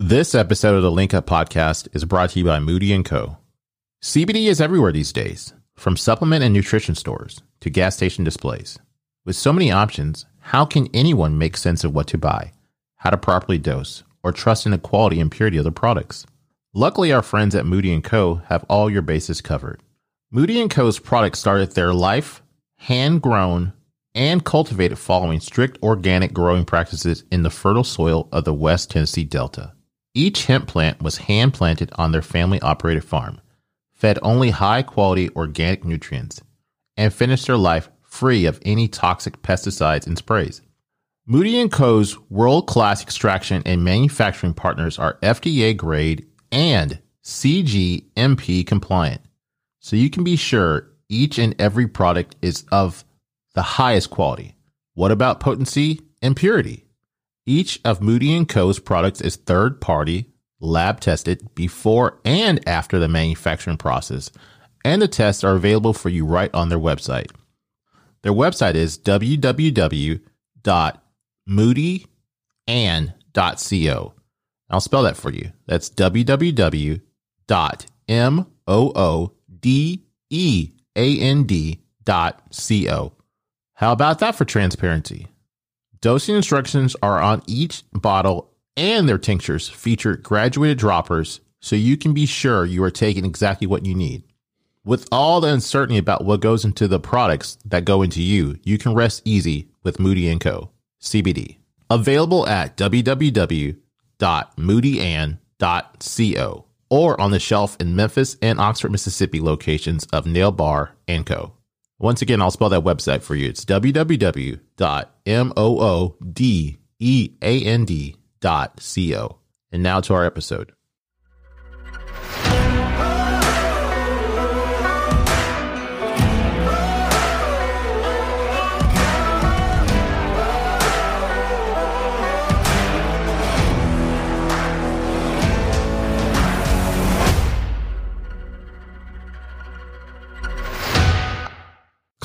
This episode of the Lynckup podcast is brought to you by Moode Co. CBD is everywhere these days, from supplement and nutrition stores to gas station displays. With so many options, how can anyone make sense of what to buy, how to properly dose, or trust in the quality and purity of the products? Luckily, our friends at Moode Co have all your bases covered. Moode Co.'s products started their life hand grown and cultivated following strict organic growing practices in the fertile soil of the West Tennessee Delta. Each hemp plant was hand planted on their family operated farm, fed only high quality organic nutrients, and finished their life free of any toxic pesticides and sprays. Moode & Co.'s world-class extraction and manufacturing partners are FDA grade and CGMP compliant, so you can be sure each and every product is of the highest quality. What about potency and purity? Each of Moode & Co.'s products is third party, lab tested before and after the manufacturing process, and the tests are available for you right on their website. Their website is www.moodyand.co. I'll spell that for you. That's www.moodyand.co. How about that for transparency? Dosing instructions are on each bottle and their tinctures feature graduated droppers so you can be sure you are taking exactly what you need. With all the uncertainty about what goes into the products that go into you, you can rest easy with Moode & Co. CBD. Available at www.moodyand.co or on the shelf in Memphis and Oxford, Mississippi locations of Nail Bar & Co. Once again, I'll spell that website for you. It's www.moodyand.co. And now to our episode.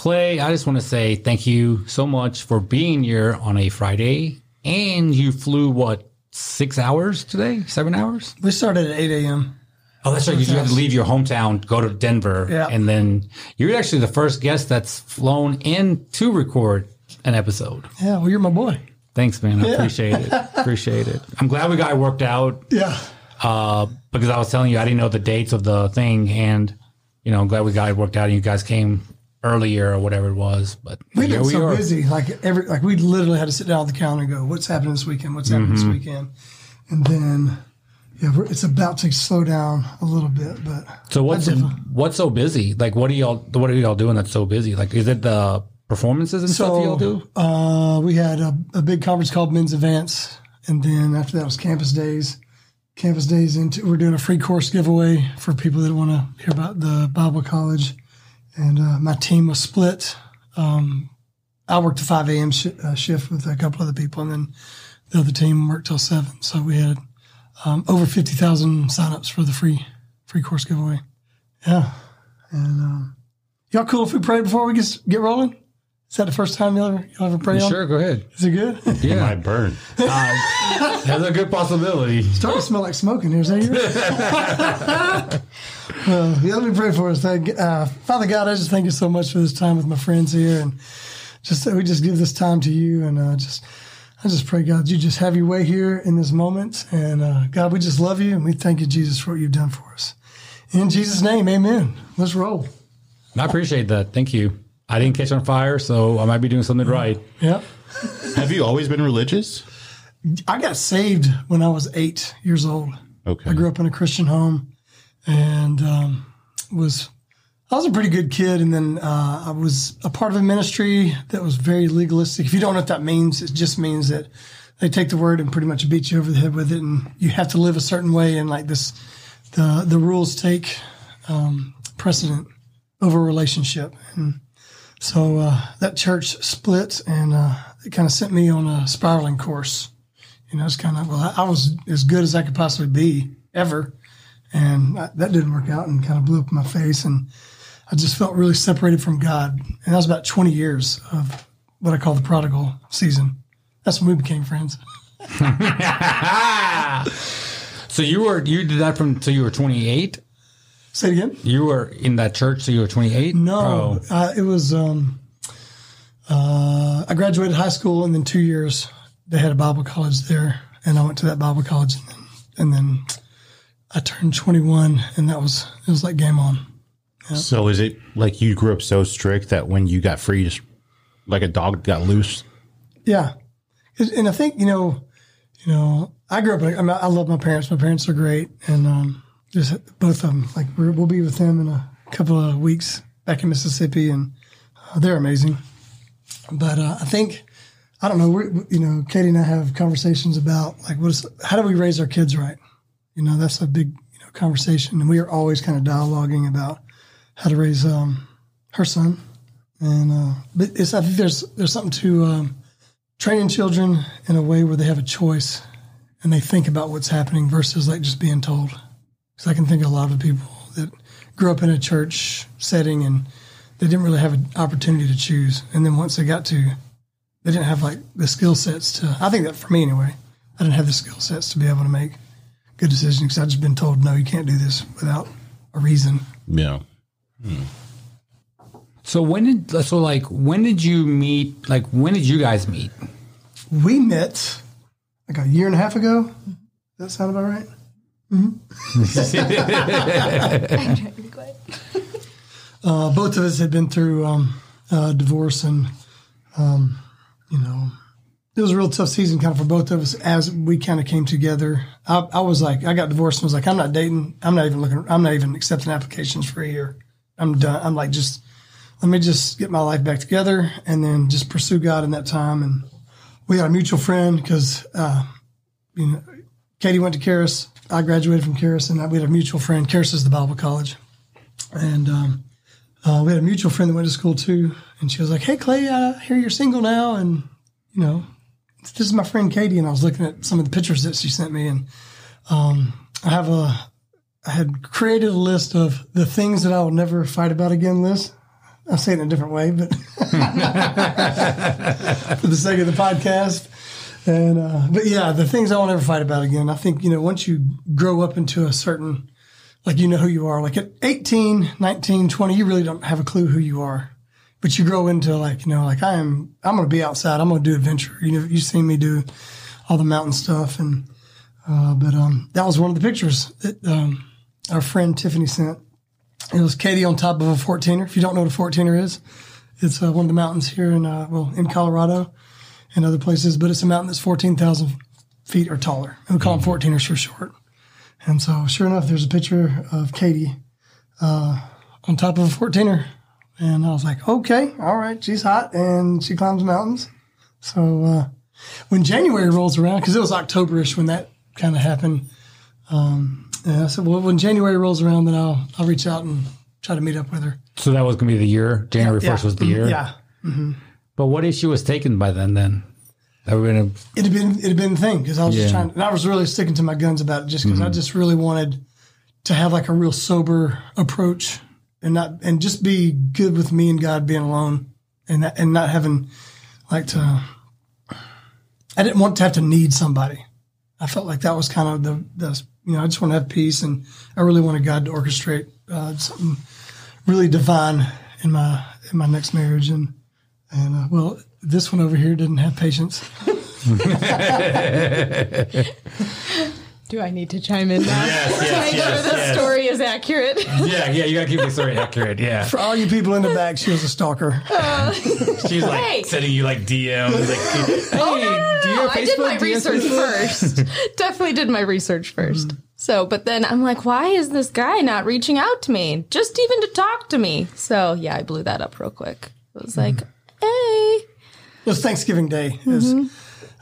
Clay, I just want to say thank you so much for being here on a Friday. And you flew what, six hours today? Seven hours? We started at 8 a.m. Oh, that's right. You had to leave your hometown, go to Denver. Yeah. And then you're actually the first guest that's flown in to record an episode. Yeah, well, you're my boy. Thanks, man. I appreciate it. Appreciate it. I'm glad we got it worked out Yeah. uh, because I was telling you I didn't know the dates of the thing, and you know I'm glad we got it worked out. And you guys came earlier or whatever it was, but We've been we so are. busy. Like every, like we literally had to sit down at the counter and go, "What's happening this weekend? What's happening Mm-hmm. this weekend?" And then, yeah, we're, it's about to slow down a little bit, but So what's what's so busy? Like, what are y'all what are y'all doing that's so busy? Like, is it the performances and stuff y'all do? uh, we had a, a big conference called Men's Events, and then after that was Campus Days. Campus Days into we're doing a free course giveaway for people that want to hear about the Bible College, and uh, my team was split. Um, I worked a five a.m. Sh- uh, shift with a couple other people, and then the other team worked till seven. So we had um, over fifty thousand signups for the free free course giveaway. Yeah, and um, y'all cool if we pray before we get get rolling? Is that the first time y'all ever y'all ever pray on? Sure, go ahead. Is it good? Yeah, Might burn. that's a good possibility. Starting to smell like smoke in here. Is that you? well, yeah, let me pray for us. Thank, uh, Father God, I just thank you so much for this time with my friends here, and just we just give this time to you, and uh, just I just pray, God, you just have your way here in this moment, and uh, God, we just love you, and we thank you, Jesus, for what you've done for us. In Jesus' name, Amen. Let's roll. I appreciate that. Thank you. I didn't catch on fire, so I might be doing something right. Yeah. Have you always been religious? I got saved when I was eight years old. Okay. I grew up in a Christian home and um, was I was a pretty good kid. And then uh, I was a part of a ministry that was very legalistic. If you don't know what that means, it just means that they take the word and pretty much beat you over the head with it, and you have to live a certain way. And like this, the the rules take um, precedent over relationship. And so uh, that church split, and uh, it kind of sent me on a spiraling course. You know, it's kind of, well, I, I was as good as I could possibly be ever. And I, that didn't work out and kind of blew up my face. And I just felt really separated from God. And that was about 20 years of what I call the prodigal season. That's when we became friends. So you were you did that from till you were 28. Say it again. You were in that church till you were 28. No, uh, it was. Um, uh, I graduated high school, and then two years they had a Bible college there, and I went to that Bible college, and then, and then I turned 21, and that was it was like game on. So is it like you grew up so strict that when you got free, just like a dog got loose? Yeah, and and I think you know, you know, I grew up. I mean, I love my parents. My parents are great, and um, just both of them. Like we're, we'll be with them in a couple of weeks back in Mississippi, and uh, they're amazing. But uh, I think I don't know. We're, you know, Kati and I have conversations about like what is how do we raise our kids right? You know, that's a big you know conversation, and we are always kind of dialoguing about how to raise um, her son. And uh, but it's I think there's there's something to um, training children in a way where they have a choice and they think about what's happening versus like just being told. Because I can think of a lot of people that grew up in a church setting and they didn't really have an opportunity to choose. And then once they got to, they didn't have like the skill sets to. I think that for me anyway, I didn't have the skill sets to be able to make good decision because I've just been told no, you can't do this without a reason. Yeah. So when did so like when did you meet? Like when did you guys meet? We met like a year and a half ago. Does that sound about right? I'm trying to be quiet. uh, both of us had been through um, uh, divorce, and um, you know, it was a real tough season kind of for both of us as we kind of came together. I, I was like, I got divorced and was like, I'm not dating. I'm not even looking. I'm not even accepting applications for a year. I'm done. I'm like, just let me just get my life back together and then just pursue God in that time. And we had a mutual friend because, uh, you know, Kati went to Charis. I graduated from Charis, and we had a mutual friend. Charis is the Bible college, and um, uh, we had a mutual friend that went to school too. And she was like, "Hey, Clay, I hear you're single now, and you know, this is my friend Kati." And I was looking at some of the pictures that she sent me, and um, I have a, I had created a list of the things that I will never fight about again list. I'll say it in a different way, but for the sake of the podcast. And uh, but yeah, the things I won't ever fight about again. I think you know once you grow up into a certain, like you know who you are. Like at 18, 19, 20, you really don't have a clue who you are. But you grow into like you know like I am. I'm going to be outside. I'm going to do adventure. You know, you've seen me do all the mountain stuff, and uh, but um, that was one of the pictures that um, our friend Tiffany sent. It was Kati on top of a 14er. If you don't know what a 14er is, it's uh, one of the mountains here in uh, well in Colorado and other places, but it's a mountain that's 14,000 feet or taller. And we call them 14ers for short. And so, sure enough, there's a picture of Kati uh, on top of a 14er. And I was like, okay, all right, she's hot and she climbs mountains. So, uh, when January rolls around, because it was Octoberish when that kind of happened, um, and I said, well, when January rolls around, then I'll, I'll reach out and try to meet up with her. So that was gonna be the year. January Yeah. first was the year. Yeah. But what issue was taken by then? Then that we're gonna. it had been it had been the thing because I was just Yeah. trying, and I was really sticking to my guns about it, just because I just really wanted to have like a real sober approach and not and just be good with me and God being alone and that, and not having like to. I didn't want to have to need somebody. I felt like that was kind of the, the you know I just want to have peace and I really wanted God to orchestrate uh, something really divine in my in my next marriage and and uh, well this one over here didn't have patience. Do I need to chime in now? Yes, to make sure the story is accurate. Yeah, yeah. You gotta keep the story accurate. Yeah. For all you people in the back, she was a stalker. She's like Hey. sending you like DMs. Like, hey, Oh, no, no, do you no, have I did my Do you have research Facebook? first. Definitely did my research first. So, but then I'm like, why is this guy not reaching out to me? Just even to talk to me. So, yeah, I blew that up real quick. It was like, hey. It was Thanksgiving Day. It was-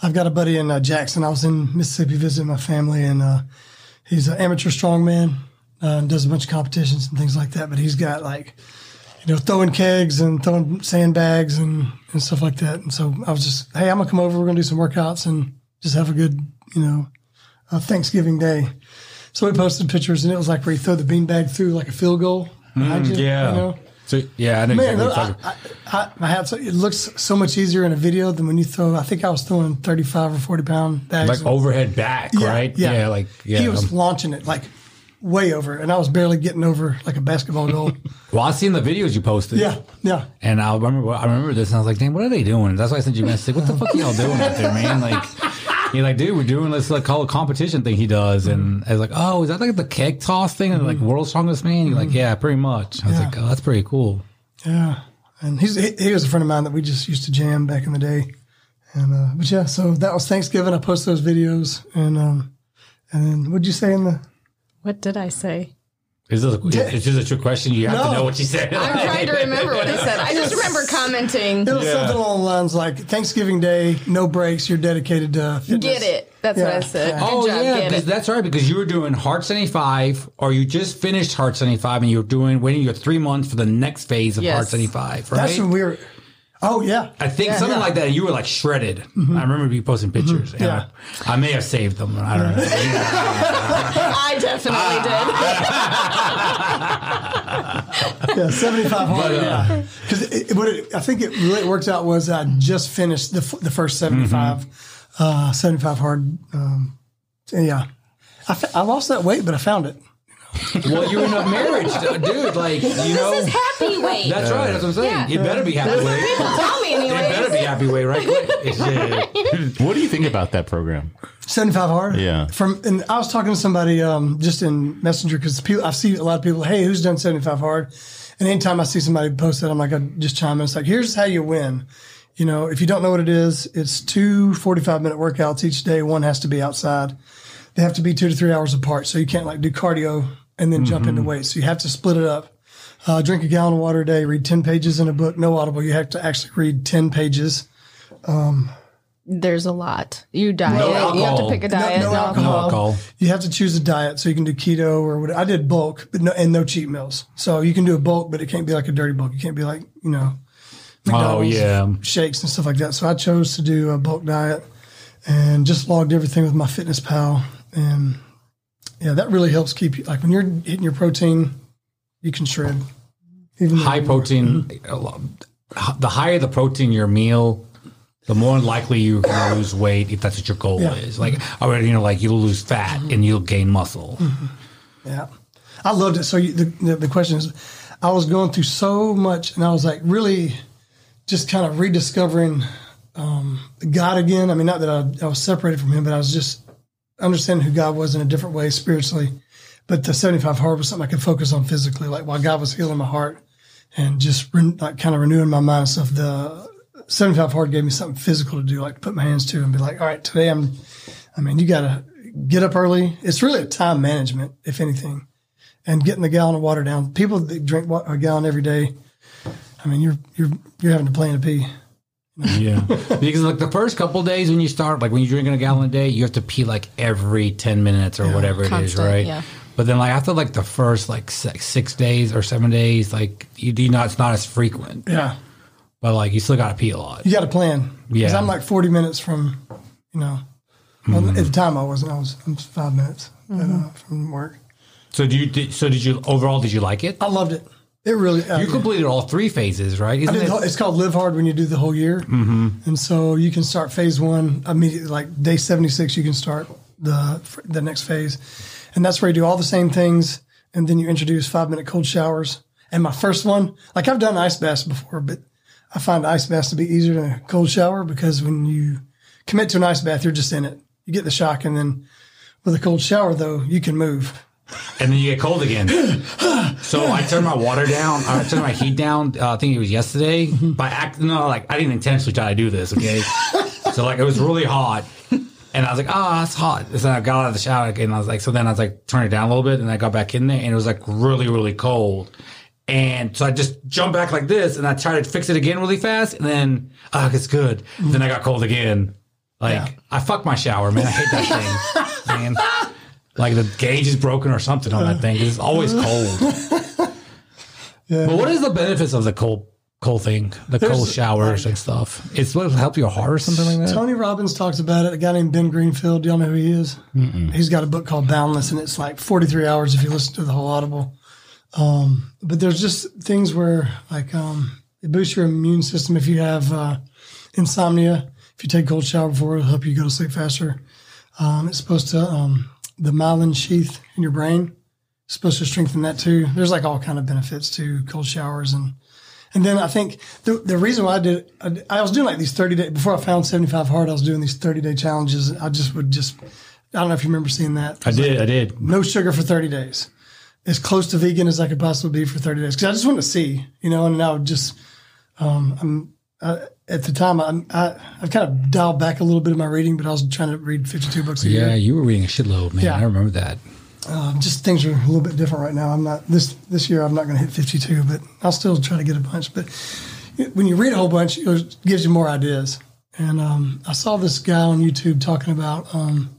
I've got a buddy in uh, Jackson. I was in Mississippi visiting my family, and uh, he's an amateur strongman uh, and does a bunch of competitions and things like that. But he's got like, you know, throwing kegs and throwing sandbags and, and stuff like that. And so I was just, hey, I'm gonna come over. We're gonna do some workouts and just have a good, you know, uh, Thanksgiving Day. So we posted pictures, and it was like where you throw the beanbag through like a field goal behind you. yeah. You know? So yeah, I know Man, exactly look, what you're I, I, I, I had so, it looks so much easier in a video than when you throw. I think I was throwing thirty five or forty pound bags. like overhead back, Yeah, right? Yeah, like yeah. He was um, launching it like way over, and I was barely getting over like a basketball goal. well, I seen the videos you posted. yeah, yeah. And I remember, I remember this, and I was like, "Damn, what are they doing?" That's why I sent you a message. What the fuck are y'all doing out there, man? Like, you're like, dude, we're doing this like call a competition thing he does, and I was like, "Oh, is that like the keg toss thing?" And like, world's strongest man. You're like, "Yeah, pretty much." I was Yeah. like, "Oh, that's pretty cool." Yeah, and he's he, he was a friend of mine that we just used to jam back in the day, and uh, but yeah, so that was Thanksgiving. I posted those videos, and um, and then what'd you say in the? What did I say? Is this a, it's just a trick question? You have to know what you said. I'm trying to remember what I said. I just remember commenting. It was something along the lines like Thanksgiving Day, no breaks. You're dedicated to fitness. Get it. That's what I said. Good Oh job. yeah, Get it. that's right. Because you were doing Hard seventy five, or you just finished Hard seventy five, and you were doing waiting your three months for the next phase of Yes. Hard seventy five, right? That's when we were. Oh yeah, I think Yeah. something Yeah. like that. You were like shredded. I remember you posting pictures. Mm-hmm. Yeah. I may have saved them. I don't know. I definitely did. yeah, seventy five hard. yeah, because it, what it, I think it really worked out was I just finished the f- the first 75, uh, 75 hard. Um, and yeah, I, fa- I lost that weight, but I found it. Well, you're in a marriage, dude. Like you know. This is happy weight. That's right. That's what I'm saying. Yeah. You better be happy with People tell me You better be happy with it, right? What do you think about that program? 75 hard. Yeah. From and I was talking to somebody um, just in Messenger because people I see a lot of people. Hey, who's done 75 hard? And anytime I see somebody post that, I'm like, I just chime in. It's like, here's how you win. You know, if you don't know what it is, it's two 45 minute workouts each day. One has to be outside. They have to be two to three hours apart. So you can't like do cardio and then jump into weights. So you have to split it up. Uh, drink a gallon of water a day, read 10 pages in a book, no audible. You have to actually read 10 pages. There's a lot. You diet. No you have to alcohol. pick a diet. no No, alcohol. alcohol. Alcohol. You have to choose a diet, so you can do keto or whatever. I did bulk, but no, and no cheat meals. So you can do a bulk, but it can't be like a dirty bulk. You can't be like you know, Oh yeah. shakes and stuff like that. So I chose to do a bulk diet and just logged everything with MyFitnessPal, and yeah, that really helps keep you like when you're hitting your protein, you can shred. High protein. The higher the protein your meal, the more likely you're going to lose weight if that's what your goal Yeah. is. Like, or you know, like you'll lose fat and you'll gain muscle. Yeah, I loved it. So you, the, the the question is, I was going through so much, and I was like really just kind of rediscovering um, God again. I mean, not that I, I was separated from Him, but I was just understanding who God was in a different way spiritually. But the seventy five hard was something I could focus on physically, like while God was healing my heart and just re- like kind of renewing my mind and stuff. The seventy five hard gave me something physical to do, like put my hands to and be like, all right, today I'm. I mean, you got to get up early. It's really a time management, if anything, and getting the gallon of water down. People that drink a gallon every day, I mean, you're you're you're having to plan to pee. Yeah, because like the first couple days when you start, like when you're drinking a gallon a day, you have to pee like every ten minutes or whatever it is, right? yeah. But then, like after like the first like six, six days or seven days, like you do not, it's not as frequent. Yeah, But like you still got to pee a lot. you got to plan. Because I'm like 40 minutes from, you know, well, at the time I wasn't. I was, I was five minutes uh, from work. So do you? Did, so did you overall? Did you like it? I loved it. It really. uh, You completed all three phases, right? I Isn't did it? it's called Live Hard when you do the whole year. Mm-hmm. And so you can start phase one immediately, like day 76, you can start the the next phase. And that's where you do all the same things. And then you introduce five minute cold showers. And my first one, like I've done ice baths before, but I find ice baths to be easier than a cold shower because when you commit to an ice bath, you're just in it. You get the shock. And then with a cold shower, though, you can move. And then you get cold again. so I turned my water down. I turned my heat down. Uh, I think it was yesterday by act. No, like I didn't intentionally try to do this. Okay, so like it was really hot, and I was like, "Ah, it's hot." So I got out of the shower again. And I was like, so then I was like, turn it down a little bit, and I got back in there, and it was like really, really cold. And so I just jumped back like this, and I tried to fix it again really fast, and then ah, it's good. Then I got cold again. Like Yeah. I fucked my shower, man. I hate that thing, man. Like the gauge is broken or something on that thing. It's always cold. But what is the benefits of the cold cold thing? The cold showers and stuff. It's supposed to help your heart or something like that. Tony Robbins talks about it. A guy named Ben Greenfield. Do y'all know who he is? He's got a book called Boundless, and it's like 43 hours if you listen to the whole Audible. Um, but there's just things where like um, it boosts your immune system if you have uh, insomnia. If you take cold shower before, it'll help you go to sleep faster. Um, it's supposed to um, the myelin sheath in your brain is supposed to strengthen that too. There's like all kind of benefits to cold showers and and then I think the the reason why I did I, I was doing like these 30 day before I found 75 hard. I was doing these 30 day challenges. I just would just I don't know if you remember seeing that. I did. I did. No sugar for 30 days. As close to vegan as I could possibly be for 30 days. Cause I just wanted to see, you know, and now just, um, I'm, uh, at the time, I'm, I, I've kind of dialed back a little bit of my reading, but I was trying to read 52 books a Yeah, year. Yeah, you were reading a shitload, man. Yeah. I remember that. Um, just things are a little bit different right now. I'm not this this year. I'm not going to hit 52, but I'll still try to get a bunch. But when you read a whole bunch, it gives you more ideas. And um, I saw this guy on YouTube talking about um,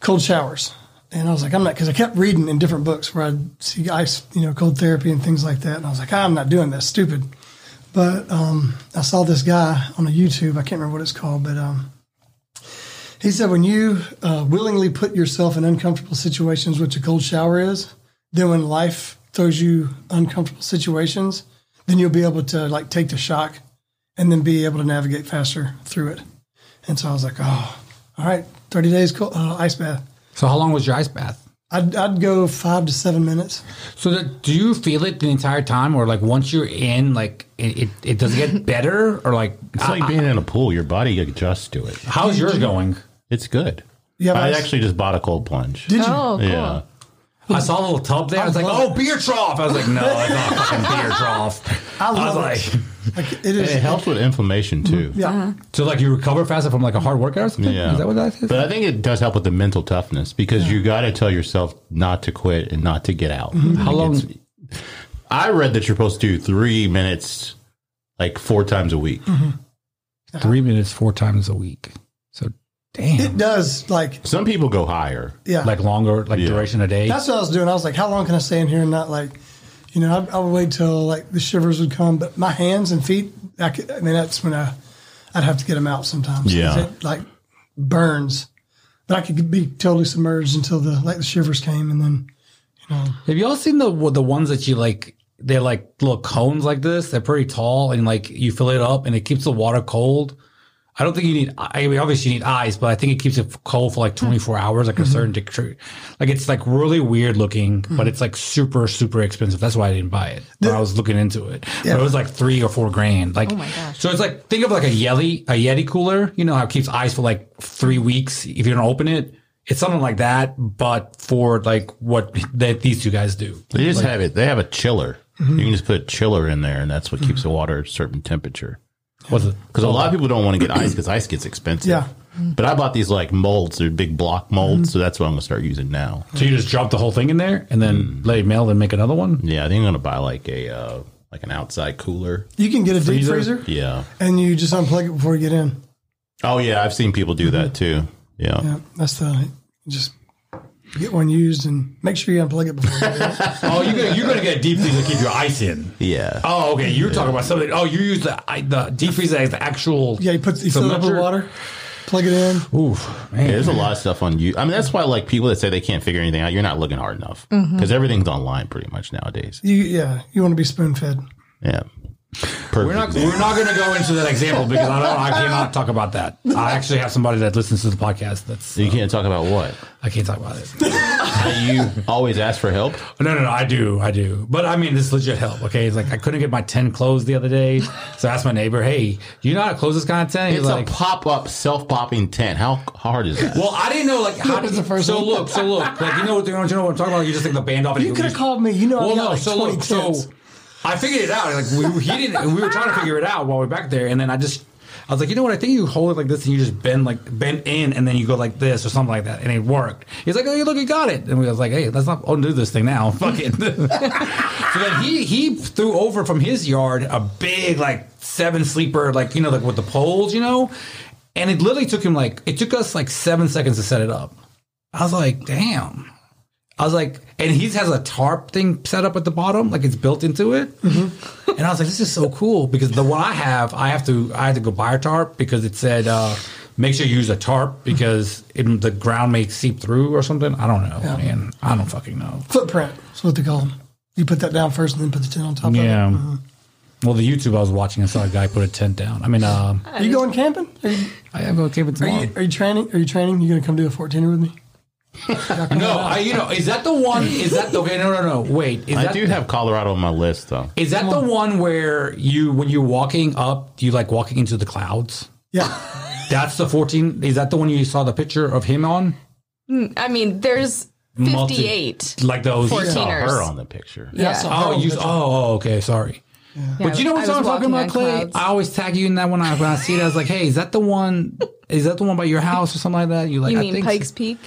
cold showers, and I was like, I'm not because I kept reading in different books where I'd see ice, you know, cold therapy and things like that, and I was like, I'm not doing this, stupid. But um, I saw this guy on a YouTube. I can't remember what it's called, but um, he said when you uh, willingly put yourself in uncomfortable situations, which a cold shower is, then when life throws you uncomfortable situations, then you'll be able to like take the shock and then be able to navigate faster through it. And so I was like, oh, all right, 30 days cold, uh, ice bath. So, how long was your ice bath? I'd, I'd go five to seven minutes. So, that, do you feel it the entire time, or like once you're in, like it, it, it does it get better, or like It's like being in a pool. Your body adjusts to it. how's yours going? It's good. Yeah, have I ice? actually just bought a cold plunge. Did you? Oh, cool. Yeah. I saw a little tub there. I was like, love "Oh, beer trough." I was like, "No, it's not a fucking beer trough." I I was love like, it. Like, it is. It helps with inflammation too. Mm-hmm. yeah. Uh-huh. "So like you recover faster from like a hard workout or something?" Yeah. Is that what that is? But I think it does help with the mental toughness because you got to tell yourself not to quit and not to get out. Mm-hmm. How long? It's- I read that you're supposed to do three minutes, like four times a week. Mm-hmm. Three minutes, four times a week. So, damn, It does. Like, Some people go higher. yeah. like longer, like Yeah. duration a day. That's what I was doing. I was like, how long can I stay in here and not like, you know, I, I would wait till like the shivers would come, but my hands and feet, I, could, I mean, that's when I, I'd have to get them out sometimes. Yeah. It like burns, but I could be totally submerged until the, like the shivers came and then, you know, Have you all seen the the ones that you like? They're like little cones like this. They're pretty tall, and like you fill it up, and it keeps the water cold. I don't think you need. I mean, obviously you need ice, but I think it keeps it cold for like mm-hmm. 24 hours, like a mm-hmm. certain degree. Like it's like really weird looking, but mm-hmm. it's like super super expensive. That's why I didn't buy it. When I was looking into it, But it was like three or four grand. Like, Oh my gosh. So it's like think of like a Yeti a Yeti cooler. You know how it keeps ice for like three weeks if you don't open it. It's something like that, but for like what that these two guys do. They just have it. They have a chiller. You can just put a chiller in there, and that's what keeps the water at a certain temperature. What's it? Because a lot of people don't want to get ice because ice gets expensive. Yeah. But I bought these like molds. They're big block molds, mm-hmm. so that's what I'm gonna start using now. So you just drop the whole thing in there and then let it melt and make another one? Yeah, I think I'm gonna buy like a uh, like an outside cooler. you can get a deep Freezer? freezer Yeah. and you just unplug it before you get in. Oh yeah, I've seen people do that mm-hmm. too. Yeah. Yeah. That's the, just get one used and make sure you unplug it before you get in. Oh, you're gonna, you're gonna get a deep freeze to keep your ice in. Yeah. Oh, okay. You're talking about something. Oh, you use the I- the deep freeze as the actual. Yeah. You put, you fill it up with water, plug it in. Oof, man. Yeah, there's a lot of stuff on you. I mean, that's why like people that say they can't figure anything out, you're not looking hard enough mm-hmm. because everything's online pretty much nowadays. You, yeah. You want to be spoon fed. Yeah. Perfect. We're not. We're not going to go into that example because I don't. I cannot talk about that. I actually have somebody that listens to the podcast. That's. you uh, can't talk about what I can't talk about it. you always ask for help. No, no, no. I do. I do. But I mean, this legit help. Okay. It's like I couldn't get my tent closed the other day, so I asked my neighbor, "Hey, do you know how to close this kind of tent?" It's like, a pop up self popping tent. How hard is that? Well, I didn't know like how was did the first so one. look, so look, like you know what you know what I'm talking about. You just take the band off. And You could have called me. You know, Well, I've got no. like So 20 look, so tents. I figured it out. Like we he didn't, and we were trying to figure it out while we are back there, and then I just. I was like, you know what? I think you hold it like this, and you just bend like bend in, and then you go like this or something like that, and it worked. He's like, oh, look, you got it. And we was like, hey, let's not undo this thing now. Fuck it. so then he he threw over from his yard a big like seven sleeper, like you know, like with the poles, you know, and it literally took him like it took us like seven seconds to set it up. I was like, damn. I was like, and he has a tarp thing set up at the bottom, like it's built into it. And I was like, this is so cool because the one I have, I have to, I had to go buy a tarp because it said, uh, make sure you use a tarp because it, the ground may seep through or something. I don't know, man. I don't fucking know. Footprint. That's what they call them. You put that down first and then put the tent on top Yeah. of it. Mhm. Well, the YouTube I was watching, I saw a guy put a tent down. I mean, um, Are you going camping? Are you, I have a camping are you, are you training? Are you training? You going to come do a 14er with me? No, I, you know, is that the one? Is that the okay? No, no, no. Wait, is I that do have Colorado on my list though. is that the one where you when you're walking up, do you like walking into the clouds? Yeah. That's the 14. Is that the one you saw the picture of him on? Mm, I mean, there's Multi- 58. Like those. Fourteen. Saw her on the picture. Yeah. I Yeah. saw Oh, you. the Oh, oh, okay. Sorry. But you know what I'm talking about, Clay? clouds. I always tag you in that when I when I see it. I was like, "Hey, is that the one? Is that the one by your house or something like that?" You like? You I mean think Pikes so. Peak?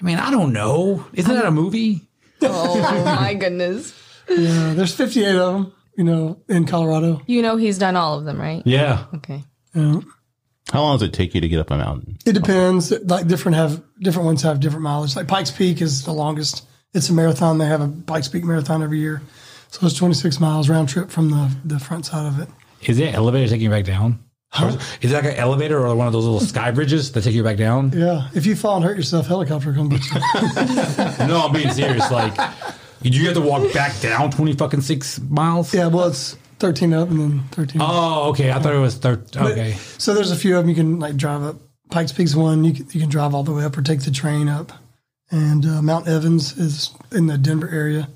I mean, I don't know. Isn't that a movie? Oh my goodness. Yeah. There's 58 of them, you know, in Colorado. You know he's done all of them, right? Yeah. Okay. Yeah. How long does it take you to get up a mountain? It depends. Like different have different ones have different mileage. Like Pikes Peak is the longest. It's a marathon. They have a Pikes Peak marathon every year. So it's 26 miles round trip from the, the front side of it. Is it elevator taking you back down? Or is it like an elevator or one of those little sky bridges that take you back down? Yeah. If you fall and hurt yourself, helicopter comes no, I'm being serious. Like, do you have to walk back down 20 fucking six miles? yeah. Well, it's 13 up and then 13. Oh, okay. I thought it was 13. Okay. So there's a few of them you can like drive up. Pikes Peak's one. You can, you can drive all the way up or take the train up. And uh, Mount Evans is in the Denver area,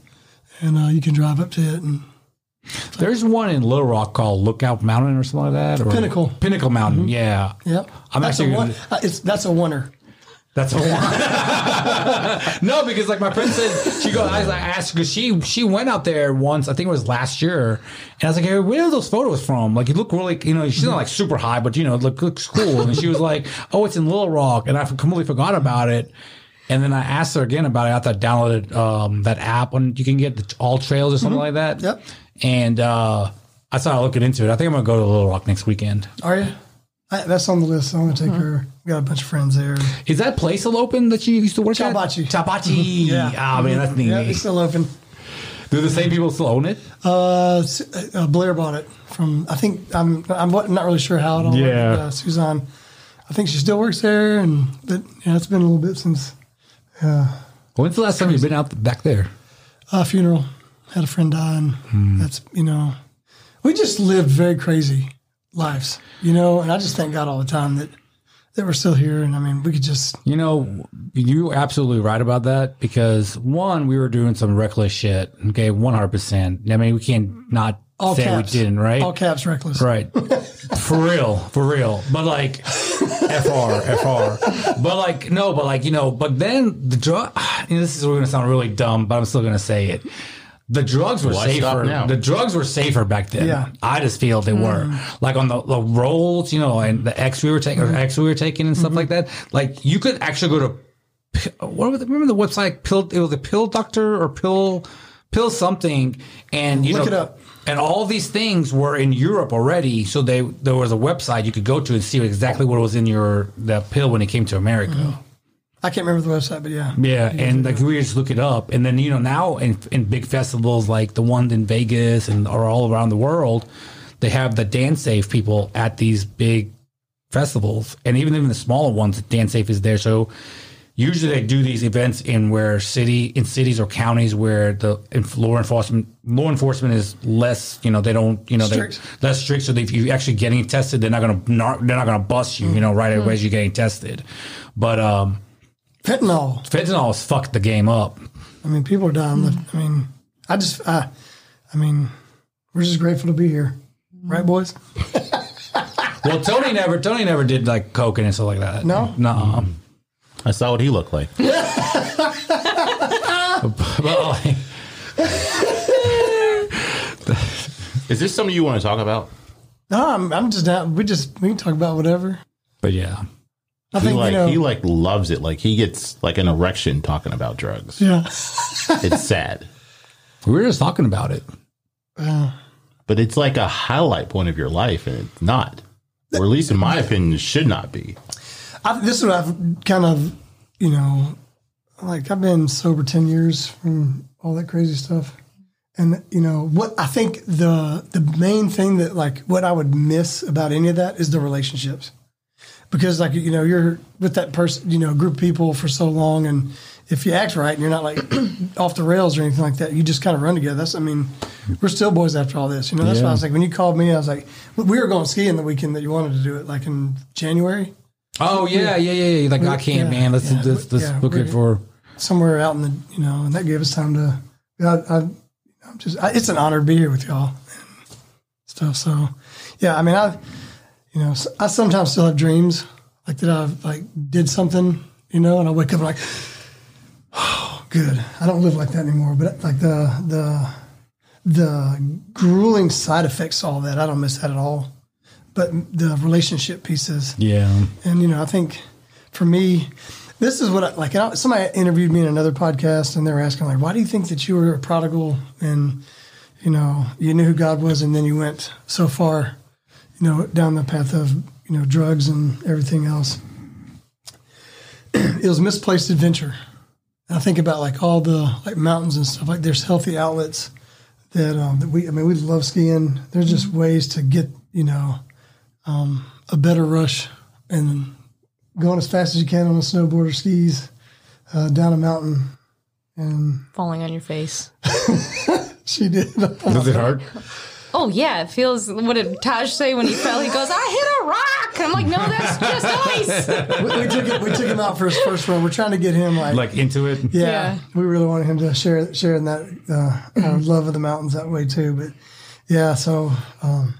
and uh, you can drive up to it. And There's one in Little Rock called Lookout Mountain or something like that. Or Pinnacle. Pinnacle Mountain. Yeah. yep, I'm that's actually a one. Uh, it's that's a winner. That's a one. no, because like my friend said, she goes. I was like, asked because she she went out there once. I think it was last year, and I was like, hey, where are those photos from? Like, you look really, you know, she's not like super high, but you know, it look, looks cool. And she was like, oh, it's in Little Rock, and I completely forgot about it. And then I asked her again about it after I downloaded um, that app when you can get the AllTrails or something like that. Yep. And uh, I started looking into it. I think I'm gonna go to Little Rock next weekend. Are you? I, that's on the list. I'm gonna take her. We got a bunch of friends there. Is that place still open that you used to work Chabachi. at? Chabachi. Yeah. Ah, man, that's neat. Yeah, it's still open. Do the same people still own it? Uh, S- uh, Blair bought it from. I think I'm. I'm not really sure how it all. Yeah. Went, uh, Suzanne. I think she still works there, and but yeah, it's been a little bit since yeah. When's the last time you've been out back there? uh, funeral. Had a friend die, and hmm. that's you know, we just lived very crazy lives, you know. And I just thank God all the time that that we're still here, and I mean, we could just You know, you're absolutely right about that because one, we were doing some reckless shit. Okay, one hundred percent. I mean, we can't not all say caps, we didn't, right? All caps, reckless. Right. for real, for real. But like FR, FR. But like no, but like, you know, but then the drug you know, this is gonna sound really dumb, but I'm still gonna say it. The drugs were Why stop safer. now? The drugs were safer back then. Yeah. I just feel they hmm. were. Like on the, the rolls, you know, and the X we were taking, or hmm. X we were taking and stuff hmm. like that. Like you could actually go to what was it? remember the website pill it was a pill doctor or pill pill something and you Look know it up. and all these things were in Europe already so they there was a website you could go to and see exactly what was in your the pill when it came to America I can't remember the website, but yeah, yeah and like we just look it up. And then you know now in in big festivals like the ones in Vegas and or all around the world they have the DanceSafe people at these big festivals. And even even the smaller ones DanceSafe is there. So usually they do these events in where city in cities or counties where the law enforcement law enforcement is less you know they don't you know Strict. they're less strict. So that if you're actually getting tested they're not to they're not going to bust you you know right away as you're getting tested. But um fentanyl. fentanyl has fucked the game up I mean, people are dying. left- I mean, I just, I, I mean, we're just grateful to be here, right, boys? well Tony never Tony never did like coke and stuff like that No? no I saw what he looked like. but like, Is this something you want to talk about? No, I'm, I'm just down. We just we can talk about whatever. but yeah I He think like you know. he like loves it. Like he gets like an erection talking about drugs. yeah, It's sad, we were just talking about it but it's like a highlight point of your life, and it's not, or at least in my opinion, it should not be. I, this is what I've kind of, you know, like I've been sober ten years from all that crazy stuff, and you know what I think the the main thing that like what I would miss about any of that is the relationships, because like you know you're with that person, you know, group of people for so long, and if you act right and you're not like off the rails or anything like that, you just kind of run together. That's I mean, we're still boys after all this. You know, that's why I was like when you called me, I was like, we were going skiing the weekend that you wanted to do it, like in January, Oh yeah, yeah, yeah. yeah. Like I can't, yeah, man. Let's yeah, let's, let's yeah, book it for. somewhere out in the you know, and that gave us time to. I, I, I'm just I, it's an honor to be here with y'all and stuff. So, yeah, I mean, I, you know, I sometimes still have dreams like that. I've like did something, you know, and I wake up like, oh, good. I don't live like that anymore. But like the the the grueling side effects, of all that, I don't miss that at all. But the relationship pieces, Yeah. and you know, I think for me, this is what I, like. Somebody interviewed me in another podcast, and they were asking like, "Why do you think that you were a prodigal and you know you knew who God was, and then you went so far, you know, down the path of you know drugs and everything else?" it was misplaced adventure. And I think about like all the like mountains and stuff. Like there's healthy outlets that um, that we. I mean, we love skiing. There's just ways to get you know um, a better rush and going as fast as you can on a snowboard or skis uh, down a mountain. And Falling on your face. she did. Does it hurt? Oh yeah, it feels. What did Taj say when he fell? He goes, "I hit a rock." I'm like, "No, that's just ice." we, we took it, we took him out for his first run. We're trying to get him like, Like into it? yeah, Yeah. we really wanted him to share share in that uh, our love of the mountains that way too. But yeah, so um,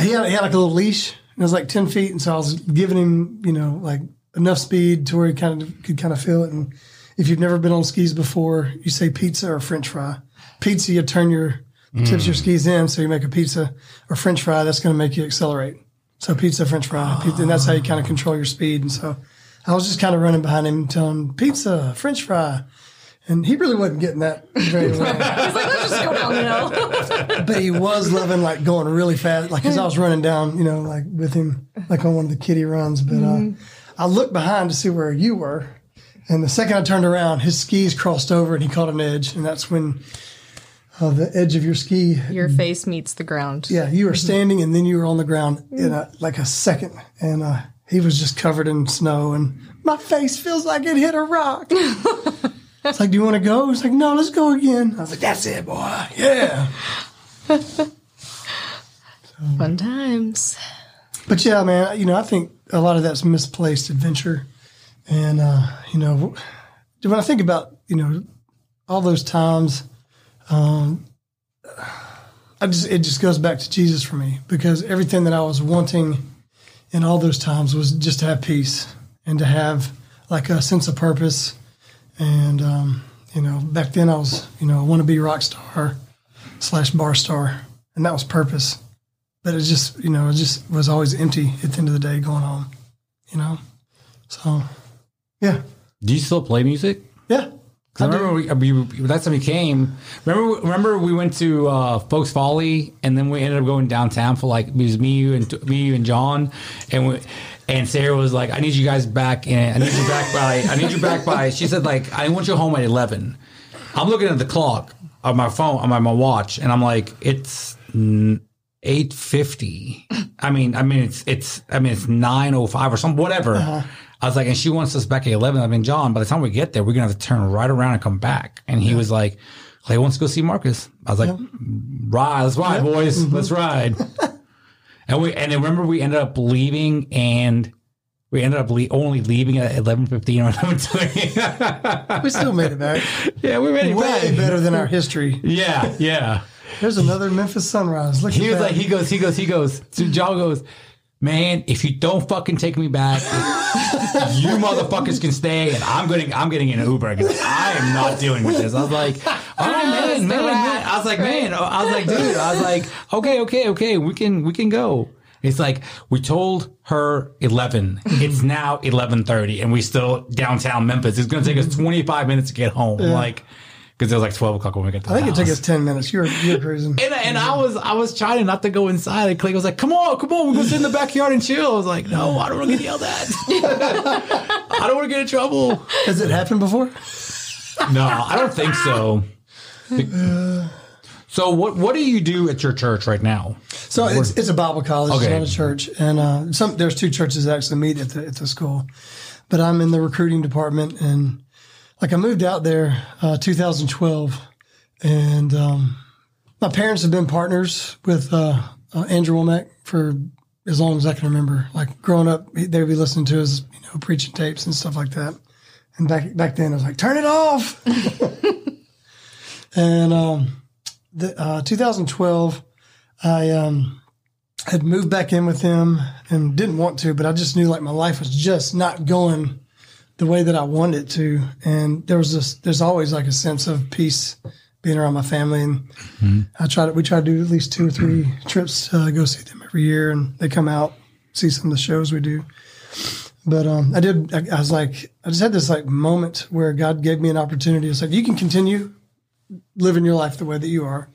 he had he had like a little leash. And it was like ten feet, and so I was giving him you know like enough speed to where he kind of could kind of feel it. And if you've never been on skis before, you say pizza or French fry. Pizza, you turn your tips your mm. skis in, so you make a pizza or French fry. That's going to make you accelerate. So pizza, French fry, ah. pizza, and that's how you kind of control your speed. And so I was just kind of running behind him, telling pizza, French fry, and he really wasn't getting that very well. He's like, "Let's just go down the hill." but he was loving like going really fast, like as I was running down, you know, like with him, like on one of the kiddie runs. But uh, mm-hmm. I looked behind to see where you were, and the second I turned around, his skis crossed over and he caught an edge, and that's when uh, the edge of your ski Your face meets the ground. yeah, you were standing and then you were on the ground in a, like a second, and uh, he was just covered in snow, and my face feels like it hit a rock. it's like, do you want to go? He's like, no, let's go again. I was like, that's it, boy. Yeah. Fun times. But yeah, man, you know, I think a lot of that's misplaced adventure, and uh, you know, when I think about you know all those times, um, I just it just goes back to Jesus for me because everything that I was wanting in all those times was just to have peace and to have like a sense of purpose, and um, you know, back then I was you know I want to be rock star slash bar star, and that was purpose. But it just you know it just was always empty at the end of the day going on you know? So yeah. Do you still play music? yeah I remember we, we, last time we came. Remember, remember we went to uh, Folk's Folly, and then we ended up going downtown for like it was me, you, and me, you, and John, and we, and Sarah was like, "I need you guys back, and I need you back by, I need you back by." She said, "Like, I want you home at 11. I'm looking at the clock on my phone, on my, my watch, and I'm like, "It's eight fifty. I mean, I mean, it's it's, I mean, it's nine oh five or something, whatever." I was like, and she wants us back at 11. I mean, John, by the time we get there, we're going to have to turn right around and come back. And he was like, Clay wants to go see Marcus. I was like, ride, let's ride, boys. Mm-hmm. Let's ride. and we, and remember we ended up leaving and we ended up le- only leaving at 11.15 or 11.20. we still made it back yeah, we made it way back. better than our history Yeah, yeah. there's another memphis sunrise look He at was that. like, he goes, he goes, he goes. So John goes, man, if you don't fucking take me back, you motherfuckers can stay, and I'm getting, I'm getting in an Uber because I am not dealing with this. I was like, oh man, man, man. I was like, man, I was like, dude, I was like, okay, okay, okay, we can, we can go. It's like we told her eleven. It's now eleven thirty, and we still downtown Memphis. It's going to take us twenty five minutes to get home. Like, because it was like twelve o'clock when we got to i think it took us 10 minutes you were, you were cruising And, and I was I was trying not to go inside. And Clay was like, "Come on, come on, we're gonna sit in the backyard and chill." I was like, "No, I don't want to get yelled at. I don't want to get in trouble." has it happened before No, I don't think so. So what what do you do at your church right now? So it's, it's a Bible college, Okay. it's not a church, and uh, some there's two churches that actually meet at the at the school, but I'm in the recruiting department, and like I moved out there uh, 2012, and um, my parents have been partners with uh, uh, Andrew Wommack for as long as I can remember. Like growing up, they would be listening to his you know preaching tapes and stuff like that. And back back then, I was like, "Turn it off." and um, the uh, 2012, I um, had moved back in with him and didn't want to, but I just knew like my life was just not going the way that I wanted it to. And there was this, there's always like a sense of peace being around my family. And I try to, we try to do at least two or three trips to go see them every year. And they come out, see some of the shows we do. But um, I did, I, I was like, I just had this like moment where God gave me an opportunity. It's like, you can continue living your life the way that you are.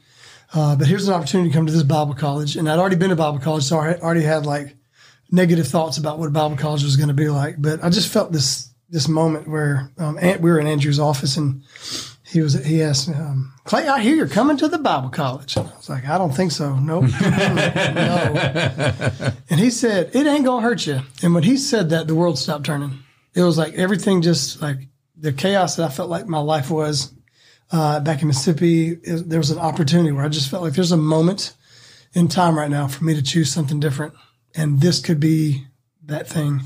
Uh, but here's an opportunity to come to this Bible college. And I'd already been to Bible college, so I already had like negative thoughts about what Bible college was going to be like. But I just felt this this moment where um, we were in Andrew's office and he was he asked um, Clay, I hear you're coming to the Bible college. I was like, I don't think so. Nope, no. And he said, it ain't gonna hurt you. And when he said that, the world stopped turning. It was like everything just like the chaos that I felt like my life was uh, back in Mississippi. It, there was an opportunity where I just felt like there's a moment in time right now for me to choose something different, and this could be that thing.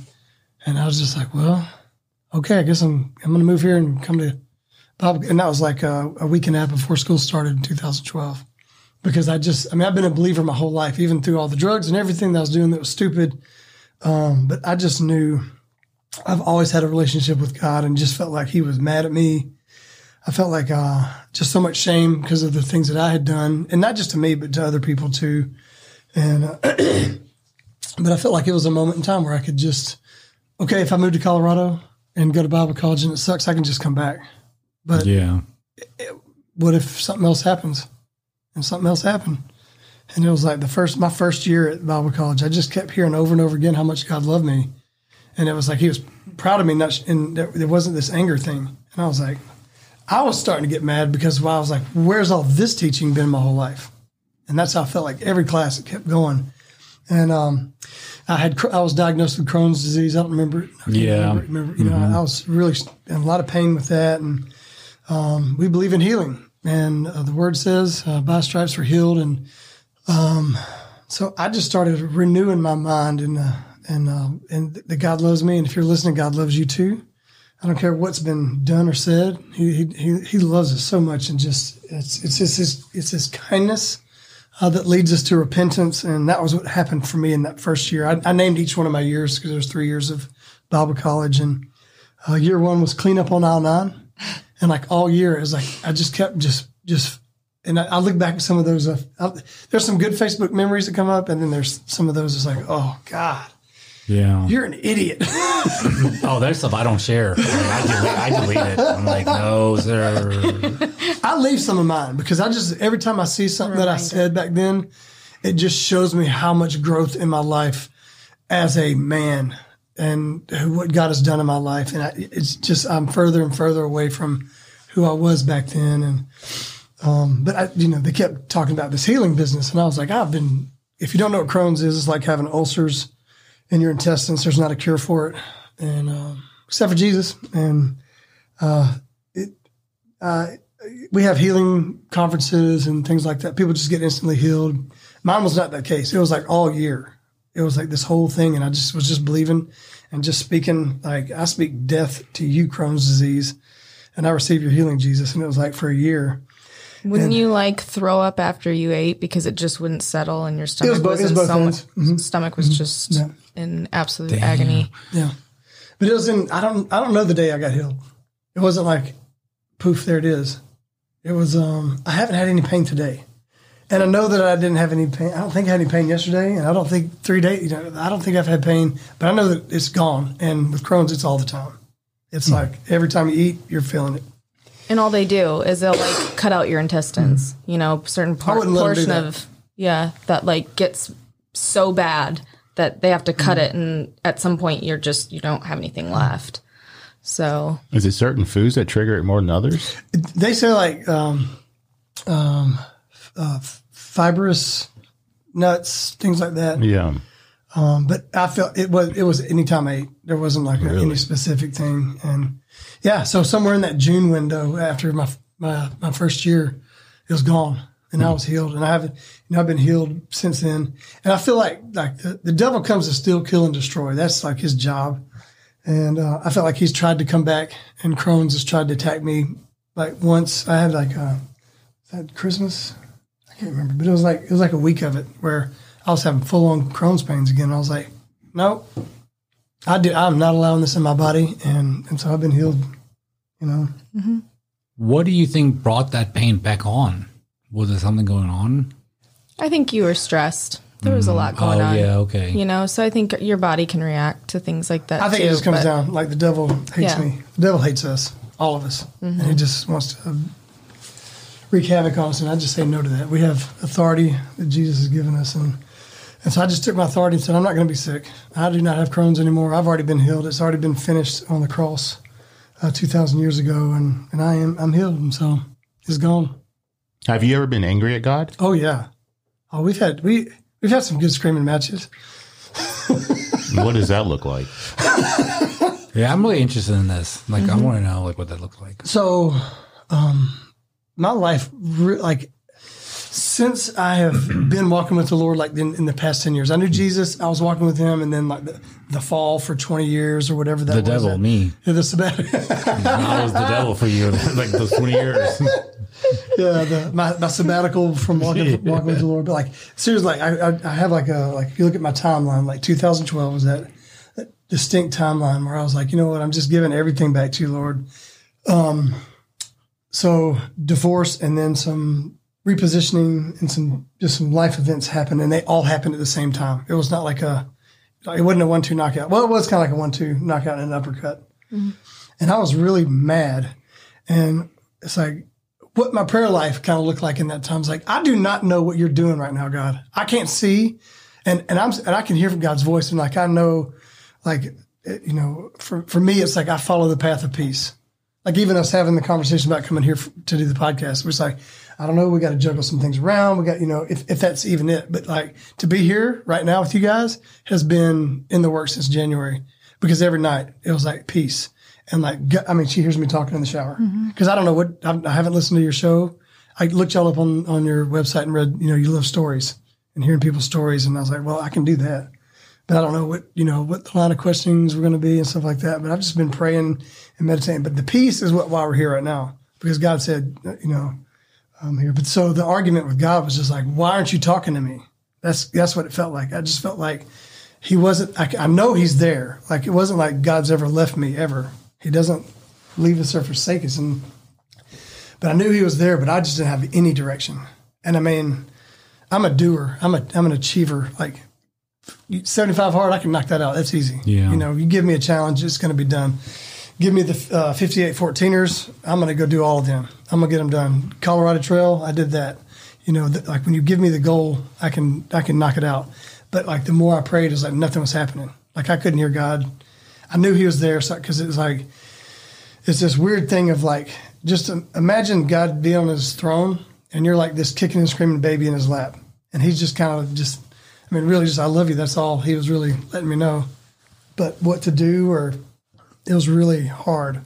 And I was just like, well, okay, I guess I'm I'm gonna move here and come to Bible. And that was like a, a week and a half before school started in 2012 because I just, I mean, I've been a believer my whole life, even through all the drugs and everything that I was doing that was stupid. Um, but I just knew I've always had a relationship with God and just felt like He was mad at me. I felt like uh, just so much shame because of the things that I had done, and not just to me, but to other people too. And uh, but I felt like it was a moment in time where I could just, okay, if I moved to Colorado and go to Bible college and it sucks, I can just come back. But Yeah. what if something else happens? And something else happened. And it was like the first, my first year at Bible college, I just kept hearing over and over again how much God loved me. And it was like he was proud of me, not, and there, there wasn't this anger thing. And I was like, I was starting to get mad because I was like, where's all this teaching been my whole life? And that's how I felt like every class it kept going. And um, I had I was diagnosed with Crohn's disease. I don't remember. I can't Yeah. remember, remember you know, I was really in a lot of pain with that, and um, we believe in healing. And uh, the word says, uh, "By stripes we're healed." And um, so I just started renewing my mind, and uh, and uh, and that God loves me. And if you're listening, God loves you too. I don't care what's been done or said. He he he, he loves us so much, and just it's it's just his it's his kindness uh, that leads us to repentance. And that was what happened for me in that first year. I, I named each one of my years because there's three years of Bible college, and uh, year one was clean up on aisle nine, and like all year it was like I just kept just just. And I, I look back at some of those. Uh, I, there's some good Facebook memories that come up, and then there's some of those. It's like, oh God, Yeah. you're an idiot. Oh, there's stuff I don't share. Like, I, delete, I delete it. I'm like, no, sir. I leave some of mine because I just every time I see something that I said back then, it just shows me how much growth in my life as a man and what God has done in my life, and I, it's just I'm further and further away from who I was back then. And um, but I, you know, they kept talking about this healing business, and I was like, I've been. If you don't know what Crohn's is, it's like having ulcers in your intestines. There's not a cure for it, and um, except for Jesus. And uh, it, uh, we have healing conferences and things like that. People just get instantly healed. Mine was not that case. It was like all year. It was like this whole thing, and I just was just believing and just speaking like I speak death to you, Crohn's disease, and I receive your healing, Jesus. And it was like for a year. Wouldn't you like throw up after you ate because it just wouldn't settle and your stomach was both- was, it was both so ends. much, stomach was just Yeah. In absolute agony. Yeah, but it was in. I don't. I don't know the day I got healed. It wasn't like, poof, there it is. It was. Um, I haven't had any pain today, and I know that I didn't have any pain. I don't think I had any pain yesterday, and I don't think three days. You know, I don't think I've had pain, but I know that it's gone. And with Crohn's, it's all the time. It's like every time you eat, you're feeling it. And all they do is they'll like cut out your intestines. You know, certain part, wouldn't let 'em do portion of yeah that like gets so bad that they have to cut Mm. it, and at some point you're just you don't have anything left. So Is it certain foods that trigger it more than others? They say like um, um, uh, fibrous nuts, things like that. Yeah. Um, but I felt it was it was anytime I ate. There wasn't like a, any specific thing, and yeah, so somewhere in that June window after my my, my first year, it was gone, and I was healed, and I haven't, you know, I've been healed since then. And I feel like like the, the devil comes to steal, kill, and destroy. That's like his job, and uh, I felt like he's tried to come back, and Crohn's has tried to attack me. Like once I had like uh, that Christmas, I can't remember, but it was like it was like a week of it where I was having full on Crohn's pains again. I was like, nope. I do. I'm not allowing this in my body, and and so I've been healed. You know, What do you think brought that pain back on? Was there something going on? I think you were stressed. There was a lot going oh on. yeah, okay. You know, so I think your body can react to things like that. I think too, it just comes but- down like the devil hates Yeah. Mm-hmm. me. The devil hates us, all of us, and he just wants to wreak havoc on us. And I just say no to that. We have authority that Jesus has given us, and and so I just took my authority and said, I'm not going to be sick. I do not have Crohn's anymore. I've already been healed. It's already been finished on the cross uh, two thousand years ago, and and I am I'm healed, and so it's gone. Have you ever been angry at God? Oh yeah. Oh, we've had we we've had some good screaming matches. what does that look like? yeah, I'm really interested in this. Like, Mm-hmm. I want to know like what that looks like. So, um, my life, re- like, since I have been walking with the Lord, like in, in the past 10 years, I knew Jesus, I was walking with him, and then like the, the fall for 20 years or whatever that was. The was. devil, that- me. Yeah, the sabbatic. I was the devil for you, like those 20 years. yeah, the, my, my sabbatical from walking, walking with the Lord. But like, seriously, like, I, I, I have like a, like, if you look at my timeline, like 2012 was that, that distinct timeline where I was like, you know what, I'm just giving everything back to you, Lord. Um, so divorce and then some repositioning and some, just some life events happened and they all happened at the same time. It was not like a, it wasn't a one, two knockout. Well, it was kind of like a one, two knockout and an uppercut. And I was really mad. And it's like, what my prayer life kind of looked like in that time. It's like, I do not know what you're doing right now, God. I can't see. And, and I'm, and I can hear from God's voice. And like, I know, like, you know, for, for me, it's like I follow the path of peace. Like even us having the conversation about coming here to do the podcast, we're like, I don't know, we got to juggle some things around. We got, you know, if, if that's even it, but like to be here right now with you guys has been in the works since January because every night it was like peace. And like, I mean, she hears me talking in the shower because I don't know what, I, I haven't listened to your show. I looked y'all up on, on your website and read, you know, you love stories and hearing people's stories. And I was like, well, I can do that but I don't know what you know what the line of questionings were going to be and stuff like that. But I've just been praying and meditating. But the peace is what why we're here right now because God said, uh, you know, I'm here. But so the argument with God was just like, why aren't you talking to me? That's that's what it felt like. I just felt like He wasn't. I, I know He's there. Like it wasn't like God's ever left me ever. He doesn't leave us or forsake us. And but I knew He was there. But I just didn't have any direction. And I mean, I'm a doer. I'm a I'm an achiever. Like 75 hard, I can knock that out. That's easy. Yeah. You know, you give me a challenge, it's going to be done. Give me the uh, 58 14ers, I'm going to go do all of them. I'm going to get them done. Colorado Trail, I did that. You know, th- like when you give me the goal, I can I can knock it out. But like the more I prayed, it's like nothing was happening. Like I couldn't hear God. I knew He was there because it was like it's this weird thing of like just imagine God being on His throne and you're like this kicking and screaming baby in His lap, and He's just kind of just I mean, really, just I love you. That's all he was really letting me know. But what to do, or it was really hard.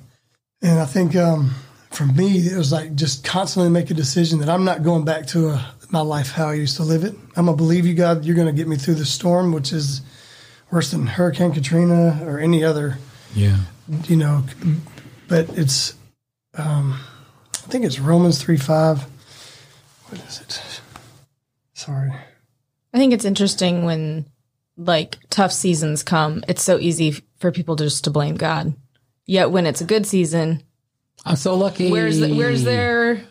And I think um, for me, it was like just constantly make a decision that I'm not going back to a, my life how I used to live it. I'm gonna believe you, God. You're gonna get me through the storm, which is worse than Hurricane Katrina or any other Yeah. you know, but it's, um, I think it's Romans 3 5. What is it? Sorry. I think it's interesting when like tough seasons come. It's so easy for people just to blame God. Yet when it's a good season, I'm so lucky. where's the, where's their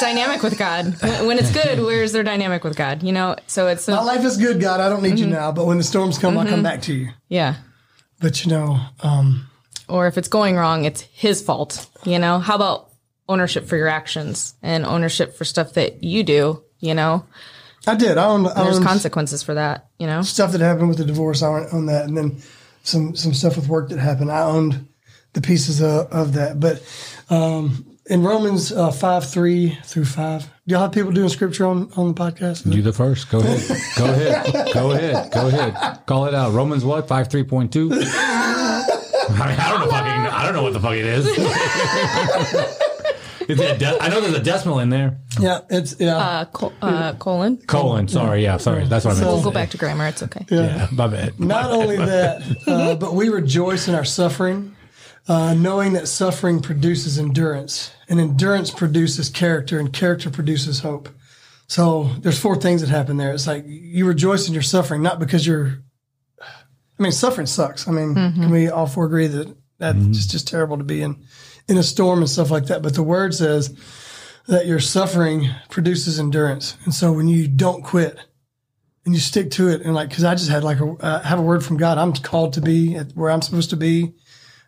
dynamic with God? When, it's good, where's their dynamic with God? You know, so it's My life is good, God. I don't need you now. But when the storms come, I'll come back to you. yeah. But, you know, um, Or if it's going wrong, it's his fault. You know, how about ownership for your actions and ownership for stuff that you do? You know, I did. I owned, I there's owned consequences for that. You know, stuff that happened with the divorce. I owned that. And then some, some stuff with work that happened. I owned the pieces of, of that. But um, in Romans uh, 5 3 through 5, do y'all have people doing scripture on, on the podcast? You the first. Go ahead. Go ahead. Go ahead. Go ahead. Call it out. Romans what? Five three point two. I mean, I don't know if I don't know what the fuck it is. Is it de- I know there's a decimal in there. Yeah, it's yeah. Uh, col- uh, colon. Colon. Sorry. Yeah. Sorry. That's what I meant. So we'll go back to grammar. It's okay. Yeah. My bad. Not only that, uh, but we rejoice in our suffering, uh, knowing that suffering produces endurance, and endurance produces character, and character produces hope. So there's four things that happen there. It's like you rejoice in your suffering, not because you're. I mean, suffering sucks. I mean, can we all four agree that that's just, just terrible to be in in a storm and stuff like that? But the word says that your suffering produces endurance, and so when you don't quit, and you stick to it and like because i just had like a uh, have a word from god i'm called to be at where i'm supposed to be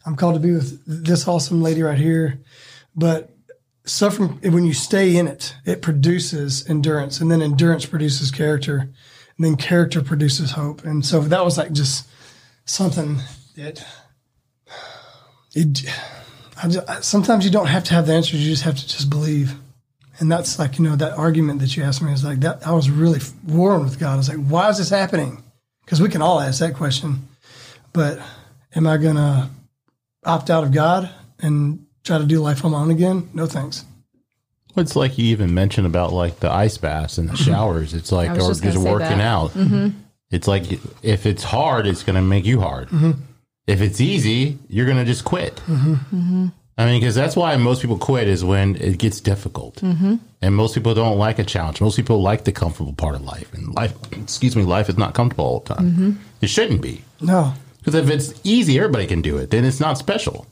i'm called to be with this awesome lady right here but suffering when you stay in it it produces endurance and then endurance produces character and then character produces hope and so that was like just something that it just, sometimes you don't have to have the answers you just have to just believe and that's like, you know, that argument that you asked me is like that. I was really warring with God. I was like, why is this happening? Because we can all ask that question. But am I going to opt out of God and try to do life on my own again? No thanks. It's like you even mentioned about like the ice baths and the mm-hmm. showers. It's like, or just just, working that. out. Mm-hmm. It's like if it's hard, it's going to make you hard. Mm-hmm. If it's easy, you're going to just quit. I mean, because that's why most people quit is when it gets difficult, and most people don't like a challenge. Most people like the comfortable part of life, and life, excuse me, life is not comfortable all the time. It shouldn't be. No. Because if it's easy, everybody can do it. Then it's not special.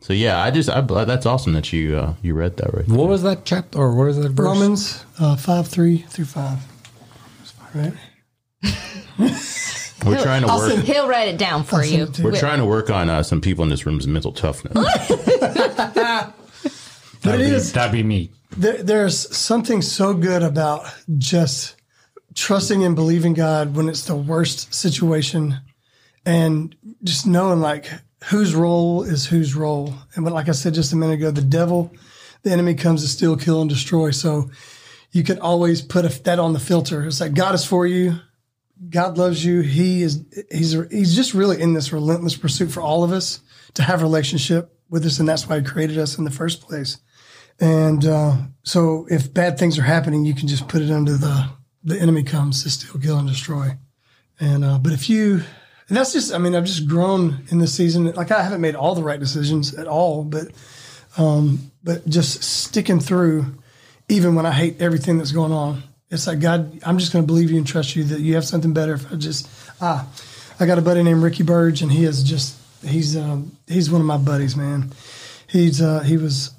So yeah, I just I, that's awesome that you uh, you read that right. What was that chapter or what is that verse? Romans uh, 5 3 through 5. Right? We're trying to work. He'll write it down for you. We're trying to work on uh, some people in this room's mental toughness. That'd, be, is- that'd be me. There, there's something so good about just trusting and believing God when it's the worst situation and just knowing like whose role is whose role. And but like I said just a minute ago, the devil, the enemy comes to steal, kill, and destroy. So you can always put a, that on the filter. It's like God is for you. God loves you. He is he's he's just really in this relentless pursuit for all of us to have a relationship with us, and that's why he created us in the first place. And uh, so, if bad things are happening, you can just put it under the the enemy comes to steal, kill, and destroy. And uh, but if you, that's just, I mean, I've just grown in this season. Like I haven't made all the right decisions at all, but um, but just sticking through, even when I hate everything that's going on. It's like God, I'm just going to believe you and trust you that you have something better. If I just ah, I got a buddy named Ricky Burge, and he is just he's um, he's one of my buddies, man. He's uh, he was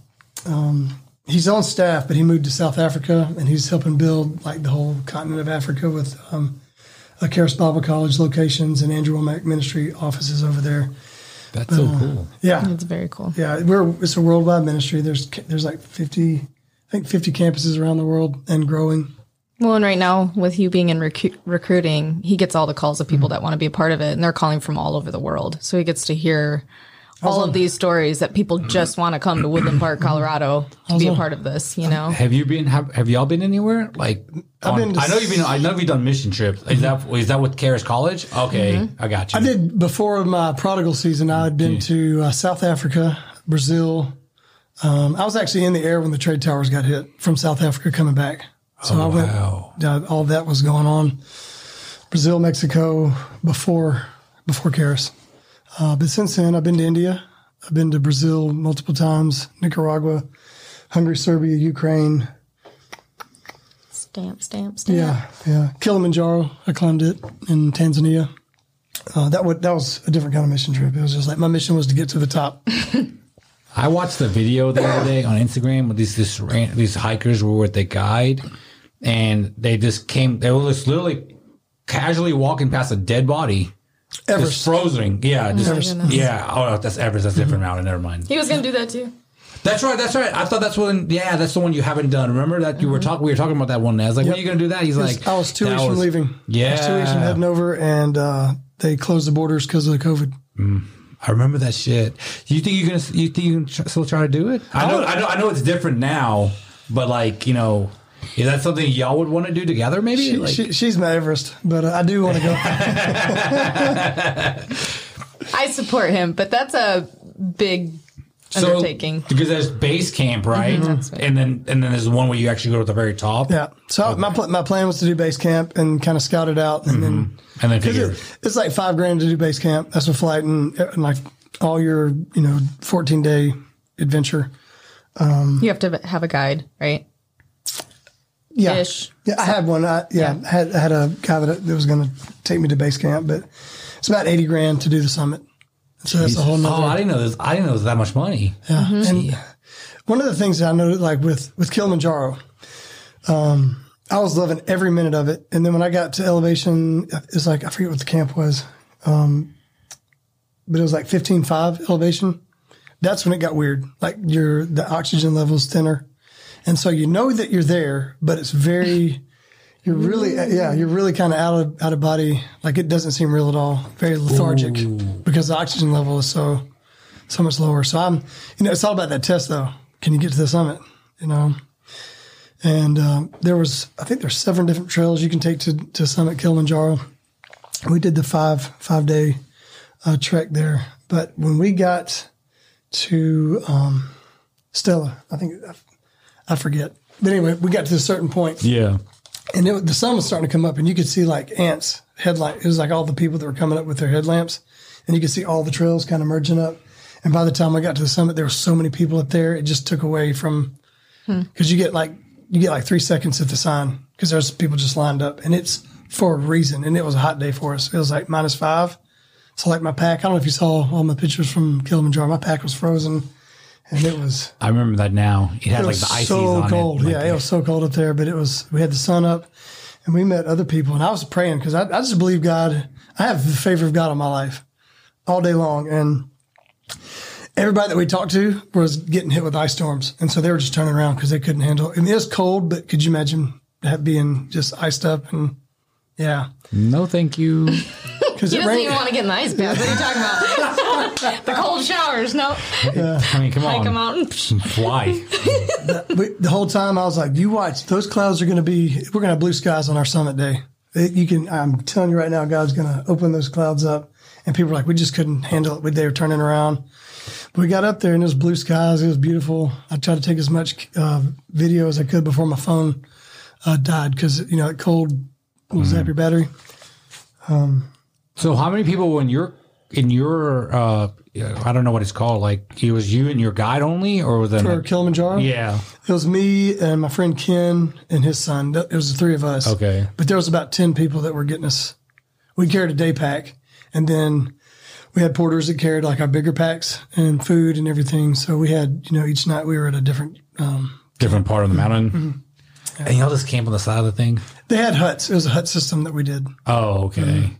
um, he's on staff, but he moved to South Africa, and he's helping build like the whole continent of Africa with um, a Charis Bible College locations and Andrew Wommack Ministry offices over there. That's so cool. Yeah, It's very cool. yeah, we're it's a worldwide ministry. There's there's like fifty, I think fifty campuses around the world and growing. Well, and right now, with you being in recu- recruiting, he gets all the calls of people that want to be a part of it, and they're calling from all over the world. So he gets to hear all of these stories that people just want to come to Woodland Park, Colorado, to be a part of this. You know, Have you been? Have, have y'all been anywhere? Like, on- been to I know you've been. I know you've done mission trips. Is that is that with Charis College? Okay, I got you. I did before my prodigal season. I had been to uh, South Africa, Brazil. Um, I was actually in the air when the trade towers got hit from South Africa coming back. So I went. wow. uh, all that was going on. Brazil, Mexico before before Charis. Uh, but since then, I've been to India. I've been to Brazil multiple times, Nicaragua, Hungary, Serbia, Ukraine. stamp, stamp, stamp. Yeah, yeah. Kilimanjaro, I climbed it in Tanzania. Uh, that would that was a different kind of mission trip. It was just like my mission was to get to the top. I watched the video the other day on Instagram with these this ran- these hikers were with the guide, and they just came. They were just literally casually walking past a dead body, just Everest. frozen. Yeah, just goodness. yeah. Oh, that's Everest. That's a different mountain. Never mind. He was going to do that too. That's right. That's right. I thought that's one. Yeah, that's the one you haven't done. Remember that you were talking. We were talking about that one. day. I was like, "When are you going to do that?" He's like, I was two "That weeks from was- leaving. I was two weeks from Yeah. heading over, and uh, they closed the borders because of the COVID. I remember that shit. You think you're gonna? You think you can tr- still try to do it? I know. I know. I know it's different now, but like you know, is that something y'all would want to do together? Maybe. She, like, she, she's my Everest, but uh, I do want to go. I support him, but that's a big undertaking. because there's base camp, mm-hmm. right? And then and then there's one where you actually go to the very top. Yeah. So my pl- my plan was to do base camp and kind of scout it out, and then mm-hmm. And then because figure it, it's like five grand to do base camp. That's a flight and, and like all your you know fourteen day adventure. Um, you have to have a guide, right? Yeah. Ish. Yeah, I had one. I, yeah, I had I had a guy that, that was going to take me to base camp, but it's about eighty grand to do the summit. So that's a whole Oh. I didn't know this. I didn't know it was that much money. Yeah. And one of the things that I noticed, like with, with Kilimanjaro, um, I was loving every minute of it. And then when I got to elevation, it's like, I forget what the camp was. Um, but it was like 15.5 elevation. That's when it got weird. Like your, the oxygen level's thinner. And so you know that you're there, but it's very, you're really, yeah, you're really kind of out of, out of body. Like it doesn't seem real at all. Very lethargic because the oxygen level is so, so much lower. So I'm, you know, it's all about that test though. Can you get to the summit? You know, and um, there was, I think there's seven different trails you can take to to summit Kilimanjaro. We did the five five day uh, trek there, but when we got to um, Stella, I think I, I forget. But anyway, we got to a certain point, Yeah. and it, the sun was starting to come up, and you could see like ants headlight. It was like all the people that were coming up with their headlamps, and you could see all the trails kind of merging up. And by the time I got to the summit, there were so many people up there. It just took away from hmm. because you get like you get like three seconds at the sign because there's people just lined up, and it's for a reason. And it was a hot day for us. It was like minus five. So like my pack, I don't know if you saw all my pictures from Kilimanjaro. My pack was frozen, and it was I remember that now. It had it like the ices so on cold. it. yeah, the- it was so cold up there, but it was. We had the sun up, and we met other people, and I was praying because I, I just believe God. I have the favor of God in my life all day long, and everybody that we talked to was getting hit with ice storms, and so they were just turning around because they couldn't handle. it. I mean, it was cold, but could you imagine that being just iced up and yeah, No, thank you. because He doesn't rained. even want to get in the ice bath. What are you talking about? the cold showers. No, I mean, come I on. come out and Fly. we, the whole time I was like, "You watch, those clouds are going to be. We're going to have blue skies on our summit day. It- you can. I'm telling you right now, God's going to open those clouds up." And people were like, "We just couldn't handle it. We- They were turning around." But we got up there and it was blue skies. It was beautiful. I tried to take as much uh, video as I could before my phone uh, died because you know it cold will zap your battery. So how many people when you're in your uh I don't know what it's called, like it was you and your guide only or it For Kilimanjaro, Yeah. it was me and my friend Ken and his son. It was the three of us. Okay. But there was about 10 people that were getting us. We carried a day pack and then we had porters that carried like our bigger packs and food and everything. So we had, you know, each night we were at a different, um, Different part of the mountain. Mm-hmm. And y'all just camp on the side of the thing? they had huts. It was a hut system that we did. Oh, okay.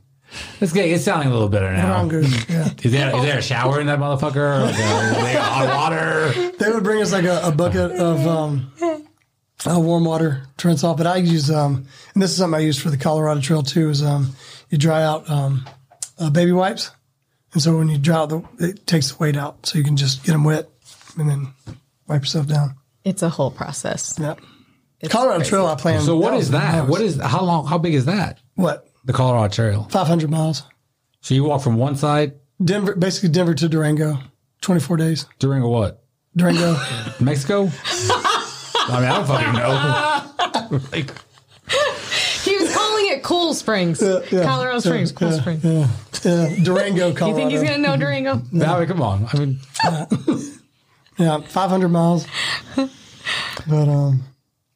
It's getting it's sounding a little better now. Around. Yeah. Is there is there a shower in that motherfucker? Like, uh, is there hot water? they would bring us like a, a bucket of, um, uh, warm water to rinse off. But I use, um, and this is something I use for the Colorado Trail too, is, um, you dry out, um, uh, baby wipes. And so when you dry out the, it takes the weight out. So you can just get them wet and then wipe yourself down. it's a whole process. Yep. It's Colorado crazy. Trail, I plan. So what was that? What is how long? How big is that? what? The Colorado Trail. 500 miles. So you walk from one side Denver, basically Denver to Durango, 24 days. Durango what? Durango. Mexico? I mean, I don't fucking know. like, He was calling it Cool Springs, yeah, Colorado Springs, Cool yeah, Springs. yeah, yeah. Durango, Colorado. You think he's gonna know Durango? I mean, come on. I mean, yeah, 500 miles. But um,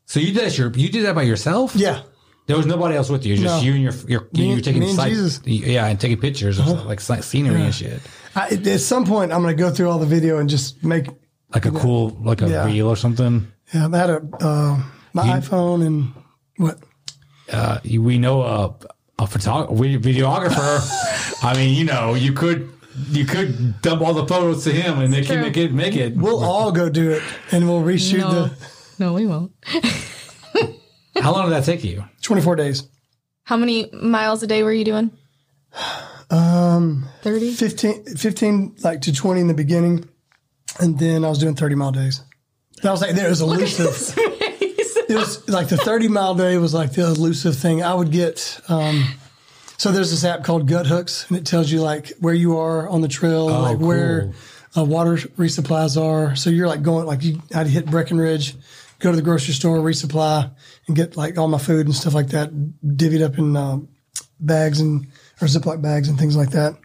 so you did that your you did that by yourself? yeah, There was nobody else with you. Just No. you and your your you, were taking me and sight- Yeah, and taking pictures of like si- scenery and shit. I, at some point I'm going to go through all the video and just make. Like a cool, like a Yeah. reel or something. Yeah, I had a uh, my iPhone and what? Uh, we know a a photog- we- videographer. I mean, you know, you could you could dump all the photos to him, and they can make it make it. We'll all go do it and we'll reshoot No, the no, we won't. How long did that take you? 24 days. How many miles a day were you doing? Um, thirty. 15, 15 like to 20 in the beginning. And then I was doing 30 mile days. That was like, there was elusive. It was like the 30 mile day was like the elusive thing. I would get, um, so there's this app called Guthooks, and it tells you like where you are on the trail, like where uh, water resupplies are. So you're like going like you I'd hit Breckenridge, go to the grocery store, resupply, and get like all my food and stuff like that divvied up in uh, bags and or Ziploc bags and things like that.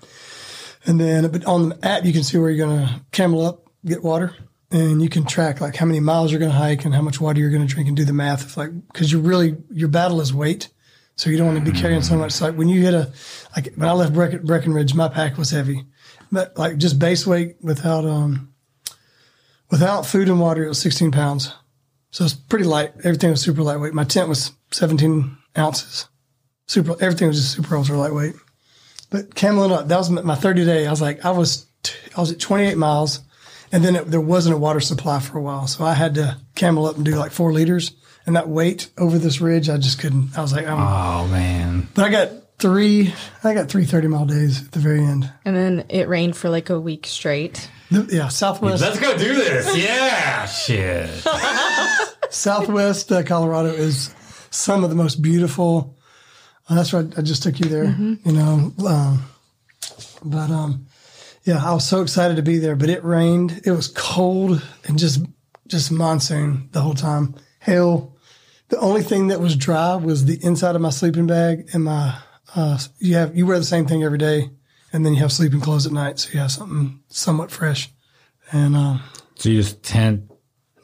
And then, but on the app, you can see where you're going to camel up, get water, and you can track like how many miles you're going to hike and how much water you're going to drink and do the math. Like, cause you're really, your battle is weight. So you don't want to be carrying so much. So like when you hit a, like when I left Brecken, Breckenridge, my pack was heavy, but like just base weight without, um, without food and water, it was 16 pounds. So it's pretty light. Everything was super lightweight. My tent was 17 ounces. Super, everything was just super ultra lightweight. But cameling up, that was my 30 day. I was like, I was, I was at 28 miles and then it, there wasn't a water supply for a while. So I had to camel up and do like four liters and that weight over this ridge, I just couldn't, I was like, I'm, Oh man. but I got three, I got three 30 mile days at the very end. And then it rained for like a week straight. The- yeah. Southwest, Let's go do this. Yeah. Shit. Southwest uh, Colorado is some of the most beautiful. uh, that's right. I just took you there. You know, um, but um, yeah, I was so excited to be there. But it rained. It was cold and just just monsoon the whole time. Hail. The only thing that was dry was the inside of my sleeping bag and my. Uh, you have you wear the same thing every day, and then you have sleeping clothes at night, so you have something somewhat fresh. And um, So you just tent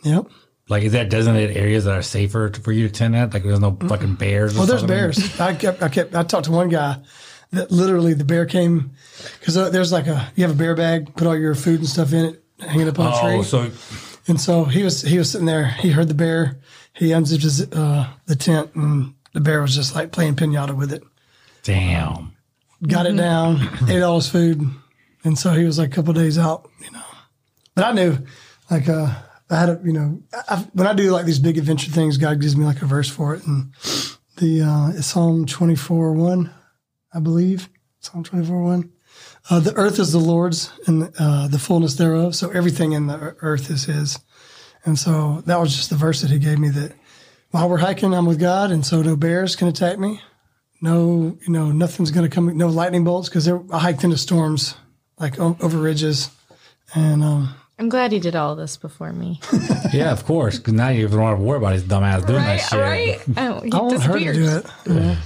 yep. Like is that designated areas that are safer to- for you to tent at? Like there's no fucking bears. Or Well, there's something? bears. I kept, I kept, I talked to one guy that literally the bear came because there's like a, you have a bear bag, put all your food and stuff in it, hang it up on a Oh, tree. so and so he was, he was sitting there. He heard the bear. He unzipped his, uh, the tent and the bear was just like playing pinata with it. damn. Got it down, ate all his food. And so he was like a couple days out, you know. But I knew, like, uh, I had a, you know, I, when I do like these big adventure things, God gives me like a verse for it. And the, uh, it's Psalm 24 1, I believe. Psalm 24 1. Uh, the earth is the Lord's and uh, the fullness thereof. So everything in the earth is His. And so that was just the verse that He gave me that while we're hiking, I'm with God. And so no bears can attack me. No, you know, nothing's going to come, no lightning bolts because I hiked into storms like over ridges. And, um, I'm glad he did all this before me. Yeah, of course. Because now you don't have to worry about his dumbass doing that shit. Oh, he I want her to disappeared. do it.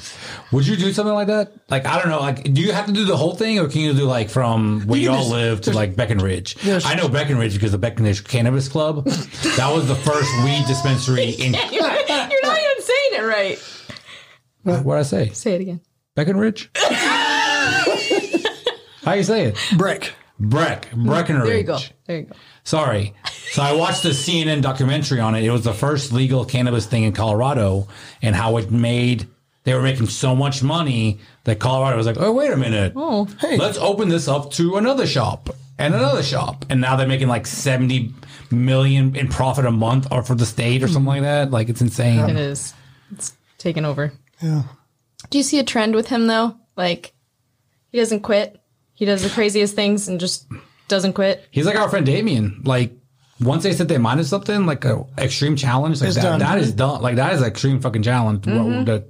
Would you do something like that? Like I don't know. Like, do you have to do the whole thing, or can you do like from where you, you all just- live to like Breckenridge? there's- I know Breckenridge because the Breckenridge Cannabis Club. that was the first weed dispensary in. You're not even saying it right. What would I say? Say it again. Breckenridge. How you say it? Breck. Breck. Breckenridge. There you go. There you go. Sorry. So I watched the CNN documentary on it. It was the first legal cannabis thing in Colorado and how it made they were making so much money that Colorado was like, oh, wait a minute. Oh, Hey. Let's open this up to another shop and another shop. And now they're making like 70 million in profit a month or for the state or something like that. Mm-hmm. Like it's insane. it is. It's taken over. Yeah. Do you see a trend with him though? Like he doesn't quit. He does the craziest things and just doesn't quit. He's like our friend Damien. Like once they said they minded something, like a extreme challenge, like It's that, done. that is done. Like that is an extreme fucking challenge. What- The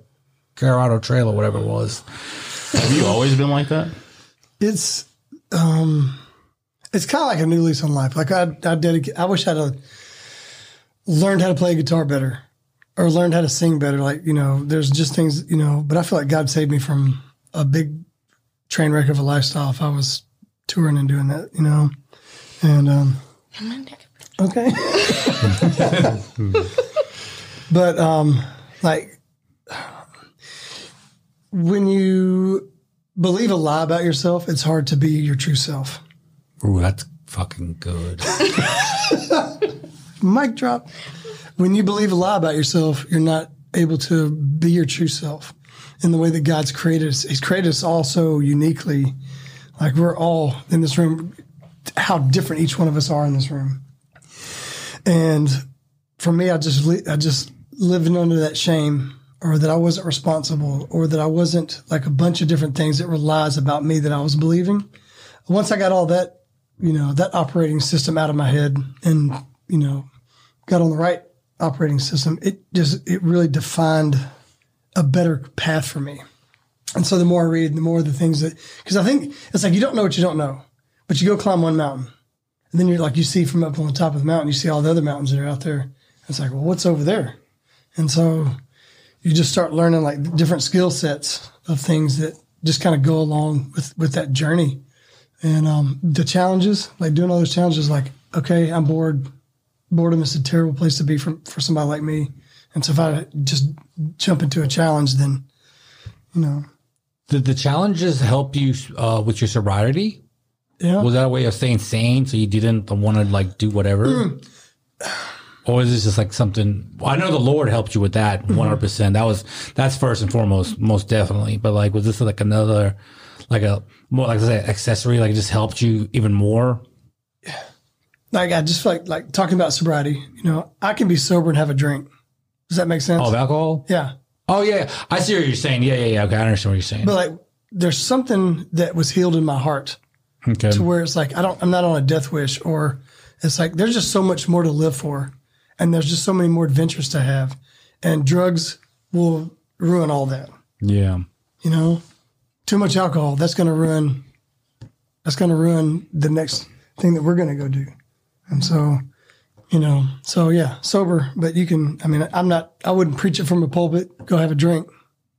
Colorado Trail or whatever it was. Have you always been like that? It's, um, it's kind of like a new lease on life. Like I, I dedicate, I wish I'd have learned how to play guitar better or learned how to sing better. Like, you know, there's just things, you know, but I feel like God saved me from a big train wreck of a lifestyle if I was touring and doing that, you know? And, um, okay. but, um, like, when you believe a lie about yourself, it's hard to be your true self. Ooh, that's fucking good. Mic drop. When you believe a lie about yourself, you're not able to be your true self in the way that God's created us. He's created us all so uniquely. Like we're all in this room, how different each one of us are in this room. And for me, I just, I just living under that shame or that I wasn't responsible or that I wasn't like a bunch of different things that were lies about me that I was believing. Once I got all that, you know, that operating system out of my head and, you know, got on the right operating system, it just, it really defined a better path for me. And so the more I read, the more the things that, because I think it's like you don't know what you don't know, but you go climb one mountain. And then you're like, you see from up on the top of the mountain, you see all the other mountains that are out there. It's like, well, what's over there? And so you just start learning like different skill sets of things that just kind of go along with, with that journey. And um, the challenges, like doing all those challenges, like, okay, I'm bored. Boredom is a terrible place to be for, for somebody like me. And so if I just jump into a challenge, then, you know, Did the challenges help you uh, with your sobriety? yeah. Was that a way of staying sane so you didn't want to like do whatever? Mm. Or is this just like something? Well, I know the Lord helped you with that Mm-hmm. 100. percent That was that's first and foremost, most definitely. But like, was this like another, like a more like I said, accessory? Like it just helped you even more? like I just feel like like talking about sobriety. You know, I can be sober and have a drink. Does that make sense? Oh, of alcohol? yeah, Oh yeah, I see what you're saying. Yeah, yeah, yeah. Okay, I understand what you're saying. but like there's something that was healed in my heart okay. to where it's like I don't I'm not on a death wish or it's like there's just so much more to live for, and there's just so many more adventures to have, and drugs will ruin all that. Yeah. You know, too much alcohol that's going to ruin that's going to ruin the next thing that we're going to go do, and so. You know, so yeah, sober, but you can. I mean, I'm not. I wouldn't preach it from a pulpit. Go have a drink.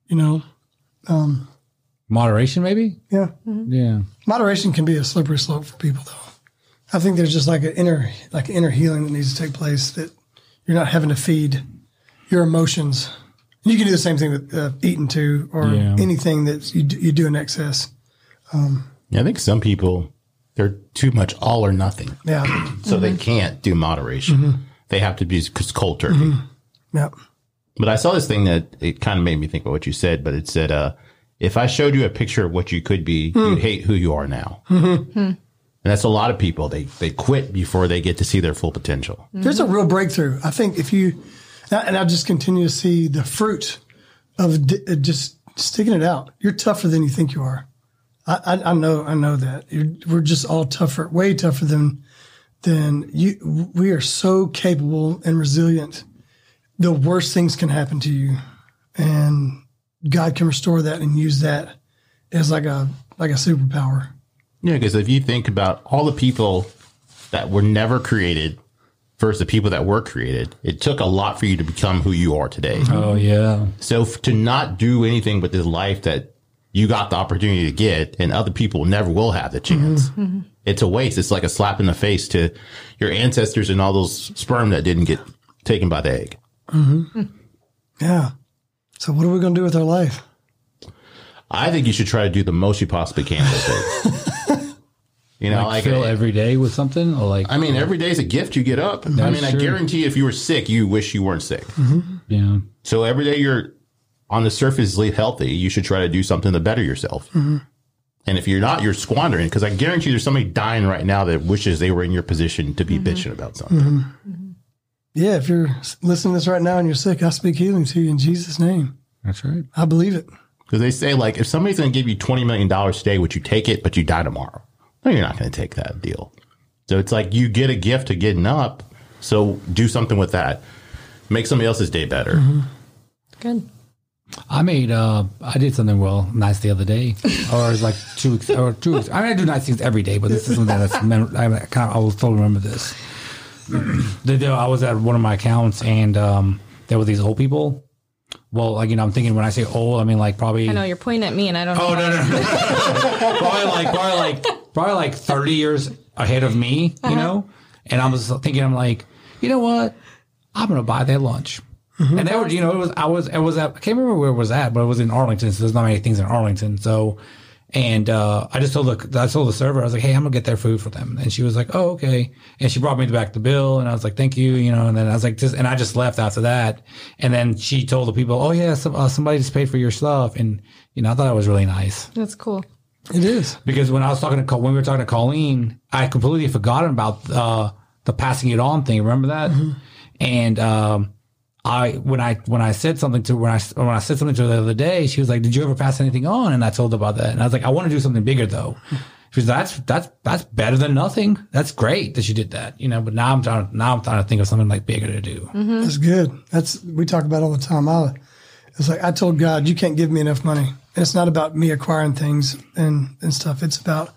You know, Um, Moderation, maybe. yeah. Yeah. Moderation can be a slippery slope for people, though. I think there's just like an inner, like an inner healing that needs to take place. That you're not having to feed your emotions. You can do the same thing with uh, eating too, or Yeah. anything that you do, you do in excess. Yeah, I think some people they're too much all or nothing, Yeah, so they mm-hmm. can't do moderation. Mm-hmm. They have to be just cold turkey. Mm-hmm. yeah, But I saw this thing that it kind of made me think about what you said. But it said, uh, "If I showed you a picture of what you could be, mm. you'd hate who you are now." Hmm. And that's a lot of people. They they quit before they get to see their full potential. There's a real breakthrough. I think if you, and I just continue to see the fruit of di- uh, just sticking it out. You're tougher than you think you are. I, I, I know, I know that You're, we're just all tougher, way tougher than than you. We are so capable and resilient. The worst things can happen to you, and God can restore that and use that as like a like a superpower. Yeah, because if you think about all the people that were never created versus the people that were created, it took a lot for you to become who you are today. Oh yeah. So f- to not do anything with this life that you got the opportunity to get and other people never will have the chance. Mm-hmm. Mm-hmm. It's a waste. It's like a slap in the face to your ancestors and all those sperm that didn't get taken by the egg. Mm-hmm. Hmm. Yeah. So what are we going to do with our life? I think you should try to do the most you possibly can with it. you know, Like like, fill every day with something, or like I mean, every day is a gift you get up. I mean, I guarantee if you were sick, you wish you weren't sick. yeah. So every day you're on the surface live healthy, you should try to do something to better yourself. Mm-hmm. And if you're not, you're squandering because I guarantee you, there's somebody dying right now that wishes they were in your position to be mm-hmm. bitching about something. Mm-hmm. Yeah, if you're listening to this right now and you're sick, I speak healing to you in Jesus' name. That's right. I believe it. Because they say like if somebody's going to give you twenty million dollars today, would you take it? But you die tomorrow. No, you're not going to take that deal. So it's like you get a gift to getting up. So do something with that. Make somebody else's day better. Good. I made uh I did something well nice the other day, or it was like two weeks or two weeks. I mean, I do nice things every day, but this is something that's mem- I kind of I will still remember this. the day I was at one of my accounts and um there were these old people. Well, like you know, I'm thinking when I say old, I mean like probably I know you're pointing at me, and I don't. know Oh no no, no. probably like probably like probably like thirty years ahead of me, you know. And I was thinking, I'm like, you know what? I'm gonna buy their lunch. And they were, you know, it was I was it was at I can't remember where it was at, but it was in Arlington. So there's not many things in Arlington. So, and uh, I just told the I told the server I was like, hey, I'm gonna get their food for them. And she was like, oh okay. And she brought me back the bill, and I was like, thank you, you know. And then I was like, just and I just left after that. And then she told the people, oh yeah, some, uh, somebody just paid for your stuff, and you know, I thought it was really nice That's cool. It is. because when I was talking to when we were talking to Colleen, I completely forgotten about uh, the passing it on thing. Remember that? And um, I when I when I said something to when I when I said something to her the other day, she was like, "Did you ever pass anything on?" And I told her about that, and I was like, "I want to do something bigger though." She was that's that's that's better than nothing. That's great that she did that, you know. But now I'm trying now I'm trying to think of something like bigger to do. Mm-hmm. That's good. That's we talk about all the time. I It's like I told God, you can't give me enough money. And it's not about me acquiring things and, and stuff. It's about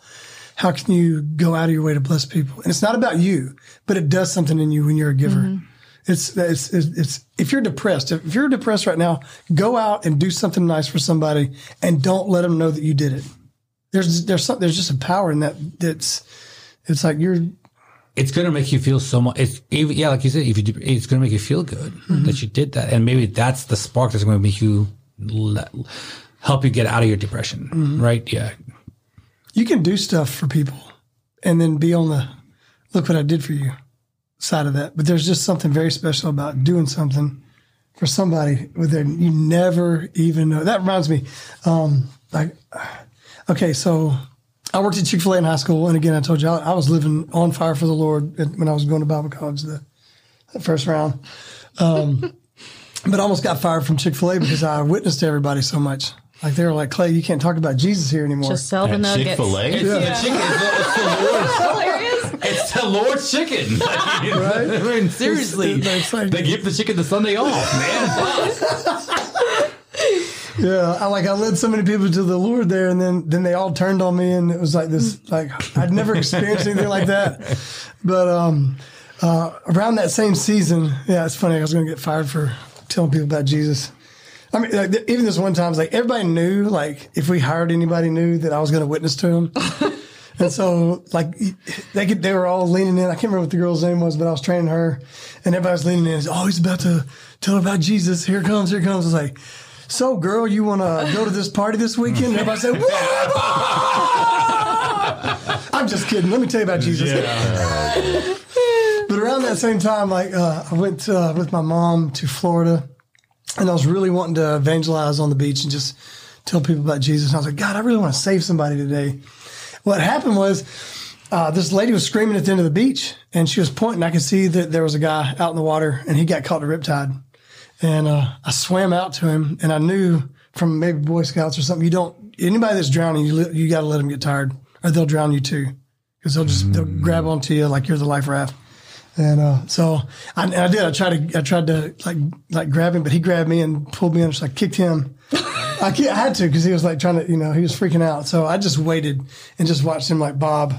how can you go out of your way to bless people? And it's not about you, but it does something in you when you're a giver. Mm-hmm. It's, it's, it's, it's, if you're depressed, if you're depressed right now, go out and do something nice for somebody and don't let them know that you did it. There's, there's some, there's just a power in that. That's, it's like you're, it's going to make you feel so much. It's even, yeah, like you said, if you do, it's going to make you feel good mm-hmm. that you did that, and maybe that's the spark that's going to make you le- help you get out of your depression, mm-hmm. right? Yeah, you can do stuff for people and then be on the look what I did for you side of that. But there's just something very special about doing something for somebody with their you never even know. That reminds me, um, like okay, so I worked at Chick Fil A in high school, and again, I told you I, I was living on fire for the Lord when I was going to Bible college the, the first round. Um, but I almost got fired from Chick Fil A because I witnessed to everybody so much. Like they were like, Clay, you can't talk about Jesus here anymore. Just sell the nuggets. Chick-fil-A? it's the chicken. It's the, Lord's. Hilarious. It's the Lord's chicken. right? I mean, seriously, It's- it's like- they give the chicken the Sunday off, man. Yeah, I like I led so many people to the Lord there, and then then they all turned on me, and it was like this like I'd never experienced anything like that. But um, uh, around that same season, yeah, it's funny. I was going to get fired for telling people about Jesus. I mean, like, th- even this one time, it's like everybody knew, like if we hired anybody, knew that I was going to witness to them. And so, like, they could, they were all leaning in. I can't remember what the girl's name was, but I was training her, and everybody was leaning in. Oh, he's about to tell her about Jesus. Here it comes, here it comes. I was like, so, girl, you want to go to this party this weekend? And everybody said? I'm just kidding. Let me tell you about Jesus. but around that same time, like, uh, I went uh, with my mom to Florida, and I was really wanting to evangelize on the beach and just tell people about Jesus. And I was like, God, I really want to save somebody today. What happened was, uh, this lady was screaming at the end of the beach, and she was pointing. I could see that there was a guy out in the water, and he got caught in a riptide. And uh, I swam out to him, and I knew from maybe Boy Scouts or something, you don't anybody that's drowning, you you got to let them get tired, or they'll drown you too, because they'll just they'll grab onto you like you're the life raft. And uh, so I, I did. I tried to I tried to like like grab him, but he grabbed me and pulled me under. So I kicked him. I, I had to because he was like trying to you know he was freaking out. So I just waited and just watched him like bob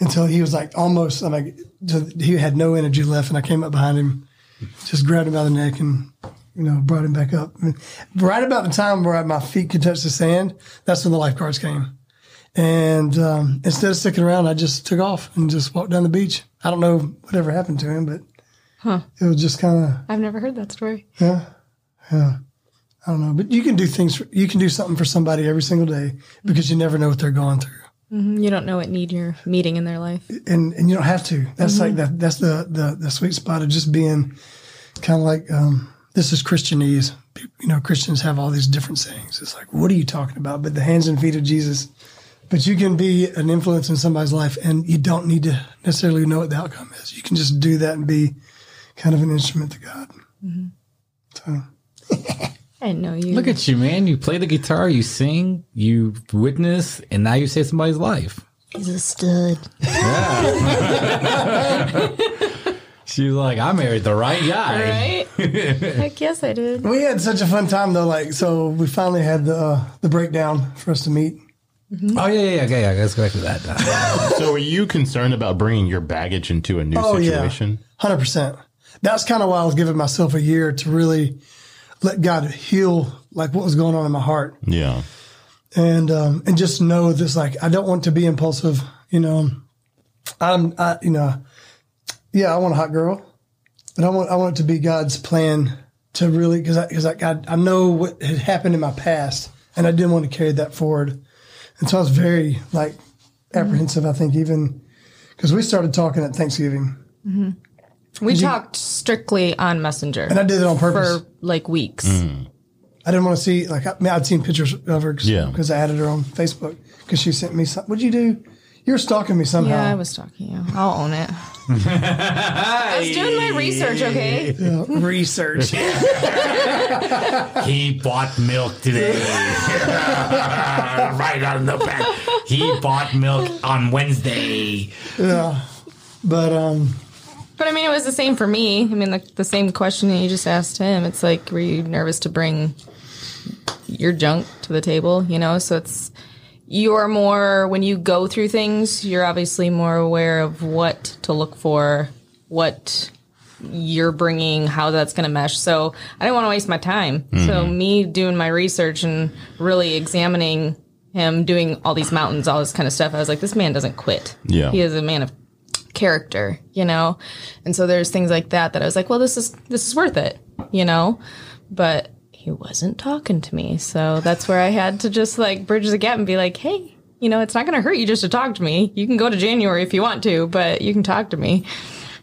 until he was like almost I'm like he had no energy left, and I came up behind him, just grabbed him by the neck and you know brought him back up. And right about the time where my feet could touch the sand, that's when the lifeguards came. And um, instead of sticking around, I just took off and just walked down the beach. I don't know whatever happened to him, but it was just kind of I've never heard that story. yeah, yeah. I don't know, but you can do things. For, you can do something for somebody every single day because you never know what they're going through. Mm-hmm. You don't know what need you're meeting in their life. and and you don't have to. That's like mm-hmm. that. That's the, the the sweet spot of just being kind of like um, this is Christianese. You know, Christians have all these different sayings. It's like, what are you talking about? But the hands and feet of Jesus. But you can be an influence in somebody's life, and you don't need to necessarily know what the outcome is. You can just do that and be kind of an instrument to God. Mm-hmm. So I didn't know you. Look at you, man. You play the guitar, you sing, you witness, and now you save somebody's life. He's a stud. Yeah. She's like, I married the right guy. Right? Heck yes, I did. we had such a fun time though. Like, so we finally had the uh, the breakdown for us to meet. Oh, yeah, yeah, yeah. Okay, yeah, let's go back to that. So, were you concerned about bringing your baggage into a new Oh, yeah. situation? Hundred percent. That's kind of why I was giving myself a year to really let God heal like what was going on in my heart, Yeah. and um, and just know this. Like I don't want to be impulsive. You know, I'm. I, you know, yeah, I want a hot girl, but I want I want it to be God's plan to really because I because I, I I know what had happened in my past, and I didn't want to carry that forward, and so I was very like apprehensive. I think even because we started talking at Thanksgiving. We talked strictly on Messenger And I did it on purpose. for like weeks. I didn't want to see like I mean, I'd seen pictures of her Yeah. because I added her on Facebook because she sent me some. What'd you do? You're stalking me somehow. Yeah, I was talking you. I'll own it. I was doing my research, okay? Yeah, research. he bought milk today. right on the back. He bought milk on Wednesday. yeah, but um, But I mean, it was the same for me. I mean, the, the same question that you just asked him. It's like, were you nervous to bring your junk to the table, you know? So it's, you're more, when you go through things, you're obviously more aware of what to look for, what you're bringing, how that's going to mesh. So I didn't want to waste my time. So mm-hmm. me doing my research and really examining him doing all these mountains, all this kind of stuff, I was like, this man doesn't quit. Yeah. He is a man of character, you know? And so there's things like that that I was like, well, this is, this is worth it, you know? But he wasn't talking to me. So that's where I had to just like bridge the gap and be like, hey, you know, it's not going to hurt you just to talk to me. You can go to January if you want to, but you can talk to me.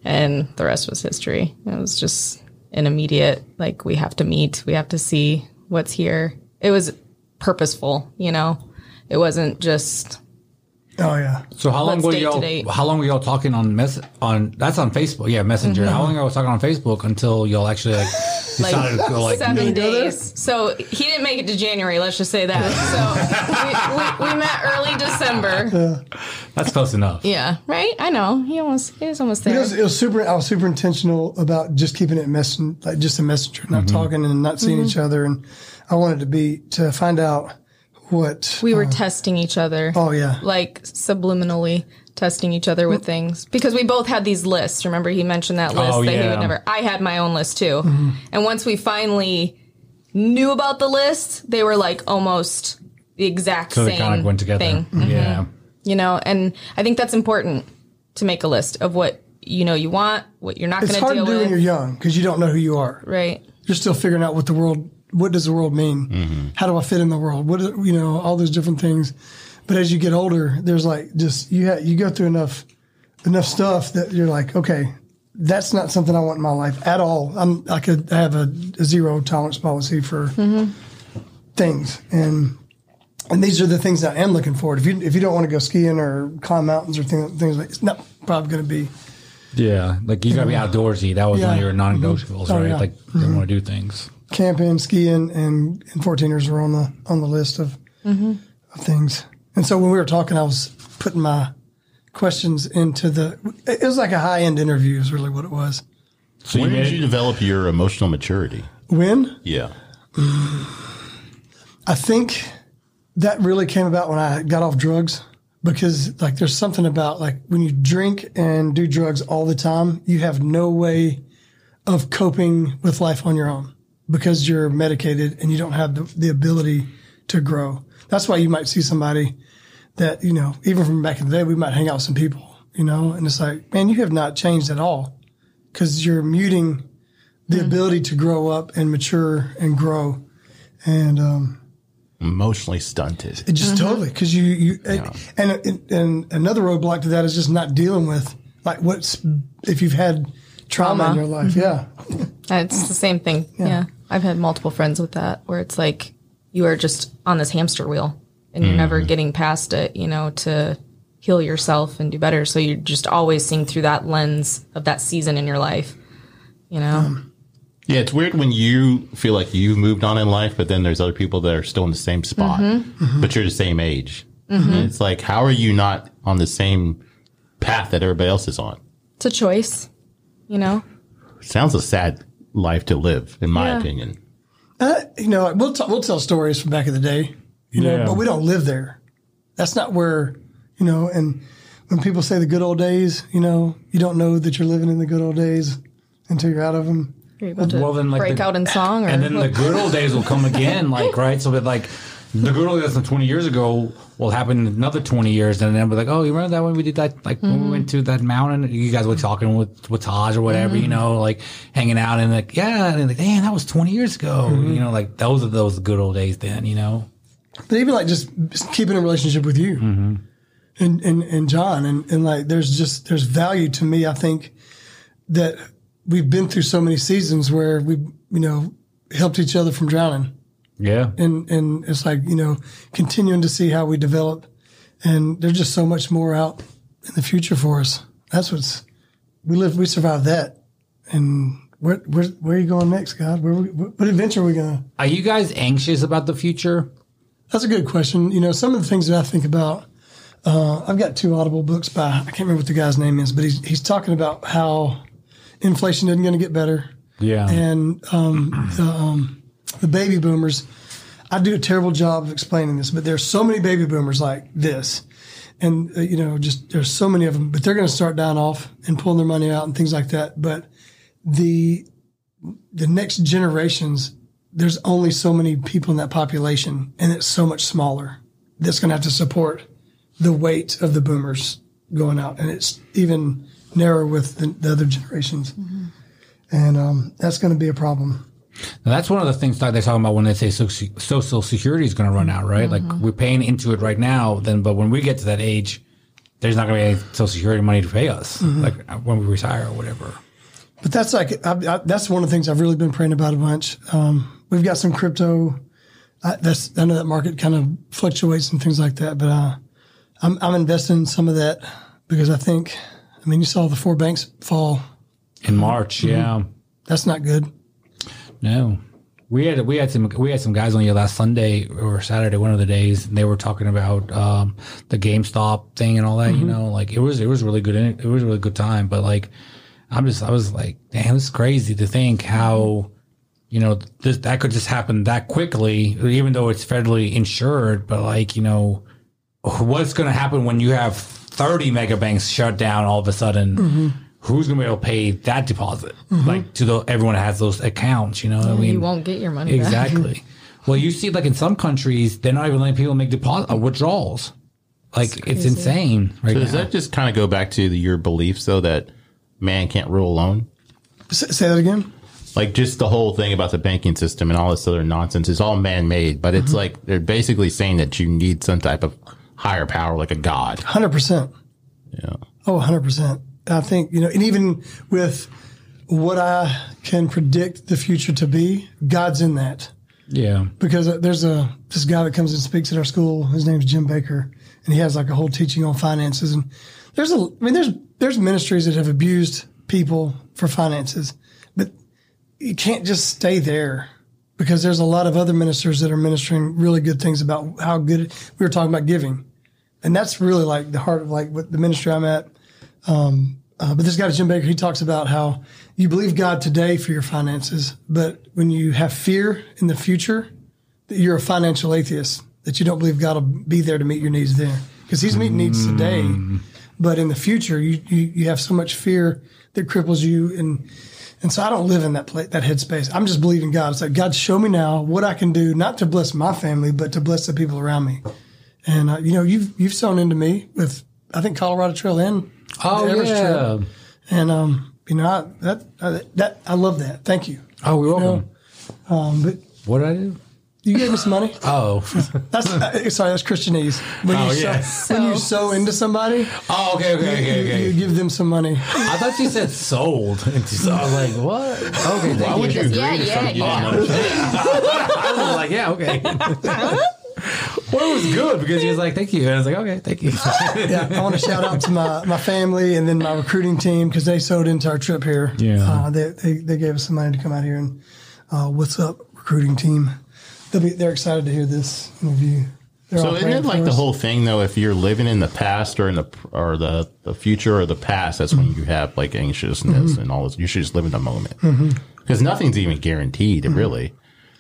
And the rest was history. It was just an immediate, like, we have to meet, we have to see what's here. It was purposeful, you know? It wasn't just, Oh yeah. So how long Let's were y'all? How long were y'all talking on mess on? That's on Facebook. Yeah, Messenger. How long were y'all talking on Facebook until y'all actually like like decided to go like? seven go there? days. So he didn't make it to January. Let's just say that. So we, we, we met early December. That's close enough. Yeah, right. I know. He almost he was almost It there. was, it was super. I was super intentional about just keeping it messen, like just a messenger, not Mm-hmm. talking and not seeing Mm-hmm. each other. And I wanted to be to find out what. we were uh, testing each other. oh yeah, like subliminally testing each other with mm. things because we both had these lists. Remember, he mentioned that oh, list Oh, that he would never. I had my own list too, mm-hmm. and once we finally knew about the list, they were like almost the exact So they same kind of went together. thing. Mm-hmm. Yeah. You know, and I think that's important to make a list of what you know you want, what you're not going to hard to deal do when you're young because you don't know who you are. Right. You're still figuring out what the world. What does the world mean? Mm-hmm. How do I fit in the world? What is, you know, all those different things. But as you get older, there's like just you ha- you go through enough enough stuff that you're like, okay, that's not something I want in my life at all. I'm I could have a, a zero tolerance policy for mm-hmm. things, and and these are the things that I am looking forward. If you if you don't want to go skiing or climb mountains or things things like, it's not probably going to be. Yeah. Like you gotta be mm-hmm. outdoorsy. That was one of your non-negotiables, mm-hmm. Oh, right? yeah. Like you don't want to do things. Camping, skiing, and and fourteeners were on the on the list of mm-hmm. of things. And so when we were talking, I was putting my questions into the. It was like a high end interview, is really what it was. So when you did you develop your emotional maturity? When Yeah. Mm, I think that really came about when I got off drugs because like there's something about like when you drink and do drugs all the time, you have no way of coping with life on your own because you're medicated and you don't have the, the ability to grow. That's why you might see somebody that, you know, even from back in the day, we might hang out with some people, you know, and it's like, man, you have not changed at all because you're muting the ability to grow up and mature and grow. And, um, Emotionally stunted. it just totally because you you and, and and another roadblock to that is just not dealing with like what's if you've had trauma, in your life. Yeah, It's the same thing. Yeah. I've had multiple friends with that where it's like you are just on this hamster wheel and you're never mm-hmm. getting past it, you know, to heal yourself and do better. So you're just always seeing through that lens of that season in your life, you know? Yeah, it's weird when you feel like you've moved on in life, but then there's other people that are still in the same spot, mm-hmm. Mm-hmm. but you're the same age. And it's like, how are you not on the same path that everybody else is on? it's a choice, you know? Sounds a sad life to live, in my Yeah. opinion. uh, you know we'll t- we'll tell stories from back in the day, you know, Yeah. but we don't live there. That's not where you know. And when people say the good old days, you know, you don't know that you're living in the good old days until you're out of them. You're able to Well, then, like, break the- out in song or And then the good old days will come again, like right. So that like the good old days from twenty years ago will happen in another twenty years, and then be like, oh, you remember that when we did that? Like when we mm-hmm. went to that mountain, you guys were talking with with Taj or whatever, you mm-hmm. know, like hanging out and like yeah, and like damn, that was twenty years ago. Mm-hmm. You know, like those are those good old days then. You know. But even like just, just keeping a relationship with you and, and, and John and, and like there's just there's value to me. I think that we've been through so many seasons where we you know helped each other from drowning Yeah. and and it's like you know continuing to see how we develop and there's just so much more out in the future for us. That's what's we live we survived that and. Where, where, where are you going next, God? Where, what what adventure are we going to? Are you guys anxious about the future? That's a good question. You know, some of the things that I think about, uh, I've got two Audible books by, I can't remember what the guy's name is, but he's, he's talking about how inflation isn't going to get better. Yeah. And um, the, um, the baby boomers I do a terrible job of explaining this, but there's so many baby boomers like this. And, uh, you know, just there's so many of them, but they're going to start dying off and pulling their money out and things like that. But the, the next generations, there's only so many people in that population and it's so much smaller that's going to have to support the weight of the boomers going out. And it's even narrower with the, the other generations. And um, that's going to be a problem. Now, that's one of the things that they're talking about when they say social security is going to run out, right? Like mm-hmm. we're paying into it right now, then, but when we get to that age, there's not going to be any social security money to pay us, mm-hmm. like uh, when we retire or whatever. But that's like I, I, that's one of the things I've really been praying about a bunch. Um, we've got some crypto. I, that's I know that market kind of fluctuates and things like that, but uh, I'm I'm investing in some of that because I think I mean you saw the four banks fall. In March, mm-hmm. yeah. That's not good. No, we had we had some we had some guys on here last Sunday or Saturday, one of the days, and they were talking about um, the GameStop thing and all that. You know, like it was it was really good. It was a really good time. But like, I'm just I was like, damn, it's crazy to think how. You know, this, that could just happen that quickly, even though it's federally insured. But like, you know, what's going to happen when you have 30 mega banks shut down all of a sudden? Who's going to be able to pay that deposit? Like to the everyone that has those accounts, you know? I mean, you won't get your money back. Exactly. well, you see, like in some countries, they're not even letting people make deposit uh, withdrawals. Like it's, crazy. insane right So does now. that just kind of go back to the, your beliefs, though, that man can't rule alone? S- say that again. Like just the whole thing about the banking system and all this other nonsense is all man made, but it's like they're basically saying that you need some type of higher power, like a god. Hundred percent. Yeah. Oh, 100 percent. I think you know, and even with what I can predict the future to be, God's in that. yeah. because uh, there's a this guy that comes and speaks at our school. His name's Jim Baker, and he has like a whole teaching on finances. And there's a, I mean, there's there's ministries that have abused people for finances, but you can't just stay there because there's a lot of other ministers that are ministering really good things about how good we were talking about giving, and that's really like the heart of like what the ministry I'm at. Um, uh, but this guy, Jim Baker, he talks about how you believe God today for your finances, but when you have fear in the future, that you're a financial atheist, that you don't believe God will be there to meet your needs there. Because He's meeting needs today, but in the future, you, you, you have so much fear that cripples you. And, and so I don't live in that place, that headspace. I'm just believing God. It's like, God, show me now what I can do, not to bless my family, but to bless the people around me. And, uh, you know, you've, you've sown into me with, I think, Colorado Trail and Oh the Everest yeah. Trail. And, um, you know, I, that, I, that, I love that. Thank you. Oh, you're welcome. Um, but What did I do? you gave me some money. Oh. That's uh, sorry, that's Christianese. When Oh, you yeah. sow, when you sow into somebody, oh, okay, okay, okay, you, okay. you give them some money. I thought you said sold. So I was like, what? Okay, thank Why would you agree Yeah, to yeah, something you yeah. didn't understand? I was like, yeah, okay. Well, it was good because he was like, thank you. And I was like, okay, thank you. Yeah, I want to shout out to my, my family and then my recruiting team because they sewed into our trip here. Yeah. uh, they, they they gave us some money to come out here and uh, what's up recruiting team? They'll be they're excited to hear this interview. They're So isn't it like the whole thing though? If you're living in the past or in the or the, the future or the past, that's when you have like anxiousness and all this. You should just live in the moment because nothing's even guaranteed, really.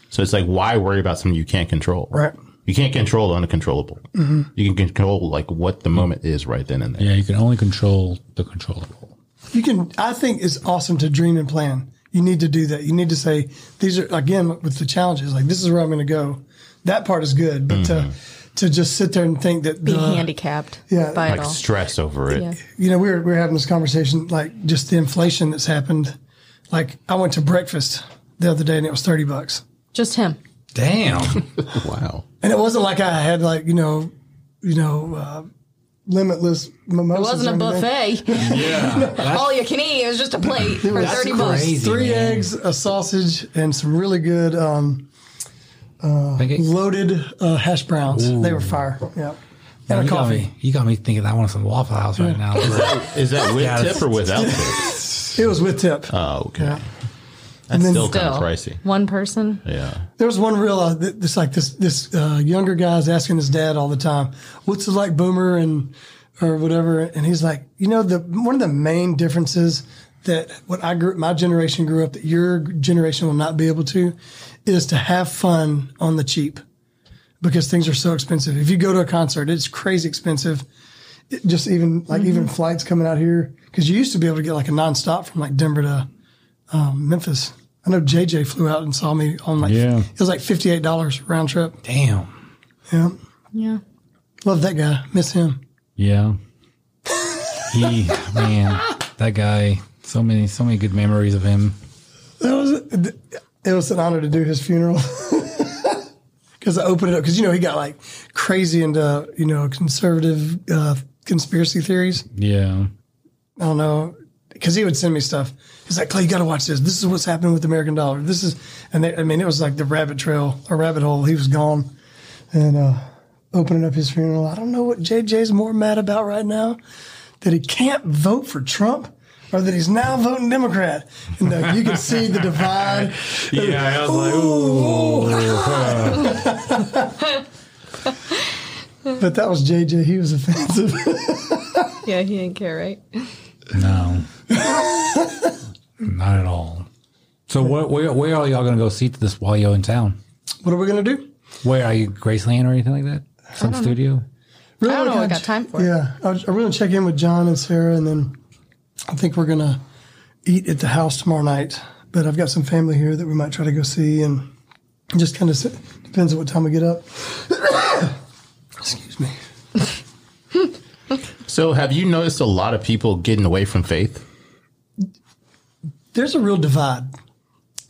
So it's like, why worry about something you can't control? Right. You can't control the uncontrollable. Mm-hmm. You can control like what the moment is right then and there. yeah, you can only control the controllable. you can i think it's awesome to dream and plan you need to do that you need to say these are again with the challenges like this is where i'm going to go that part is good but to mm-hmm. to just sit there and think that Be the, handicapped yeah, by Like it all. stress over it. Yeah. you know we were, we were having this conversation like just the inflation that's happened like i went to breakfast the other day and it was 30 bucks Just him. Damn. Wow. and it wasn't like i had like you know you know uh, limitless mimosas It wasn't a buffet. yeah. all you can eat. It was just a plate for was 30 bucks. three man. eggs a sausage and some really good um, Pancakes? loaded uh, hash browns. They were fire. Yeah. And a you got coffee. me. You got me thinking I want some Waffle House right now. Is that with Yeah, tip or without tip? It was with tip. Oh, okay. Yeah. That's then still kind of pricey. one person. Yeah. There was one real, uh, this like this this uh, younger guy's asking his dad all the time, "What's it like, Boomer?" and or whatever, and he's like, you know, the one of the main differences that what I grew, my generation grew up that your generation will not be able to, is to have fun on the cheap. because things are so expensive. If you go to a concert, it's crazy expensive. It just even like even flights coming out here because you used to be able to get like a nonstop from like Denver to um, Memphis. I know JJ flew out and saw me on like Yeah. it was like fifty eight dollars round trip. Damn. Yeah, Yeah. love that guy. Miss him. Yeah. He man, that guy. So many, so many good memories of him. That was it was an honor to do his funeral because I opened it up because you know he got like crazy into you know conservative uh, conspiracy theories. Yeah. I don't know because he would send me stuff. He's like, Clay, you got to watch this. This is what's happening with the American dollar. This is, and they, I mean, it was like the rabbit trail or rabbit hole. He was gone, and uh, opening up his funeral. I don't know what JJ's more mad about right now that he can't vote for Trump. Or that he's now voting Democrat, and uh, you can see the divide. Yeah, I was like, ooh. But that was JJ. He was offensive. Yeah, he didn't care, right? No. Not at all. So what, where, where are y'all going to go see this while you're in town? what are we gonna do? Where are you, Graceland or anything like that? Some studio? Really, I don't know what I got time for. Yeah, I was- I'm going to check in with John and Sarah, and then I think we're going to eat at the house tomorrow night. But I've got some family here that we might try to go see, and it just kind of depends on what time we get up. Excuse me. So, have you noticed a lot of people getting away from faith? There's a real divide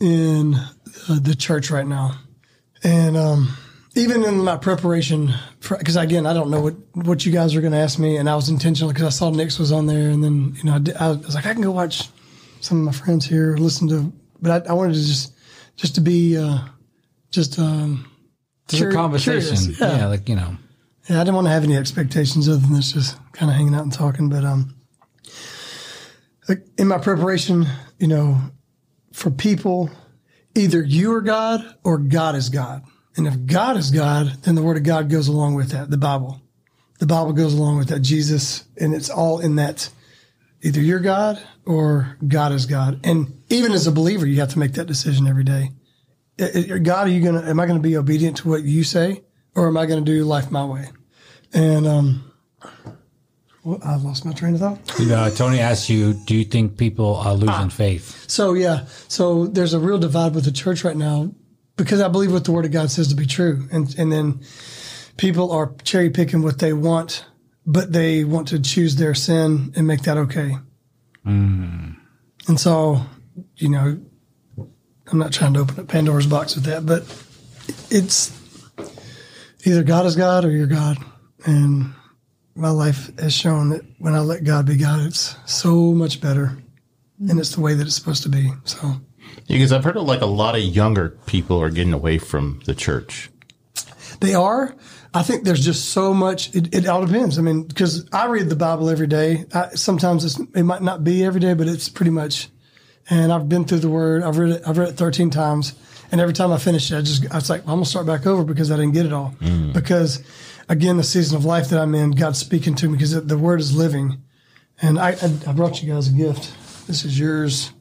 in uh, the church right now, and um, even in my preparation because again I don't know what what you guys are going to ask me, and I was intentional because I saw Nick's was on there, and then you know I, did, I was like I can go watch some of my friends here, listen to, but I, I wanted to just just to be uh, just um, Just a conversation. curious, yeah. yeah. like, you know. yeah, I didn't want to have any expectations other than this, just kind of hanging out and talking. But um, like in my preparation, you know, for people, either you are God or God is God. And if God is God, then the Word of God goes along with that. The Bible, the Bible goes along with that. Jesus, and it's all in that. Either you're God or God is God. And even as a believer, you have to make that decision every day. God, are you gonna? Am I going to be obedient to what you say, or am I going to do life my way? And um, well, I lost my train of thought. Uh, Tony asked you, do you think people are losing faith? So yeah, so there's a real divide with the church right now because I believe what the Word of God says to be true, and and then people are cherry picking what they want, but they want to choose their sin and make that okay. And so, you know, I'm not trying to open up Pandora's box with that, but it's either God is God or you're God, and my life has shown that when I let God be God, it's so much better and it's the way that it's supposed to be. So Because I've heard of like a lot of younger people are getting away from the church. they are. I think there's just so much. It, it all depends. I mean, because I read the Bible every day. I, sometimes it's, it might not be every day, but it's pretty much. And I've been through the Word. I've read it. I've read it 13 times, and every time I finish it, I just I was like, I'm gonna start back over because I didn't get it all. Mm. Because again, the season of life that I'm in, God's speaking to me because the, the Word is living. And I, I I brought you guys a gift. This is yours.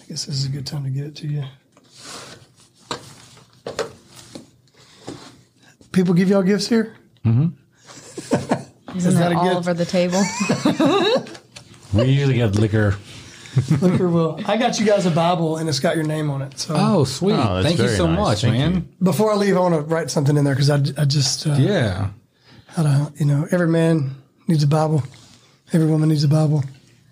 I guess this is a good time to get it to you. People give y'all gifts here? Isn't that that a all gift? over the table? We usually get liquor. Liquor will. I got you guys a Bible and it's got your name on it. So Oh, sweet. Oh, Thank you so nice. much, Thank man. you. before I leave, I want to write something in there because I, I just, uh, Yeah. How to, you know, every man needs a Bible, every woman needs a Bible.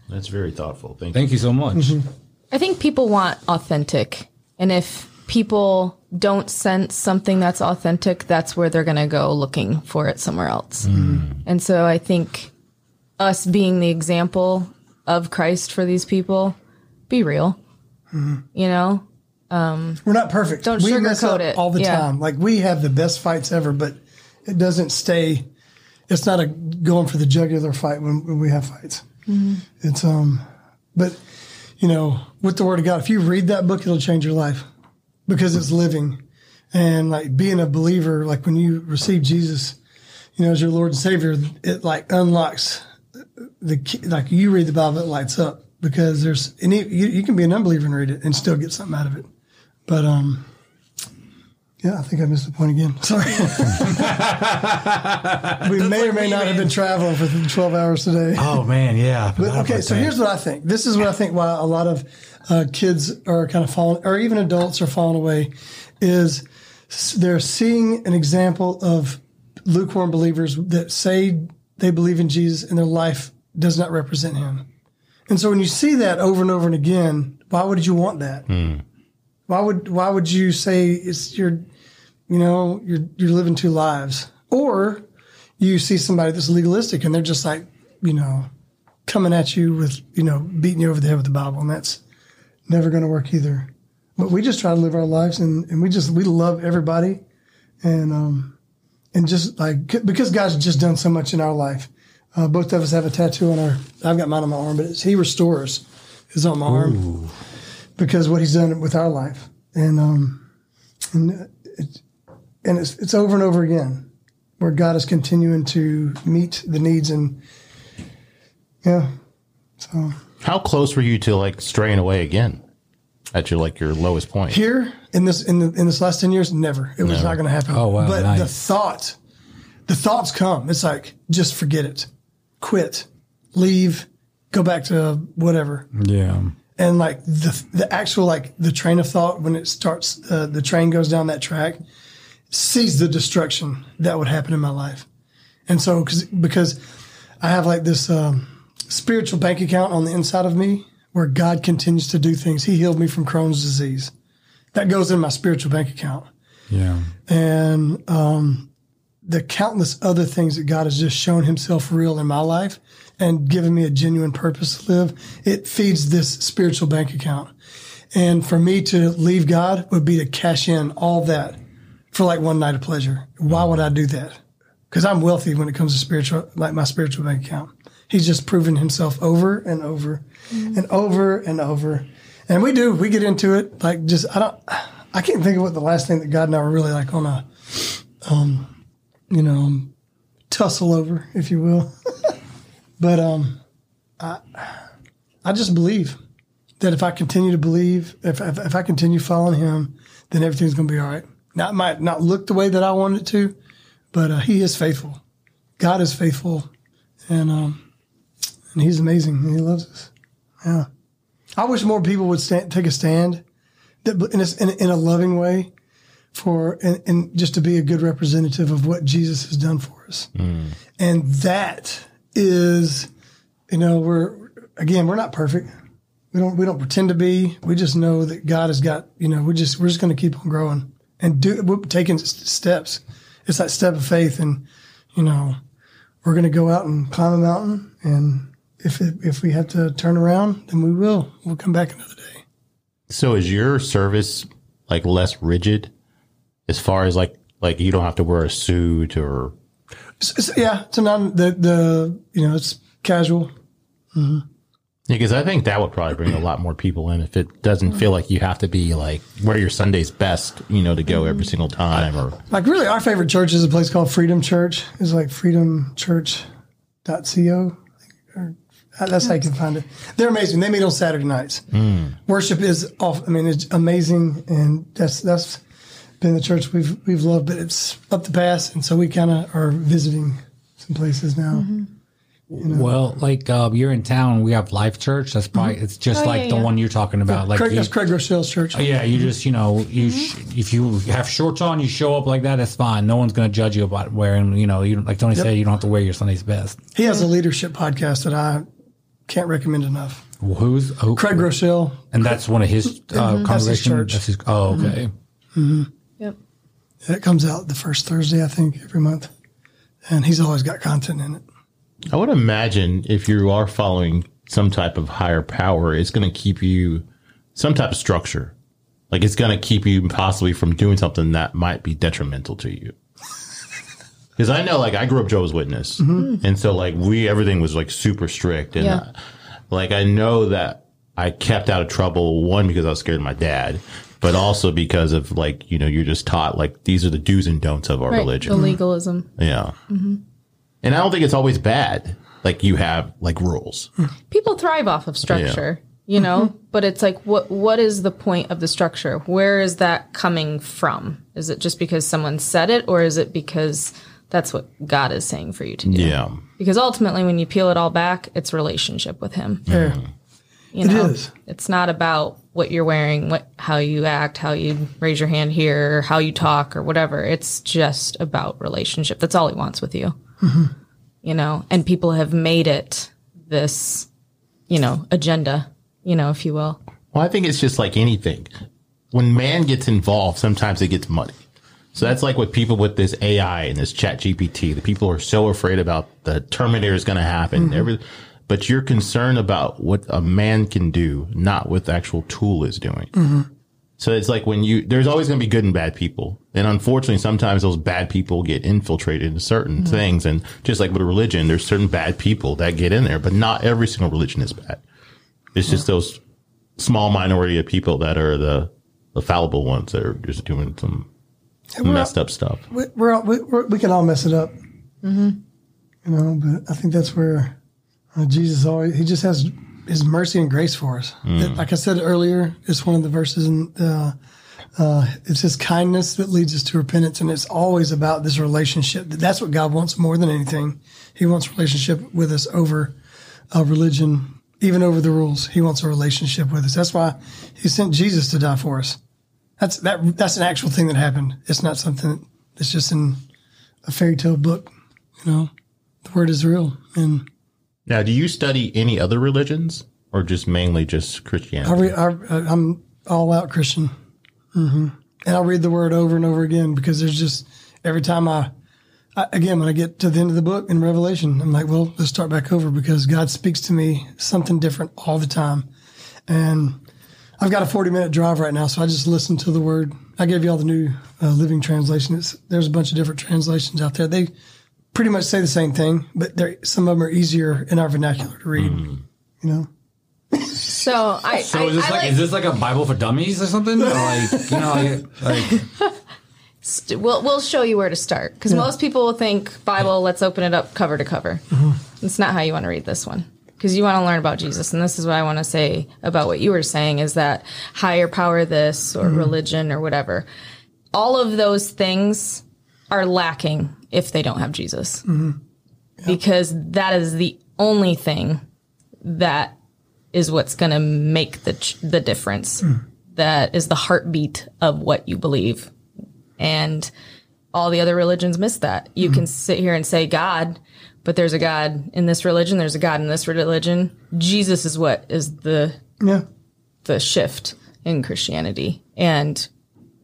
That's very thoughtful. Thank, Thank you so much. Mm-hmm. I think people want authentic. And if people don't sense something that's authentic, that's where they're going to go looking for it somewhere else. Mm. And so I think us being the example of Christ for these people, be real. Mm-hmm. You know? Um, We're not perfect. Don't we mess sugarcoat up it. all the Yeah. time. Like we have the best fights ever, but it doesn't stay. It's not a going for the jugular fight when, when we have fights. It's um, but you know, with the Word of God, if you read that book, it'll change your life because it's living. And like being a believer, like when you receive Jesus, you know, as your Lord and Savior, it like unlocks the key, like you read the Bible, it lights up because there's any you, you can be an unbeliever and read it and still get something out of it. But um, Yeah, I think I missed the point again. Sorry. we may or may not have been traveling for 12 hours today. Oh man, yeah. But, okay, so here's what I think. This is what I think why a lot of uh, kids are kind of falling, or even adults are falling away, is they're seeing an example of lukewarm believers that say they believe in Jesus and their life does not represent him. And so when you see that over and over and again, why would you want that? Why would why would you say it's your you know, you're you're living two lives? Or you see somebody that's legalistic and they're just like, you know, coming at you with, you know, beating you over the head with the Bible, and that's never gonna work either. But we just try to live our lives and, and we just we love everybody and um and just like because God's just done so much in our life. Uh, both of us have a tattoo on our. I've got mine on my arm, but it's, He restores is on my arm because what He's done with our life, and um, and it, and it's it's over and over again where God is continuing to meet the needs and yeah. So How close were you to like straying away again at your like your lowest point? here in this in the, in this last ten years, never. It was not going to happen. Oh, wow, But the thought, the thoughts come. It's like just forget it, quit, leave, go back to whatever. Yeah. and like the the actual like the train of thought when it starts uh, the train goes down that track sees the destruction that would happen in my life and so cause, because i have like this um, spiritual bank account on the inside of me where god continues to do things he healed me from crohn's disease that goes in my spiritual bank account Yeah. and um, the countless other things that God has just shown Himself real in my life and given me a genuine purpose to live, it feeds this spiritual bank account. And for me to leave God would be to cash in all that for like one night of pleasure. Why would I do that? Because I'm wealthy when it comes to spiritual, like my spiritual bank account. He's just proven Himself over and over and over and over. And we do, we get into it. Like just, I don't, I can't think of what the last thing that God and I were really like on a, um, you know, tussle over, if you will. but um, I, I just believe that if I continue to believe, if, if, if I continue following Him, then everything's going to be all right. Now, it might not look the way that I want it to, but uh, He is faithful. God is faithful, and um, and He's amazing, and He loves us. Yeah, I wish more people would stand, take a stand, that in a, in, a- in a loving way, for and, and just to be a good representative of what Jesus has done for us. And that is, you know, we're again, we're not perfect. We don't we don't pretend to be. We just know that God has got, you know, we just we're just going to keep on growing and do taking steps. It's that step of faith, and you know, we're going to go out and climb a mountain, and if it, if we have to turn around, then we will. We'll come back another day. So is your service like less rigid as far as like like you don't have to wear a suit or S- s- yeah, it's a non the the you know it's casual. Mm-hmm. Because I think that would probably bring a lot more people in if it doesn't feel like you have to be like wear your Sunday's best, you know, to go every mm-hmm. single time or Like really, our favorite church is a place called Freedom Church. It's like freedomchurch.co. Or, uh, that's how you can find it. They're amazing. They meet on Saturday nights. Mm. Worship is off. I mean, it's amazing, and that's that's been the church we've we've loved. But it's up the pass, and so we kind of are visiting some places now. Mm-hmm. Well, like uh, you're in town, we have Life Church. That's mm-hmm. probably it's just Oh, like yeah, the yeah. one you're talking about. Like Craig, you- that's Craig Groeschel's church. Oh, yeah, you mm-hmm. just you know you mm-hmm. sh- if you have shorts on, you show up like that. That's fine. No one's gonna judge you about wearing. You know, you like Tony said, you don't have to wear your Sunday's best. He has a leadership podcast that I can't recommend enough. Well, who's who, Craig Groeschel. And that's one of his uh, That's his church. That's his. Oh, okay. Yep. It comes out the first Thursday, I think, every month, and he's always got content in it. I would imagine if you are following some type of higher power, it's going to keep you some type of structure. Like it's going to keep you possibly from doing something that might be detrimental to you. Because I know, like, I grew up Jehovah's Witness, and so like we everything was like super strict, and Yeah. uh, like I know that I kept out of trouble one because I was scared of my dad, but also because of like you know you're just taught like these are the do's and don'ts of our Right. religion. The legalism. Yeah. And I don't think it's always bad. Like you have like rules. People thrive off of structure. you know mm-hmm. but it's like what what is the point of the structure where is that coming from is it just because someone said it or is it because that's what god is saying for you to do Yeah. because ultimately when you peel it all back it's relationship with him Yeah. you know is. it's not about what you're wearing what how you act how you raise your hand here how you talk or whatever it's just about relationship that's all he wants with you you know and people have made it this you know agenda you know if you will Well, I think it's just like anything. When man gets involved, sometimes it gets muddy. So that's like with people with this AI and this chat GPT. The people are so afraid about the Terminator is going to happen. Mm-hmm. Every, but you're concerned about what a man can do, not what the actual tool is doing. Mm-hmm. So it's like when you, there's always going to be good and bad people. And unfortunately, sometimes those bad people get infiltrated into certain things. And just like with religion, there's certain bad people that get in there, but not every single religion is bad. It's just those small minority of people that are the, the fallible ones that are just doing some messed up stuff. we, we're, all, we, we're we can all mess it up, you know. But I think that's where uh, Jesus always he just has his mercy and grace for us. That- like I said earlier, it's one of the verses in uh, uh, it's his kindness that leads us to repentance, and it's always about this relationship. That's what God wants more than anything. He wants relationship with us over uh, religion, even over the rules. He wants a relationship with us. That's why He sent Jesus to die for us. That's that. That's an actual thing that happened. It's not something that's just in a fairy tale book. You know, the word is real, and Now, do you study any other religions or just mainly just I Christianity? re, I, I'm all out Christian, hmm and I'll read the word over and over again because there's just every time I, I, again when I get to the end of the book in Revelation, I'm like, well, let's start back over because God speaks to me something different all the time, and I've got a 40 minute drive right now, so I just listen to the word. I gave you all the new uh, Living Translation. It's, there's a bunch of different translations out there. They pretty much say the same thing, but they're, some of them are easier in our vernacular to read. Hmm. You know. so i So I, is this I like, is this like a Bible for dummies or something? Or like you know like, like st- we'll we'll show you where to start because most people will think Bible. Let's open it up cover to cover. Mm-hmm. It's not how you want to read this one because you want to learn about Jesus, and this is what I want to say about what you were saying is that higher power, this or mm-hmm. religion or whatever. All of those things are lacking if they don't have Jesus, mm-hmm. because that is the only thing that is what's going to make the ch- the difference. Mm. That is the heartbeat of what you believe and all the other religions miss that. You mm-hmm. can sit here and say God, but there's a God in this religion, there's a God in this religion. Jesus is what is the Yeah. the shift in Christianity and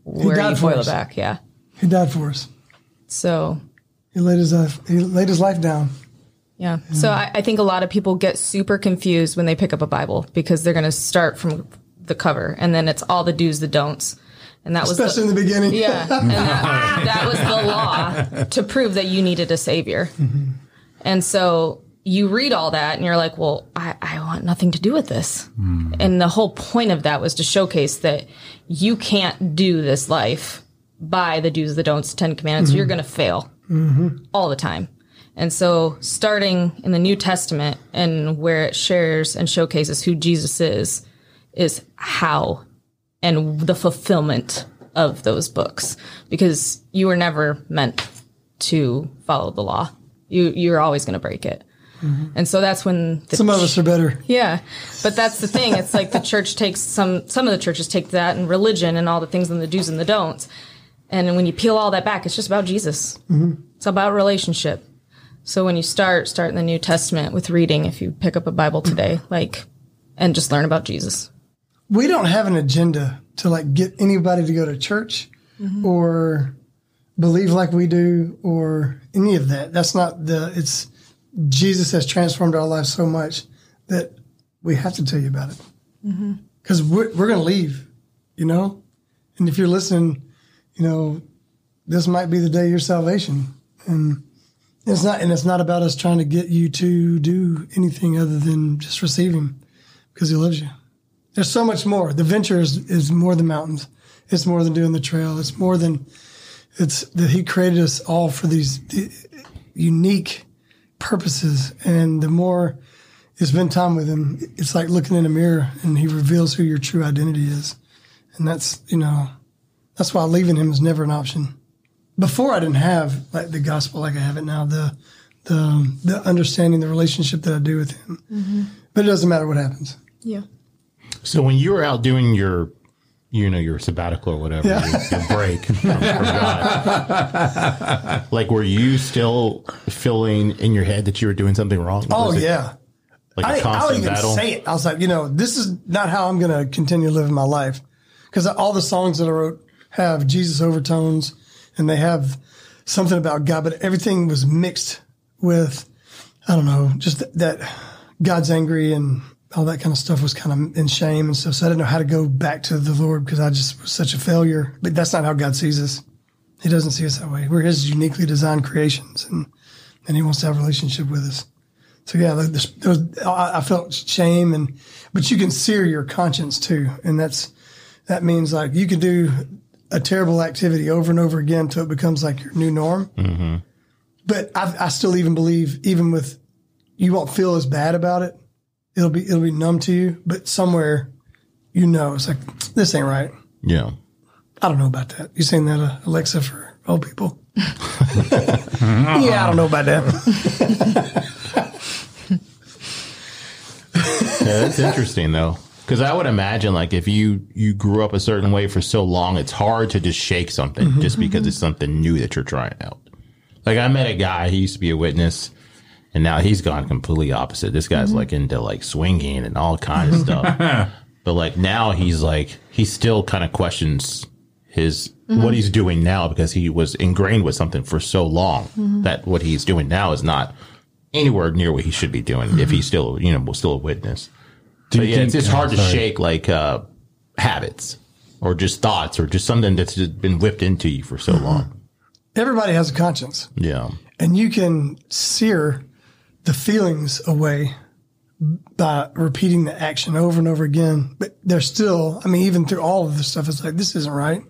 where you boil it back, yeah. He died for us. So He laid his life. He laid his life down. yeah. So I, I think a lot of people get super confused when they pick up a Bible because they're gonna start from the cover and then it's all the do's, the don'ts. And that was the, Especially in the beginning. Yeah, and that, that was the law to prove that you needed a savior. Mm-hmm. And so you read all that and you're like, well, I, I want nothing to do with this. Mm. And the whole point of that was to showcase that you can't do this life by the do's, the don'ts, Ten Commandments. Mm-hmm. You're going to fail Mm-hmm. all the time. And so starting in the New Testament and where it shares and showcases who Jesus is, is how and the fulfillment of those books because you were never meant to follow the law. You you're always going to break it. Mm-hmm. And so that's when Some of us are better. yeah, but that's the thing. It's like the church takes some. Some of the churches take that and religion and all the things and the do's and the don'ts. And when you peel all that back, it's just about Jesus. Mm-hmm. It's about relationship. So when you start, start in the New Testament with reading. If you pick up a Bible today, mm-hmm. like, and just learn about Jesus. We don't have an agenda to like get anybody to go to church mm-hmm. or believe like we do or any of that. That's not the. It's Jesus has transformed our lives so much that we have to tell you about it because we're we're gonna leave, you know. And if you're listening, you know, this might be the day of your salvation, and it's not. And it's not about us trying to get you to do anything other than just receive Him because He loves you. There's so much more. The venture is, is more than mountains. It's more than doing the trail. It's more than it's that He created us all for these unique purposes. And the more you spend time with him, it's like looking in a mirror and he reveals who your true identity is. And that's, you know, that's why leaving him is never an option. Before I didn't have like the gospel like I have it now, the, the, the understanding, the relationship that I do with him. Mm-hmm. But it doesn't matter what happens. Yeah. So when you were out doing your, you know, your sabbatical or whatever, Yeah. your, your break from, from God, like were you still feeling in your head that you were doing something wrong? Oh it yeah. like a I, I would constant even battle. say it. I was like, you know, this is not how I'm going to continue living my life. Because all the songs that I wrote have Jesus overtones and they have something about God, but everything was mixed with, I don't know, just th- that God's angry and all that kind of stuff was kind of in shame and stuff. So I didn't know how to go back to the Lord because I just was such a failure. But that's not how God sees us. He doesn't see us that way. We're His uniquely designed creations, and and He wants to have a relationship with us. So yeah, there was, there was, I felt shame, and but you can sear your conscience too, and that's that means like you can do a terrible activity over and over again until it becomes like your new norm. Mm-hmm. But I, I still even believe, even with you won't feel as bad about it. It'll be it'll be numb to you, but somewhere you know it's like this ain't right. Yeah. I don't know about that. You saying that, uh, Alexa, for old people? yeah, I don't know about that. Yeah, that's interesting though. Because I would imagine, like, if you you grew up a certain way for so long, it's hard to just shake something mm-hmm. just mm-hmm. because it's something new that you're trying out. Like, I met a guy; he used to be a witness, and now he's gone completely opposite. This guy's mm-hmm. like into like swinging and all kind of stuff. but like now, he's like he still kind of questions his what he's doing now because he was ingrained with something for so long that what he's doing now is not anywhere near what he should be doing if he's still you know still a witness. Do But you yeah, it's, think- it's hard oh, to shake like uh, habits or just thoughts or just something that's just been whipped into you for so long. Everybody has a conscience, Yeah. and you can sear the feelings away by repeating the action over and over again. But they're still, I mean, even through all of this stuff, it's like this isn't right.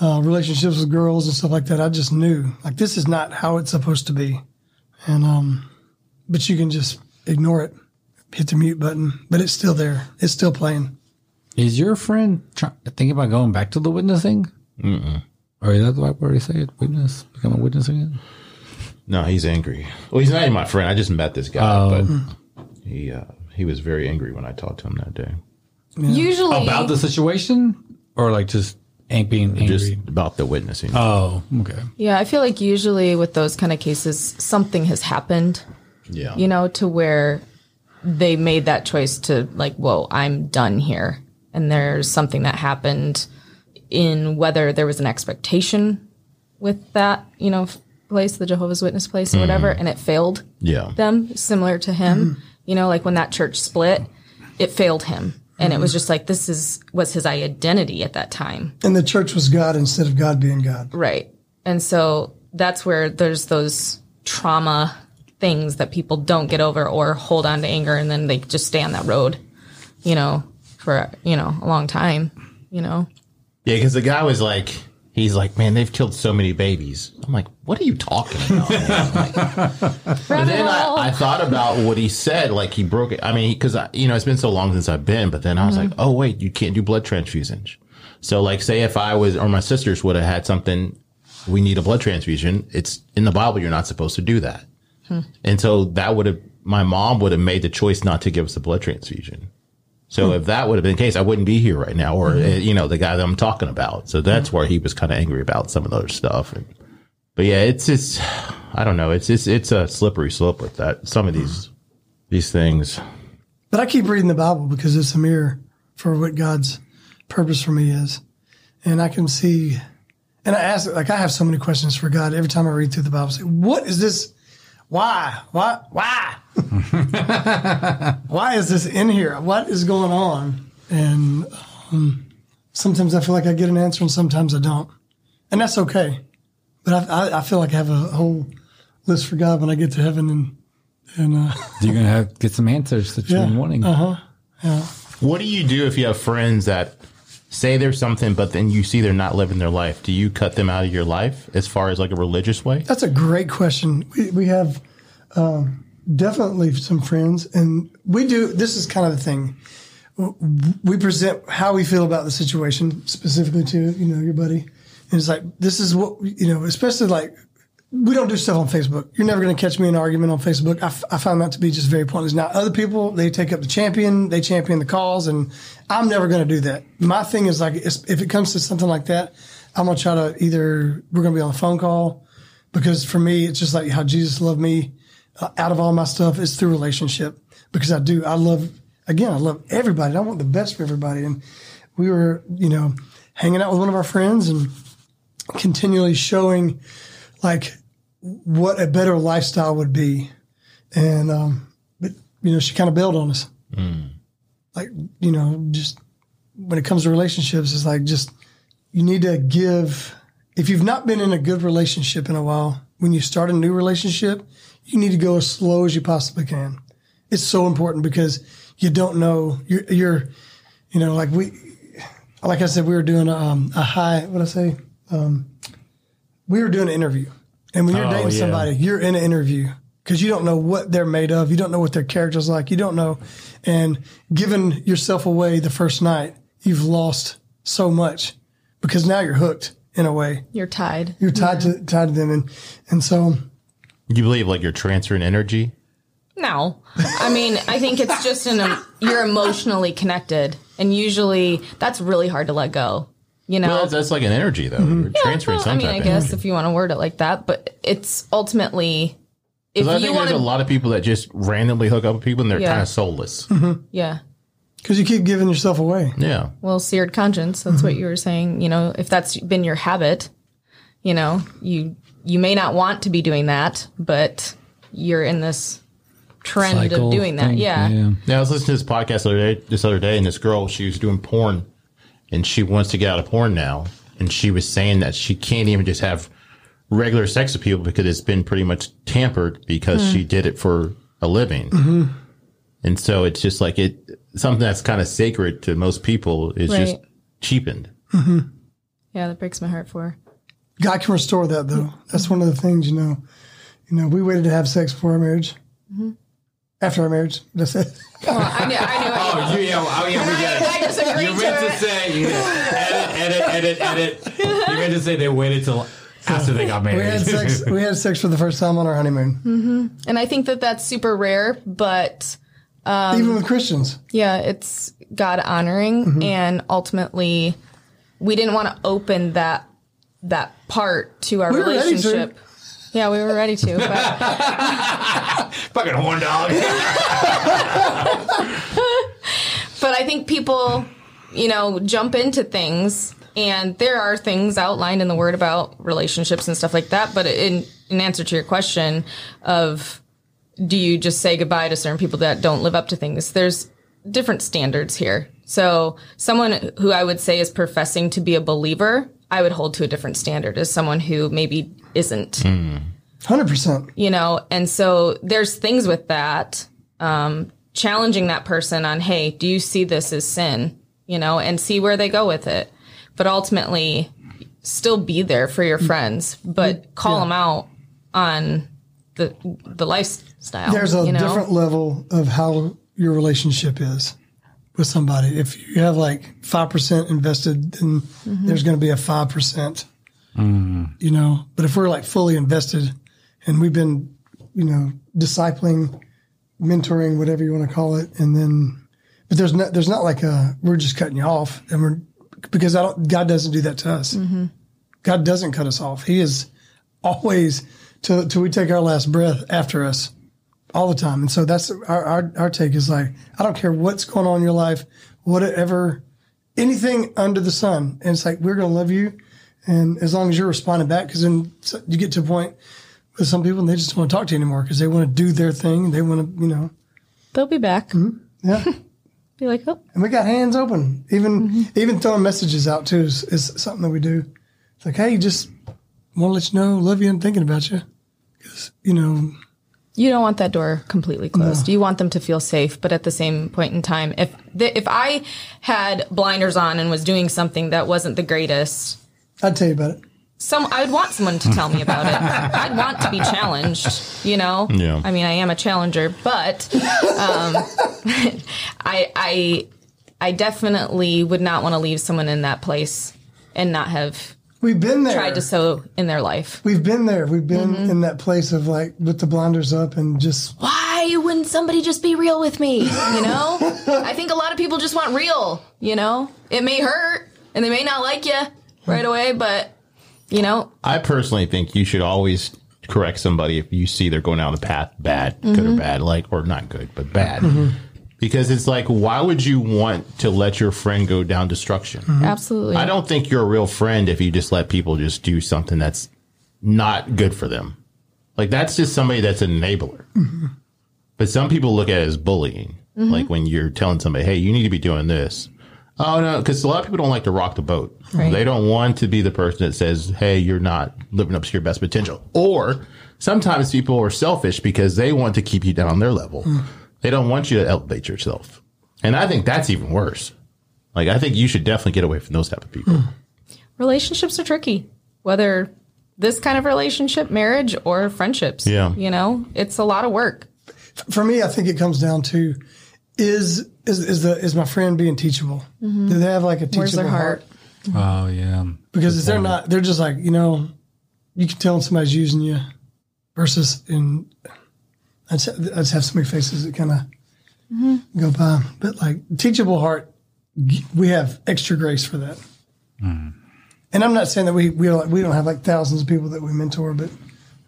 Uh, relationships with girls and stuff like that, I just knew like this is not how it's supposed to be, and um, but you can just ignore it, hit the mute button, but it's still there. It's still playing. Is your friend try, thinking about going back to the witnessing? Mm-mm. Or is that the right word to say it? Witness? Become a witness again? No, he's angry. Well, he's not even my friend. I just met this guy, Oh. but he uh, he was very angry when I talked to him that day. Usually, About the situation? Or like just ain't being angry? Just about the witnessing. oh, okay. yeah, I feel like usually with those kind of cases, something has happened, yeah. you know, to where they made that choice to like, whoa, I'm done here. And there's something that happened in whether there was an expectation with that, you know, place, the Jehovah's Witness place or whatever, and it failed yeah. them, similar to him. Mm-hmm. You know, like when that church split, it failed him. And it Mm-hmm. was just like, this is, was his identity at that time. And the church was God instead of God being God. Right. And so that's where there's those trauma things that people don't get over or hold on to anger and then they just stay on that road, you know, for, you know, a long time, you know. Yeah, because the guy was like, he's like, man, they've killed so many babies. I'm like, what are you talking about? man? Like, But then I, I thought about what he said. Like he broke it. I mean, because you know it's been so long since I've been. But then I was mm-hmm. like, oh wait, you can't do blood transfusions. So like, say if I was or my sisters would have had something, we need a blood transfusion. It's in the Bible. You're not supposed to do that. And so that would have my mom would have made the choice not to give us a blood transfusion. So if that would have been the case, I wouldn't be here right now, or uh, you know, the guy that I'm talking about. So that's where he was kind of angry about some of the other stuff. And, but yeah, it's it's I don't know, it's it's it's a slippery slope with that. Some of these these things. But I keep reading the Bible because it's a mirror for what God's purpose for me is. And I can see, and I ask, like, I have so many questions for God every time I read through the Bible. I say, what is this? Why? Why? Why? Why is this in here? What is going on? And um, sometimes I feel like I get an answer and sometimes I don't. And that's okay. But I, I, I feel like I have a whole list for God when I get to heaven and, and, uh, You're going to have get some answers that you've Yeah. been wanting. Uh huh. Yeah. What do you do if you have friends that say there's something, but then you see they're not living their life? Do you cut them out of your life as far as like a religious way? That's a great question. We, we have um, definitely some friends, and we do. This is kind of the thing. We present how we feel about the situation specifically to you know your buddy, and it's like this is what you know, especially like we don't do stuff on Facebook. You're never going to catch me in an argument on Facebook. I, f- I found that to be just very pointless. Now, other people, they take up the champion, they champion the cause, and I'm never going to do that. My thing is like, if it comes to something like that, I'm going to try to either, we're going to be on a phone call because for me, it's just like how Jesus loved me uh, out of all my stuff is through relationship because I do, I love, again, I love everybody. I want the best for everybody. And we were, you know, hanging out with one of our friends and continually showing like what a better lifestyle would be. And, um, but, you know, she kind of bailed on us. Mm. Like, you know, just when it comes to relationships, it's like just, you need to give, if you've not been in a good relationship in a while, when you start a new relationship, you need to go as slow as you possibly can. It's so important because you don't know, you're, you're you know, like we, like I said, we were doing a, um, a high, what I say, um, we were doing an interview and when you're oh, dating yeah. somebody, you're in an interview because you don't know what they're made of. You don't know what their character's like. You don't know. And giving yourself away the first night, you've lost so much because now you're hooked in a way. You're tied. You're tied yeah. to tied to them, and and so. You believe like you're transferring energy? No, I mean I think it's just an you're emotionally connected, and usually that's really hard to let go. You know, well, that's, like an energy though. Mm-hmm. You're transferring well, some I mean, I guess energy. if you want to word it like that, but it's ultimately. If I think there's a lot of people that just randomly hook up with people and they're yeah. kind of soulless. Mm-hmm. Yeah. Because you keep giving yourself away. Yeah. Well, seared conscience. That's mm-hmm. what you were saying. You know, if that's been your habit, you know, you you may not want to be doing that, but you're in this trend Cycle of doing that. Thing. Yeah. yeah. Yeah. I was listening to this podcast the other day, this other day, and this girl, she was doing porn and she wants to get out of porn now. And she was saying that she can't even just have regular sex with people because it's been pretty much tampered because mm. she did it for a living. Mm-hmm. And so it's just like it, something that's kind of sacred to most people is right. just cheapened. Mm-hmm. Yeah, that breaks my heart for. God can restore that though. That's one of the things, you know. You know, we waited to have sex before our marriage. Mm-hmm. After our marriage, that's it. Well, I knew, I knew. oh, you, yeah, oh, yeah, we get it. I just agreed you meant to, to say, you edit, edit, edit, edit. You meant to say they waited till after they got married. We had sex. We had sex for the first time on our honeymoon. Mm-hmm. And I think that that's super rare, but um, even with Christians, yeah, it's God honoring, mm-hmm. and ultimately, we didn't want to open that that part to our we relationship. Yeah, we were ready to. But... Fucking horn dog. but I think people, you know, jump into things, and there are things outlined in the Word about relationships and stuff like that. But in in answer to your question of do you just say goodbye to certain people that don't live up to things? There's different standards here. So someone who I would say is professing to be a believer I would hold to a different standard as someone who maybe isn't. Mm. 100%. You know, and so there's things with that, um, challenging that person on, hey, do you see this as sin? You know, and see where they go with it. But ultimately, still be there for your friends, but call yeah. them out on the the lifestyle. There's a you know? different level of how your relationship is with somebody. If you have like 5% invested, then mm-hmm. there's going to be a 5%, mm. you know, but if we're like fully invested and we've been, you know, discipling, mentoring, whatever you want to call it. And then, but there's not, there's not like a, we're just cutting you off and we're, because I don't, God doesn't do that to us. Mm-hmm. God doesn't cut us off. He is always till, till we take our last breath after us all the time. And so that's our, our, our take is like, I don't care what's going on in your life, whatever, anything under the sun. And it's like, we're going to love you. And as long as you're responding back, because then you get to a point with some people, and they just don't want to talk to you anymore because they want to do their thing. They want to, you know. They'll be back. Mm-hmm. Yeah. be like, oh. And we got hands open. Even mm-hmm. even throwing messages out too is, is something that we do. It's like, hey, just want to let you know, love you, and thinking about you. Because you know, you don't want that door completely closed. No. You want them to feel safe, but at the same point in time, if the, if I had blinders on and was doing something that wasn't the greatest, I'd tell you about it. Some I'd want someone to tell me about it. I'd want to be challenged, you know. Yeah. I mean, I am a challenger, but um, I I I definitely would not want to leave someone in that place and not have We've been there. tried to sow in their life. We've been there. We've been Mm-hmm. in that place of like with the blinders up and just Why wouldn't somebody just be real with me? You know, I think a lot of people just want real. You know, it may hurt and they may not like you right away, but you know, I personally think you should always correct somebody if you see they're going down the path bad, good or mm-hmm. bad, like or not good, but bad. Mm-hmm. Because it's like, why would you want to let your friend go down destruction? Mm-hmm. absolutely. I don't think you're a real friend if you just let people just do something that's not good for them. Like that's just somebody that's an enabler. But some people look at it as bullying. Like when you're telling somebody, "Hey, you need to be doing this." Oh no, because a lot of people don't like to rock the boat. Right. They don't want to be the person that says, "Hey, you're not living up to your best potential." Or sometimes people are selfish because they want to keep you down on their level. Mm. They don't want you to elevate yourself, and I think that's even worse. Like I think you should definitely get away from those type of people. Mm. relationships are tricky, whether this kind of relationship, marriage, or friendships. Yeah. You know, it's a lot of work. for me, I think it comes down to is is is the is my friend being teachable? Mm-hmm. Do they have like a teachable Where's their heart? Oh yeah. Because if they're not, they're just like you know, you can tell when somebody's using you. Versus in, I just, I just have so many faces that kind of mm-hmm. go by. But like teachable heart, we have extra grace for that. Hmm. And I'm not saying that we we don't, we don't have like thousands of people that we mentor, but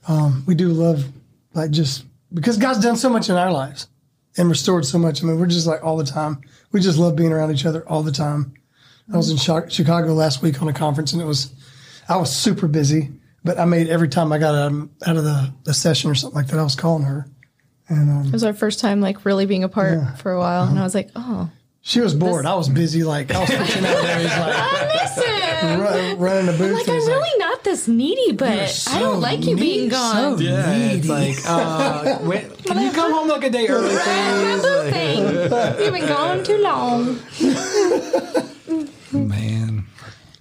um, we do love like just because God's done so much in our lives and restored so much. I mean, we're just like all the time. We just love being around each other all the time. I was in Chicago last week on a conference, and it was I was super busy, but I made every time I got out of, the, the session or something like that, I was calling her. And um, It was our first time like really being apart for a while, and I was like, oh, she was bored. I was busy, like I was fixing out there. He's like I miss. Run, running the booth. Like I'm he's really not this needy, but I don't like you being gone. so Yeah, it's needy. like, uh, wait, can you come home like a day early, please? Like, You've been gone too long. man,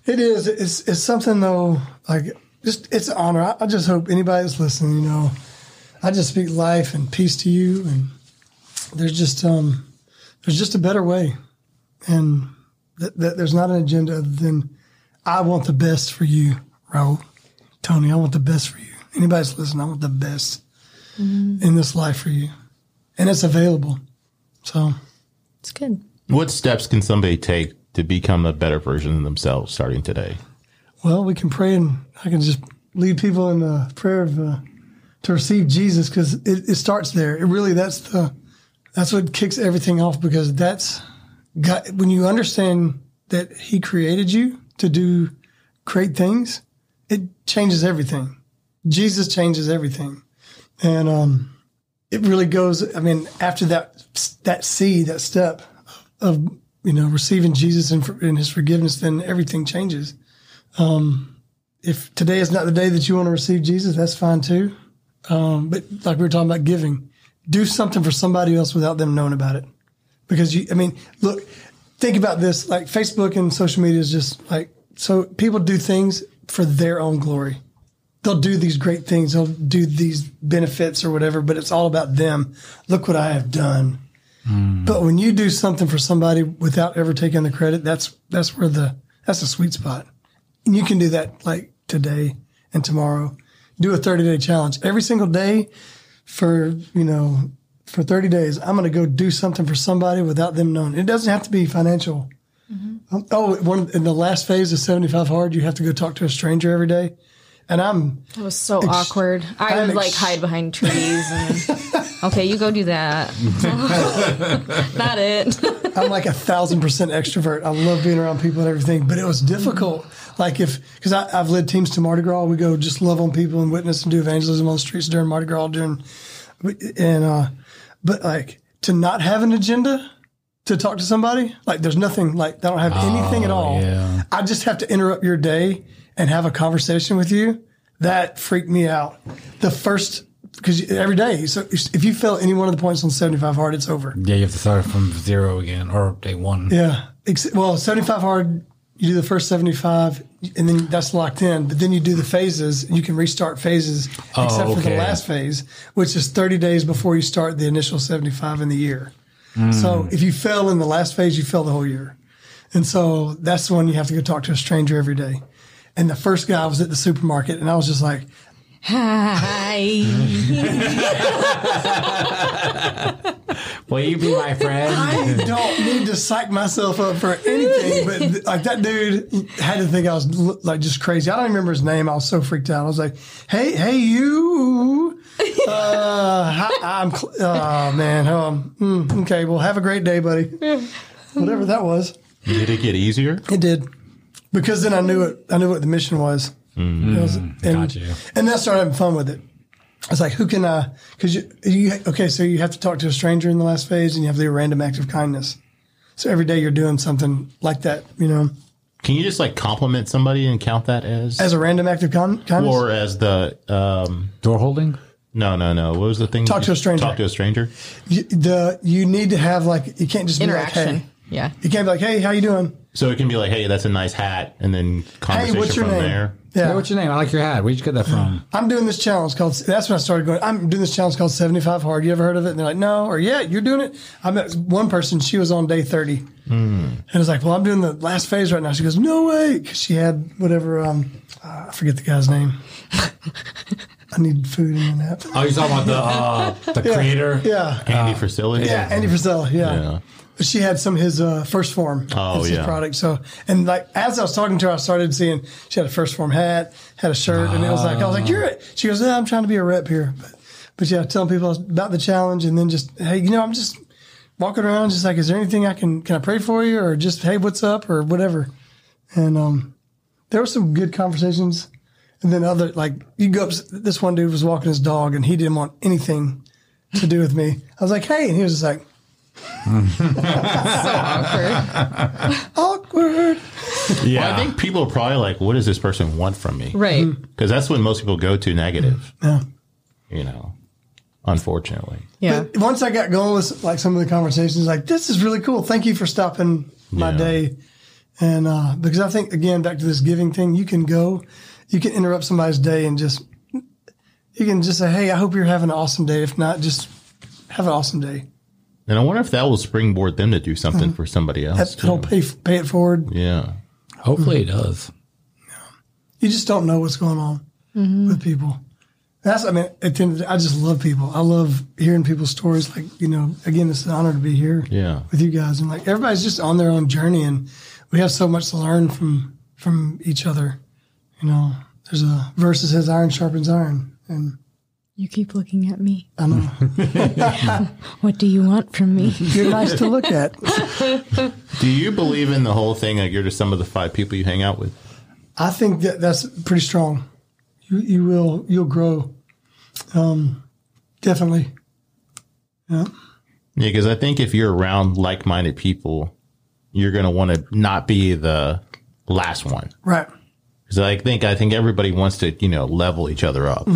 It is. It's it's something though. Like just it's an honor. I, I just hope anybody that's listening, you know, I just speak life and peace to you. And there's just um, there's just a better way, and that, that there's not an agenda other than I want the best for you, Raul, Tony. I want the best for you. Anybody's listening, I want the best in this life for you, and it's available. So It's good. What steps can somebody take to become a better version of themselves starting today? Well, we can pray and I can just lead people in a prayer of, uh, to receive Jesus because it, it starts there. It really, that's the, that's what kicks everything off because that's God, when you understand that he created you to do great things, it changes everything. Jesus changes everything. And, um, it really goes, I mean, after that, that seed, that step of, you know, receiving Jesus and, and his forgiveness, then everything changes if today is not the day that you want to receive Jesus, that's fine too. Um, but like we were talking about giving, do something for somebody else without them knowing about it. Because you, I mean, look, think about this. Like Facebook and social media is just like, so people do things for their own glory. They'll do these great things. They'll do these benefits or whatever, but it's all about them. Look what I have done. Hmm. But when you do something for somebody without ever taking the credit, that's, that's where the, that's the sweet spot. And you can do that like today and tomorrow. Do a 30 day challenge every single day for, you know, for 30 days. I'm going to go do something for somebody without them knowing. It doesn't have to be financial. Um, oh, one in the last phase of 75 hard, you have to go talk to a stranger every day. And I'm, It was so awkward. I I'm would like hide behind trees and okay, you go do that. Not it. I'm like a thousand percent extrovert. I love being around people and everything, but it was difficult. Like if, cause I, I've led teams to Mardi Gras. We go just love on people and witness and do evangelism on the streets during Mardi Gras during, and, uh, but like to not have an agenda to talk to somebody, like there's nothing like, I don't have oh, anything at all. yeah. I just have to interrupt your day and have a conversation with you. That freaked me out. The first, because every day, so if you fail any one of the points on 75 hard, it's over. yeah, you have to start from zero again or day one. Yeah. Well, 75 hard, you do the first 75 and then that's locked in but then you do the phases and you can restart phases Oh, except for the last phase which is 30 days before you start the initial 75 in the year Hmm. so if you fail in the last phase you fail the whole year and so that's the one you have to go talk to a stranger every day and the first guy was at the supermarket and i was just like Hi. Will you be my friend? I don't need to psych myself up for anything, but th- like that dude had to think I was l- like just crazy. I don't even remember his name. I was so freaked out. I was like, "Hey, hey, you." Uh, hi, I'm. Cl- oh man. Um, mm, okay. Well, have a great day, buddy. Whatever that was, Did it get easier? it did because then I knew it. I knew what the mission was. It was- and, got you. and then I started having fun with it. I was like, who can, uh, cause you, you, okay, so you have to talk to a stranger in the last phase and you have to do a random act of kindness. So every day you're doing something like that, you know, Can you just like compliment somebody and count that as, as a random act of con- kindness. or as the um Door holding? no no no what was the thing? Talk to a stranger. Talk to a stranger. you, the, you need to have like, you can't just be Interaction. like, hey, Yeah. you can't be like, hey, how you doing? So it can be like, hey, that's a nice hat, and then Hey, conversation what's your from name? there. Yeah. Hey, what's your name? I like your hat. Where'd you get that from? I'm doing this challenge called, that's when I started going, I'm doing this challenge called 75 hard. You ever heard of it? And they're like, no, or yeah, you're doing it. I met one person, she was on day 30. And I was like, well, I'm doing the last phase right now. She goes, no way. Cause she had whatever, um, uh, I forget the guy's name. I need food and a nap. Oh, you're talking about the uh, the creator? Yeah. Andy Frisella. Yeah. Andy Frisella. Yeah. Yeah. But she had some of his uh, 1st Phorm. Oh, his yeah. product. So, and like as I was talking to her, I started seeing she had a 1st Phorm hat, had a shirt, and it was like I was like, "You're it." She goes, "Yeah, I'm trying to be a rep here." But, but yeah, telling people about the challenge, and then just hey, you know, I'm just walking around, just like, is there anything I can can I pray for you, or just hey, what's up, or whatever. And um, there were some good conversations, and then other like you go up. This one dude was walking his dog, and he didn't want anything to do with me. I was like, hey, and he was just like. So awkward. Awkward. Yeah. Well, I think people are probably like, what does this person want from me? Right. Because that's when most people go to negative. Yeah. You know, unfortunately. Yeah. But once I got going with like some of the conversations, like this is really cool. Thank you for stopping my Yeah. day. And uh, because I think again back to this giving thing, you can go, you can interrupt somebody's day and just you can just say, "Hey, I hope you're having an awesome day." If not, just have an awesome day. And I wonder if that will springboard them to do something hmm. for somebody else. That, it'll too. pay pay it forward. Yeah. Hopefully hmm. it does. You just don't know what's going on mm-hmm. with people. That's I mean, at the end of the day, I just love people. I love hearing people's stories. Like you know, again, it's an honor to be here. Yeah. with you guys and like everybody's just on their own journey and we have so much to learn from from each other you know there's a verse that says iron sharpens iron and You keep looking at me. i know What do you want from me? you're nice to look at Do you believe in the whole thing? Like you're just some of the five people you hang out with? i think that that's pretty strong you you will you'll grow um definitely yeah Yeah, because I think if you're around like-minded people, you're gonna want to not be the last one. right Because I think I think everybody wants to you know level each other up.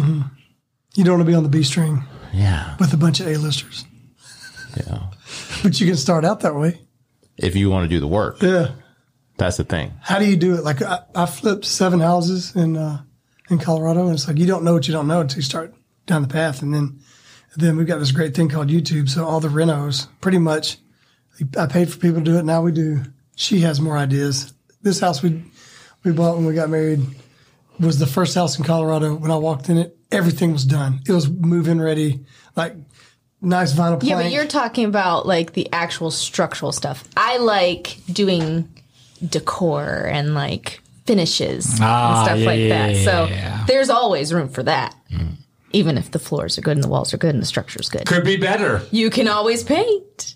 You don't want to be on the b string Yeah, with a bunch of a-listers yeah. but you can start out that way If you want to do the work, yeah that's the thing. how do you do it? Like I, I flipped seven houses in uh, in Colorado, and it's like you don't know what you don't know until you start down the path, and then then we've got this great thing called YouTube. So all the renos, pretty much, I paid for people to do it. Now we do. She has more ideas. This house we we bought when we got married was the first house in Colorado. When I walked in it, everything was done. It was move-in ready, like nice vinyl plank. Yeah, but you're talking about like the actual structural stuff. I like doing decor and like finishes Ah, and stuff yeah, like yeah, that. yeah, so yeah. there's always room for that. Even if the floors are good and the walls are good and the structure's good. Could be better. You can always paint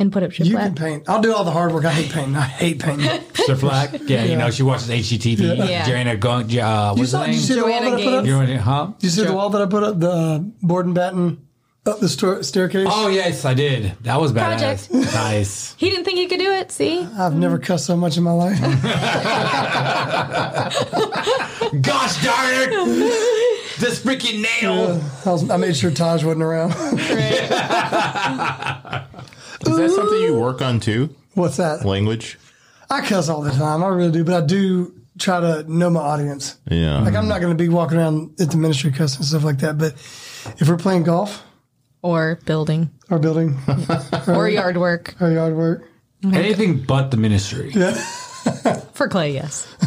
and put up you shiplap. can paint. I'll do all the hard work. I hate painting. I hate painting. Sir Flack. Yeah, you know, she watches HGTV. Yeah. Joanna Gung, uh, You what's saw, her did you name? see the wall Joanna that I put up? Gaines. You know, huh? Did you see the wall that I put up, the uh, board and batten up the sto- staircase? Oh, yes, I did. That was badass. Project. Nice. He didn't think he could do it. See, I've never cussed so much in my life. Gosh darn it! this freaking nail. I, was, I made sure Taj wasn't around. Is that something you work on too? What's that? Language. I cuss all the time. I really do, but I do try to know my audience. Yeah. Like I'm not going to be walking around at the ministry cussing and stuff like that. But if we're playing golf Or building or building or yard work. or yard work, oh Anything but the ministry. For Clay, yes.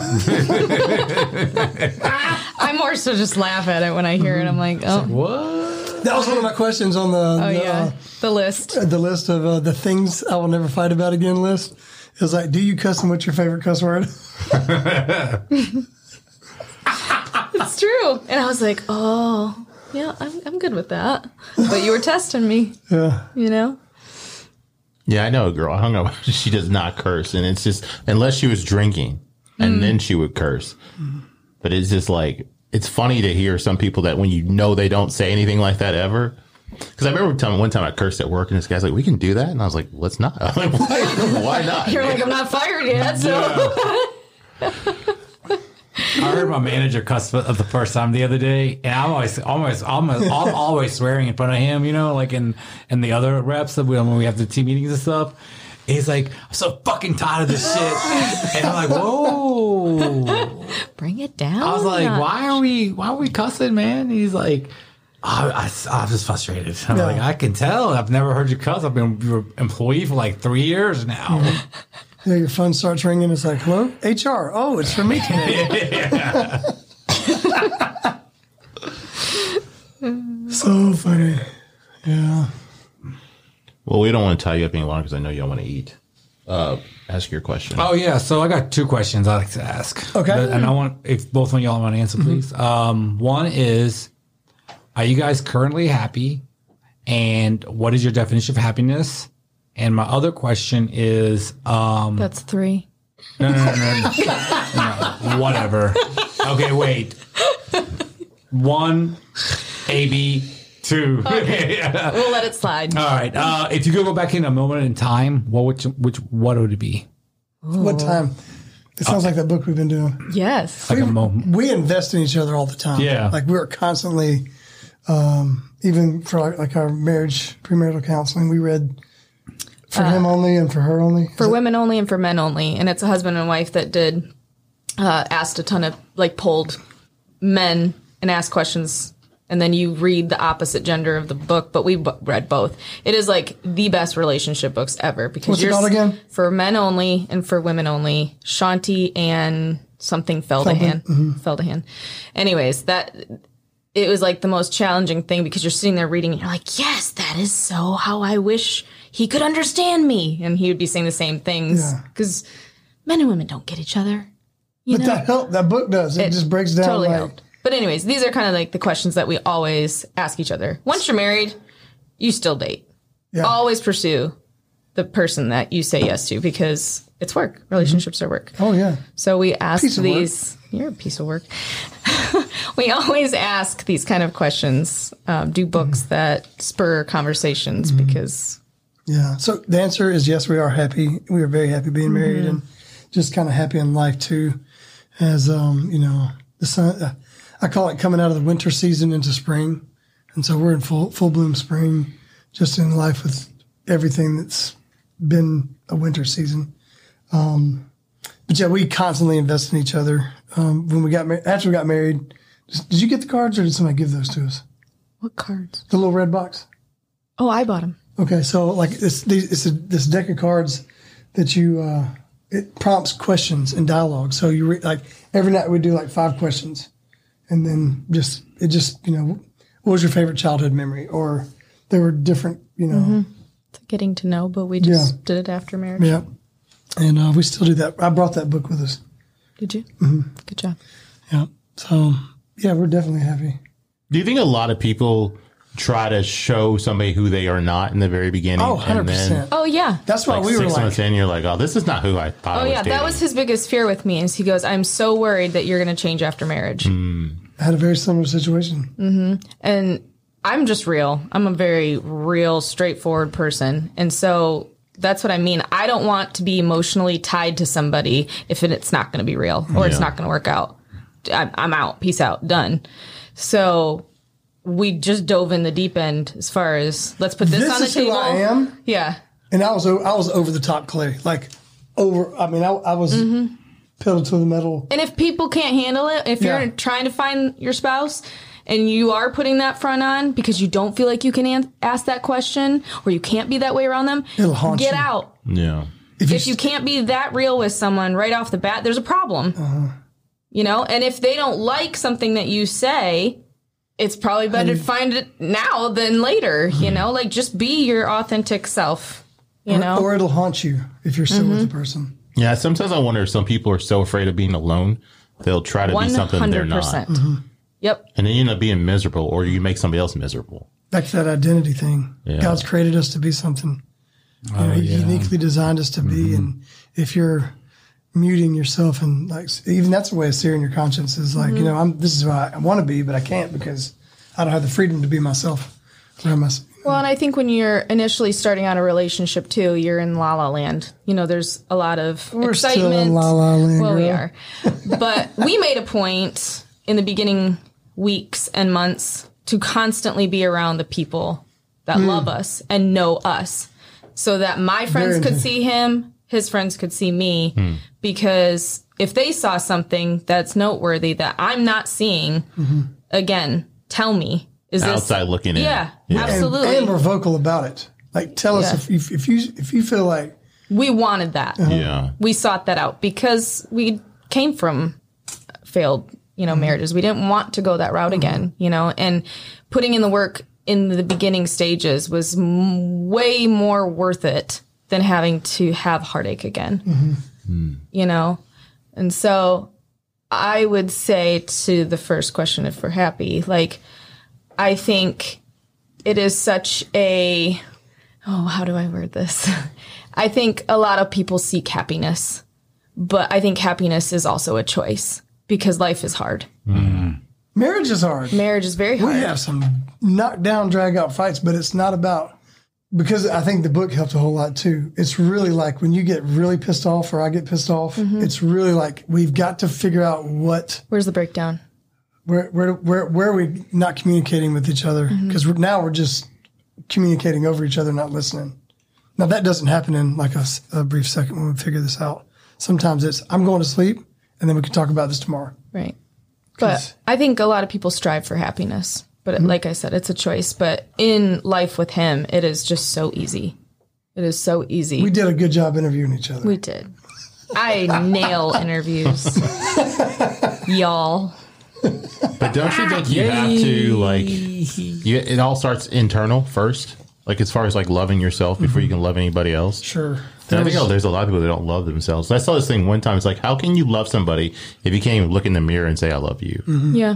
I more so just laugh at it when I hear it. I'm like, oh, What? That was one of my questions on the oh the, yeah, the list. uh, the list of uh, the things I will never fight about again list. It was like, do you cuss and what's your favorite cuss word? It's true. And I was like, oh, yeah, I'm, I'm good with that. But you were testing me, yeah. you know? Yeah, I know a girl. I hung out. with- She does not curse, and it's just unless she was drinking, and then she would curse. But it's just like it's funny to hear some people that when you know they don't say anything like that ever. Because I remember telling one time I cursed at work, and this guy's like, "We can do that," and I was like, "Let's not." I'm like, why, why not? You're like, I'm not fired yet. So I heard my manager cuss for the first time the other day, and I'm always, almost, almost, I'm always swearing in front of him, you know, like in and the other reps that we, when we have the team meetings and stuff. He's like, I'm so fucking tired of this shit, and I'm like, whoa. bring it down. I was like, notch. why are we, why are we cussing, man? He's like. I, I, I'm just frustrated. I'm Yeah. like, I can tell. I've never heard you cuss. I've been your employee for like three years now. Yeah, your phone starts ringing. It's like, hello, HR. Oh, it's for me today. so funny. Yeah. Well, we don't want to tie you up any longer because I know you don't want to eat. Uh, ask your question. Oh yeah, so I got two questions I like to ask. Okay. But- and I want if both of y'all want to answer, please. Um, one is, are you guys currently happy? And what is your definition of happiness? And my other question is, um, That's three. no, no, no, no, no, no, whatever. Okay, wait. One, A, B, two. We'll let it slide. All right. Uh, if you could go back in a moment in time, what would you, which what would it be? What time? It sounds like that book we've been doing. Yes. Like a moment. We invest in each other all the time. Yeah. Like we're constantly, um, even for like, like our marriage, premarital counseling, we read for him only and for her only. For women only and for men only. And it's a husband and wife that did, uh, asked a ton of, like, polled men and asked questions. And then you read the opposite gender of the book, but we b- read both. It is like the best relationship books ever because What's you're called again? for men only and for women only. Shaunti and something Feldhahn. mm-hmm. Feldhahn. Anyways, that it was like the most challenging thing because you're sitting there reading and you're like, yes, that is so how I wish he could understand me. And he would be saying the same things Yeah. because men and women don't get each other. You But know, that helped. That book does. It, just breaks down. totally like, helped. But anyways, these are kind of like the questions that we always ask each other. Once you're married, you still date. Yeah. Always pursue the person that you say yes to because it's work. Relationships are work. Oh yeah. So we ask Piece these. You're a piece of work. we always ask these kind of questions. Um, do books Mm-hmm. that spur conversations because Yeah. So the answer is yes. We are happy. We are very happy being married and just kind of happy in life too. As um, you know, the sun. Uh, I call it coming out of the winter season into spring, and so we're in full full bloom spring, just in life with everything that's been a winter season. Um, but yeah, we constantly invest in each other. Um, when we got married, after we got married, did you get the cards or did somebody give those to us? what cards? The little red box. Oh, I bought them. Okay, so like it's it's a, this deck of cards that you uh, it prompts questions and dialogue. So you re- like every night we do like five questions, and then just it just you know what was your favorite childhood memory, or there were different you know Getting to know, but we just Yeah. did it after marriage. yeah, and uh, we still do that. I brought that book with us. Did you? Mm-hmm. Good job. Yeah, so yeah, we're definitely happy. Do you think a lot of people try to show somebody who they are not in the very beginning? Oh, 100 and then, percent. Oh yeah. That's why Like we were six like, months in, you're like, oh, this is not who I thought. I Oh was yeah, that dating. was his biggest fear with me. Is he goes, "I'm so worried that you're going to change after marriage," I had a very similar situation. Mm-hmm. and I'm just real. I'm a very real, straightforward person, and so that's what I mean. I don't want to be emotionally tied to somebody if it's not going to be real or it's Yeah. not going to work out. I'm, I'm out. Peace out. Done. So we just dove in the deep end as far as let's put this, This on the is who table. I am. Yeah. And I was o- I was over the top Clay. Like over. I mean, I, I was Mm-hmm. pedal to the metal. And if people can't handle it, if Yeah. you're trying to find your spouse and you are putting that front on because you don't feel like you can an- ask that question or you can't be that way around them, It'll haunt get you. out. Yeah. If you can't be that real with someone right off the bat, there's a problem. Uh-huh. You know, and if they don't like something that you say, it's probably better to find it now than later. You know, like just be your authentic self. You know, or it'll haunt you if you're still with Mm-hmm. the person. Yeah. Sometimes I wonder if some people are so afraid of being alone, they'll try to be something they're not. Mm-hmm. Yep. And then you end up being miserable or you make somebody else miserable. Back to that identity thing. Yeah. God's created us to be something. You know, Oh, he yeah. uniquely designed us to be, Mm-hmm. and if you're muting yourself and like even that's a way of searing your conscience is like Mm-hmm. you know I'm this is who I, want to be, but I can't because I don't have the freedom to be myself. around myself. Well, and I think when you're initially starting out a relationship too, you're in la la land. You know, there's a lot of We're still in excitement. la la land, Well, we are, but we made a point in the beginning weeks and months to constantly be around the people that Hmm. love us and know us, so that my friends could see him, his friends could see me, Hmm. because if they saw something that's noteworthy that I'm not seeing, Mm-hmm. again, tell me. Is this Outside looking in. Yeah, And, absolutely. and we're vocal about it. Like tell us Yeah. if, if if you if you feel like we wanted that. Yeah. We sought that out because we came from failed, you know, marriages. We didn't want to go that route again, you know, and putting in the work in the beginning stages was m- way more worth it than having to have heartache again, mm-hmm. hmm. you know? And so I would say to the first question, if we're happy, like, I think it is such a, oh, how do I word this? I think a lot of people seek happiness, but I think happiness is also a choice because life is hard. Mm-hmm. marriage is hard. Marriage is very hard. We have some knockdown, drag out fights, but it's not about because I think the book helped a whole lot too. It's really like when you get really pissed off or I get pissed off, Mm-hmm. it's really like we've got to figure out what Where's the breakdown? where where where where are we not communicating with each other Mm-hmm. because now we're just communicating over each other, not listening. Now that doesn't happen in like a brief second when we figure this out. Sometimes it's I'm going to sleep and then we can talk about this tomorrow. Right. But I think a lot of people strive for happiness. But mm-hmm. like I said, it's a choice. But in life with him, it is just so easy. It is so easy. We did a good job interviewing each other. We did. I nail interviews. Y'all. But don't you think you have to like you, it all starts internal first? Like as far as like loving yourself before you mm-hmm. can love anybody else. sure. And I think oh, there's a lot of people that don't love themselves. I saw this thing one time. It's like, how can you love somebody if you can't even look in the mirror and say "I love you"? Yeah.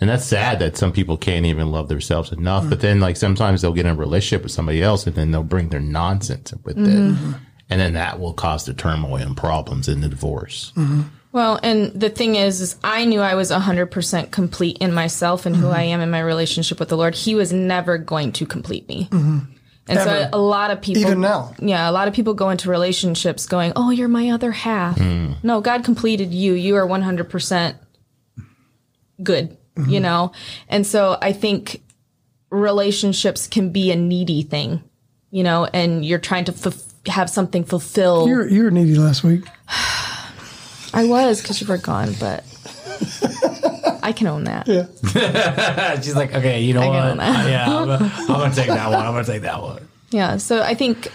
And that's sad that some people can't even love themselves enough. But then, like sometimes they'll get in a relationship with somebody else, and then they'll bring their nonsense with it, mm-hmm. and then that will cause the turmoil and problems in the divorce. Mm-hmm. Well, and the thing is, is I knew I was 100% complete in myself and who mm-hmm. I am in my relationship with the Lord. He was never going to complete me. And so a lot of people, Even now. yeah, a lot of people go into relationships going, "Oh, you're my other half." Mm. No, God completed you. You are 100% good, you mm-hmm. know? And so I think relationships can be a needy thing, you know, and you're trying to fulf- have something fulfilled. You were, you were needy last week. I was because you were gone, but I can own that. Yeah. She's like, okay, you know I what? get on that. yeah, I'm gonna, I'm gonna take that one. I'm gonna take that one. Yeah, so I think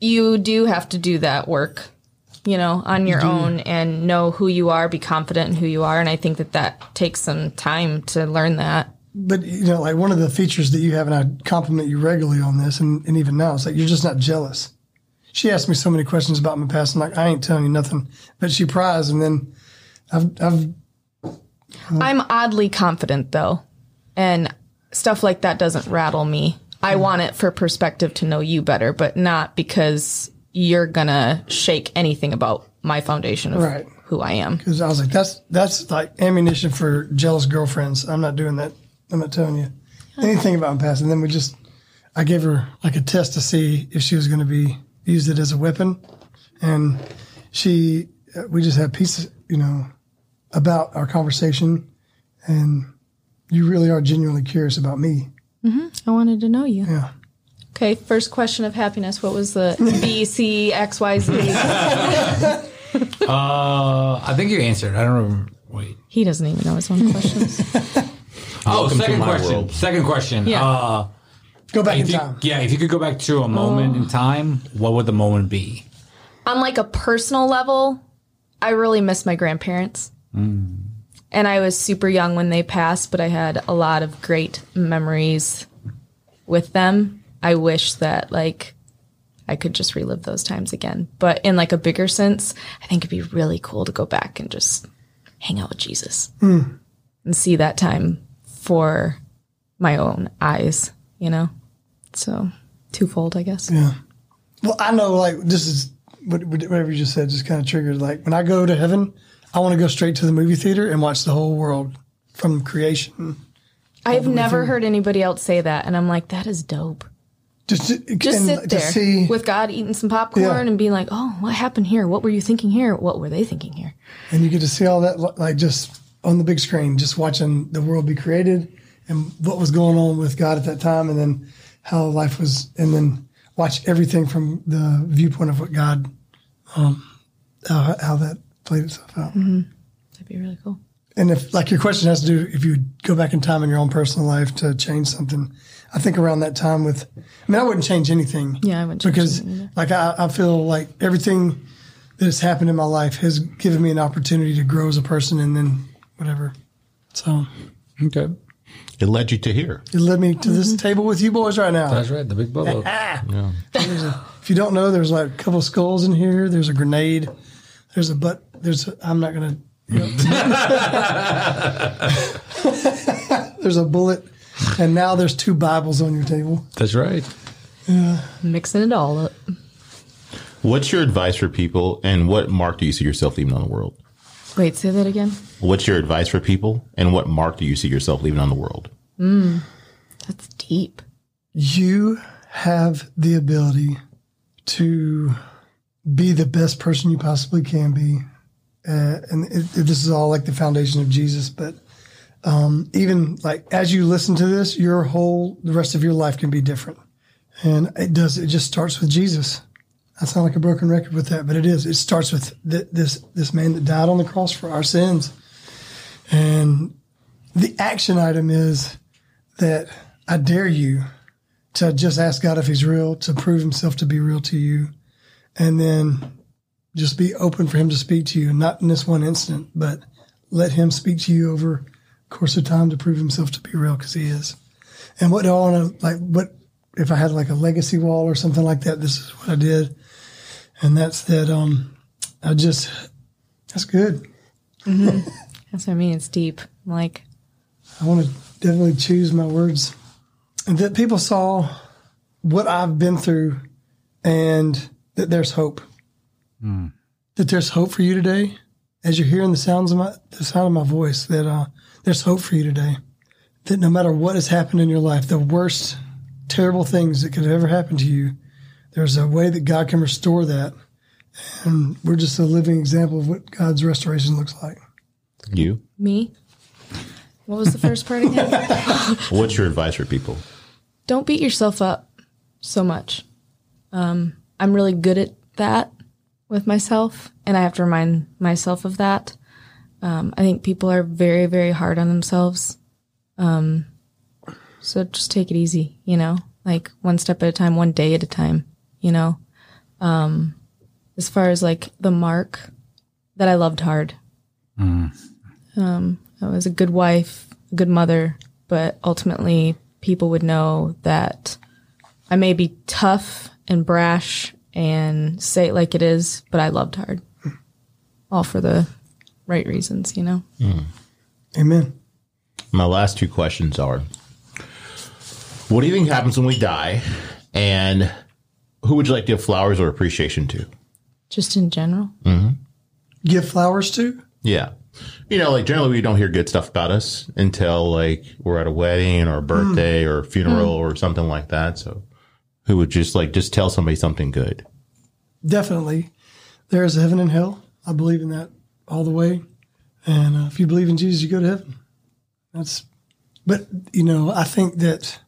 you do have to do that work, you know, on your own and know who you are, be confident in who you are, and I think that that takes some time to learn that. But you know, like one of the features that you have, and I compliment you regularly on this, and, and even now, it's like you're just not jealous. She asked me so many questions about my past, and like I ain't telling you nothing, but she pries, and then I've, I've uh, I'm oddly confident though, and stuff like that doesn't rattle me. I hmm. want it for perspective to know you better, but not because you're gonna shake anything about my foundation of Right. who I am. because I was like, that's that's like ammunition for jealous girlfriends. I'm not doing that. I'm not telling you anything about my past. And then we just, I gave her like a test to see if she was going to be use it as a weapon, and she, we just had pieces, you know, about our conversation, and you really are genuinely curious about me. Mm-hmm. I wanted to know you. Yeah. Okay, first question of happiness. What was the B, C, X, Y, Z? Uh, I think you answered. I don't remember. Wait. He doesn't even know his own questions. Oh, Welcome second question. world. Second question. Yeah. Uh, Go back in you, time. yeah, if you could go back to a moment in time, what would the moment be? On like a personal level, I really miss my grandparents. And I was super young when they passed, but I had a lot of great memories with them. I wish that like I could just relive those times again. But in like a bigger sense, I think it'd be really cool to go back and just hang out with Jesus hmm. and see that time for my own eyes, you know? So twofold, I guess. Yeah. Well, I know, like, this is whatever you just said, just kind of triggered. Like, when I go to heaven, I want to go straight to the movie theater and watch the whole world from creation. I've never heard anybody else say that, and I'm like, that is dope. Just, Just sit there see, with God eating some popcorn Yeah. and being like, oh, what happened here? What were you thinking here? What were they thinking here? and you get to see all that, like, just on the big screen, just watching the world be created and what was going on with God at that time, and then how life was, and then watch everything from the viewpoint of what God, um, how, how that played itself out. That'd be really cool. And if, like, your question has to do if you go back in time in your own personal life to change something, I think around that time with, I mean, I wouldn't change anything. Yeah, I wouldn't change because, anything like, I, I feel like everything that has happened in my life has given me an opportunity to grow as a person, and then whatever. So Okay. It led you to here. it led me to Mm-hmm. this table with you boys right now. That's right. The big bubble. If you don't know, there's like a couple of skulls in here. There's a grenade. There's a butt. There's. A, I'm not gonna. You know. there's a bullet, and now there's two Bibles on your table. That's right. Yeah. Mixing it all up. What's your advice for people, and what mark do you see yourself leaving on the world? Wait, say that again. What's your advice for people, and what mark do you see yourself leaving on the world? That's deep. You have the ability to be the best person you possibly can be, uh, and it, it- this is all like the foundation of Jesus. But um, even like as you listen to this, your whole the rest of your life can be different, and it does. It just starts with Jesus. I sound like a broken record with that, but it is. It starts with th- this this man that died on the cross for our sins, and the action item is that I dare you to just ask God if He's real, to prove Himself to be real to you, and then just be open for Him to speak to you, not in this one instant, but let Him speak to you over course of time to prove Himself to be real because He is. And what do I want to like? What if I had like a legacy wall or something like that? This is what I did, and that's that. Um, I just that's good. That's what I mean. It's deep. Like, I want to definitely choose my words. And that people saw what I've been through and that there's hope. That there's hope for you today. As you're hearing the sounds of my the sound of my voice, that uh, there's hope for you today. That no matter what has happened in your life, the worst terrible things that could have ever happened to you, there's a way that God can restore that. And we're just a living example of what God's restoration looks like. You. me? What was the first part again? What's your advice for people? Don't beat yourself up so much. Um, I'm really good at that with myself, and I have to remind myself of that. Um, I think people are very, very hard on themselves. Um, so just take it easy, you know, like one step at a time, one day at a time, you know. Um, as far as like the mark that I loved hard. Um, I was a good wife, a good mother, but ultimately people would know that I may be tough and brash and say it like it is, but I loved hard. All for the right reasons, you know? Mm-hmm. Amen. My last two questions are What do you think happens when we die? And who would you like to give flowers or appreciation to? Just in general. Mm-hmm. Give flowers to? Yeah. You know, like generally we don't hear good stuff about us until like we're at a wedding or a birthday mm. or a funeral mm. or something like that. So who would just like just tell somebody something good? Definitely. There is heaven and hell. I believe in that all the way. And uh, if you believe in Jesus, you go to heaven. That's, but, you know, I think that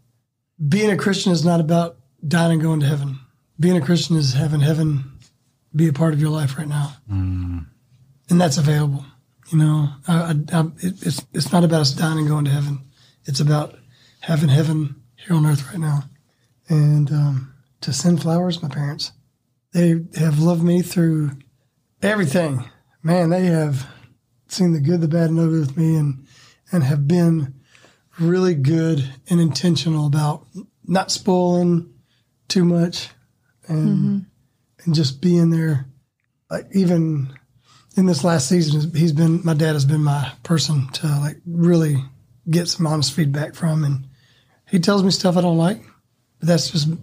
being a Christian is not about dying and going to heaven. Being a Christian is having heaven be a part of your life right now, and that's available. You know, I, I, I, it, it's it's not about us dying and going to heaven. It's about having heaven here on earth right now. And um, to send flowers, my parents, they have loved me through everything. Man, they have seen the good, the bad, and ugly with me, and and have been really good and intentional about not spoiling too much, and mm-hmm. and just being there. Like even in this last season, he's been my dad has been my person to like really get some honest feedback from, and he tells me stuff I don't like, but that's just you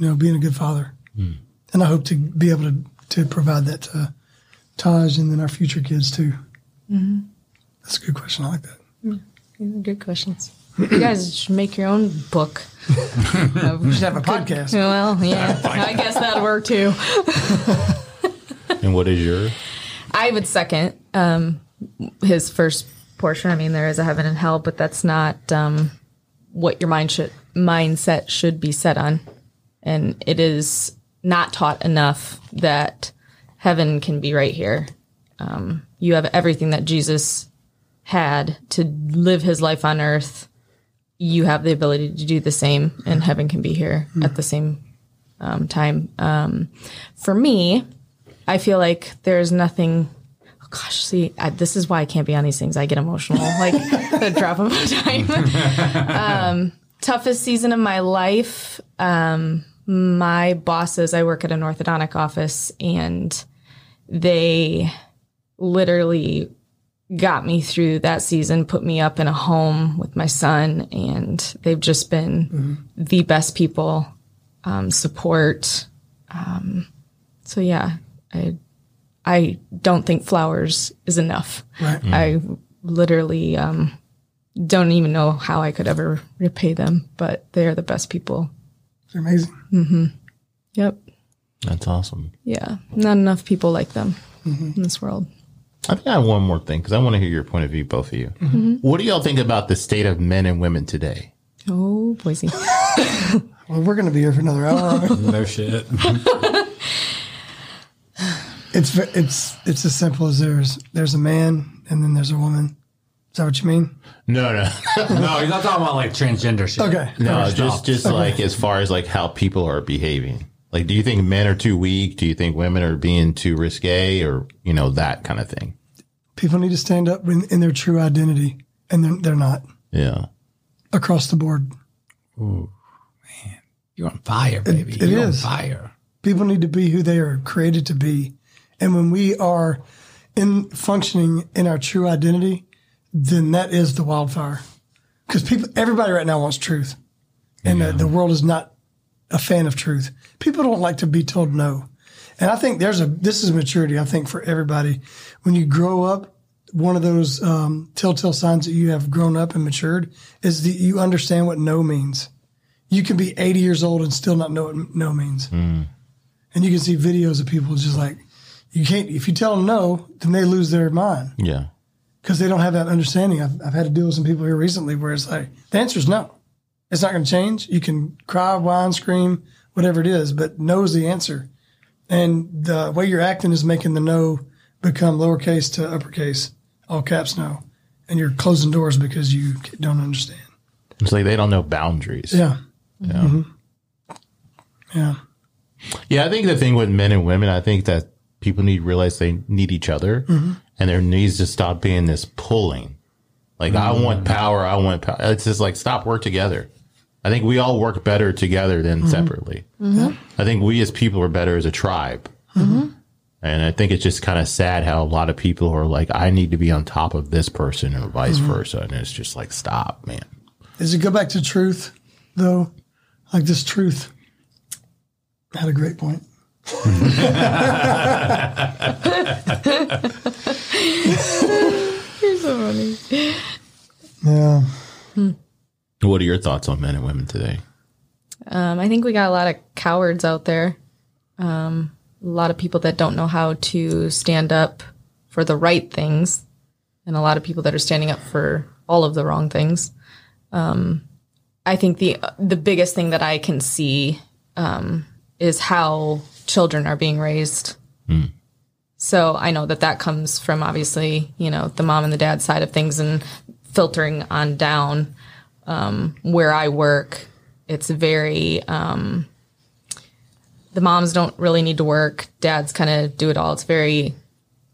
know being a good father, hmm. and I hope to be able to to provide that to Taj and then our future kids too. That's a good question. I like that. These are good questions. You guys should make your own book. We should have a podcast. Well, yeah, I guess that'd work too. And what is your? I would second um, his first portion. I mean, there is a heaven and hell, but that's not um, what your mind should mindset should be set on, and it is not taught enough that heaven can be right here. Um, you have everything that Jesus had to live his life on earth. You have the ability to do the same, and heaven can be here at the same um, time. Um, for me, I feel like there's nothing. Oh gosh, see, I, this is why I can't be on these things. I get emotional, like the drop of a dime. um, toughest season of my life. Um, my bosses, I work at an orthodontic office, and they literally got me through that season, put me up in a home with my son, and they've just been the best people. Um, support. Um, so yeah, I I don't think flowers is enough. Right. I literally um, don't even know how I could ever repay them, but they're the best people. They're amazing. Yep. That's awesome. Yeah. Not enough people like them mm-hmm. in this world. I think I have one more thing because I want to hear your point of view, both of you. Mm-hmm. Mm-hmm. What do y'all think about the state of men and women today? Oh, Boise. Well, we're going to be here for another hour. No shit. it's it's it's as simple as there's there's a man and then there's a woman. Is that what you mean? No, no, no, he's not talking about like transgender shit. Okay. no. Stop. Just, just like as far as like how people are behaving. Like, do you think men are too weak? Do you think women are being too risque, or you know that kind of thing? People need to stand up in, in their true identity, and they're, they're not Yeah. across the board. Ooh, man. You're on fire, baby. it You're is. on fire. People need to be who they are created to be, and when we are in functioning in our true identity, then that is the wildfire. Because people, everybody right now wants truth, and the, the world is not a fan of truth. People don't like to be told no. And I think there's a, this is maturity, I think, for everybody. When you grow up, one of those um, telltale signs that you have grown up and matured is that you understand what no means. You can be 80 years old and still not know what no means. And you can see videos of people just like, you can't, if you tell them no, then they lose their mind Yeah. because they don't have that understanding. I've, I've had to deal with some people here recently where it's like, the answer is no. It's not going to change. You can cry, whine, scream, whatever it is, but no is the answer. And the way you're acting is making the no become lowercase to uppercase, all caps no. And you're closing doors because you don't understand. It's like they don't know boundaries. Yeah. Yeah. Mm-hmm. Yeah. Yeah, I think the thing with men and women, I think that people need to realize they need each other mm-hmm. and there needs to stop being this pulling. Like, I mm-hmm. want power. I want power. It's just like, stop, work together. I think we all work better together than mm-hmm. separately. Mm-hmm. I think we as people are better as a tribe. Mm-hmm. And I think it's just kind of sad how a lot of people are like, I need to be on top of this person or vice versa. And it's just like, stop, man. Does it go back to truth, though? Like this truth. Had a great point. You're so funny. Yeah. What are your thoughts on men and women today? Um, I think we got a lot of cowards out there. Um, a lot of people that don't know how to stand up for the right things, and a lot of people that are standing up for all of the wrong things. Um, I think the the biggest thing that I can see um, is how children are being raised. So I know that that comes from obviously, you know, the mom and the dad side of things and filtering on down. Um, where I work, it's very, um, the moms don't really need to work. Dads kind of do it all. It's very,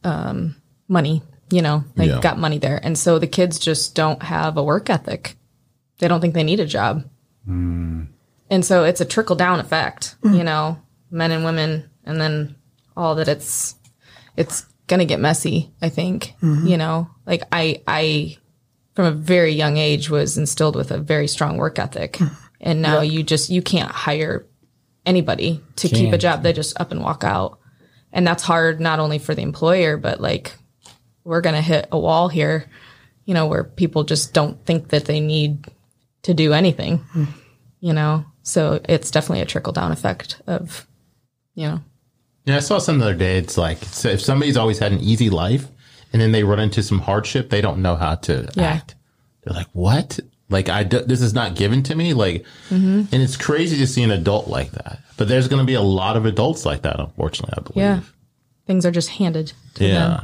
um, money, you know, like Yeah. got money there. And so the kids just don't have a work ethic. They don't think they need a job. And so it's a trickle down effect, you know, men and women, and then all that it's, it's going to get messy, I think, you know, like I, I, from a very young age was instilled with a very strong work ethic. Hmm. And now you just, you can't hire anybody to keep a job. They just up and walk out. And that's hard, not only for the employer, but like we're going to hit a wall here, you know, where people just don't think that they need to do anything, hmm. you know? So it's definitely a trickle down effect of, you know, Yeah, I saw something the other day. It's like so if somebody's always had an easy life and then they run into some hardship, they don't know how to Yeah. act. They're like, "What? Like I do, this is not given to me." Like, Mm-hmm. and it's crazy to see an adult like that. But there's going to be a lot of adults like that, unfortunately. I believe. yeah, things are just handed to them. Yeah.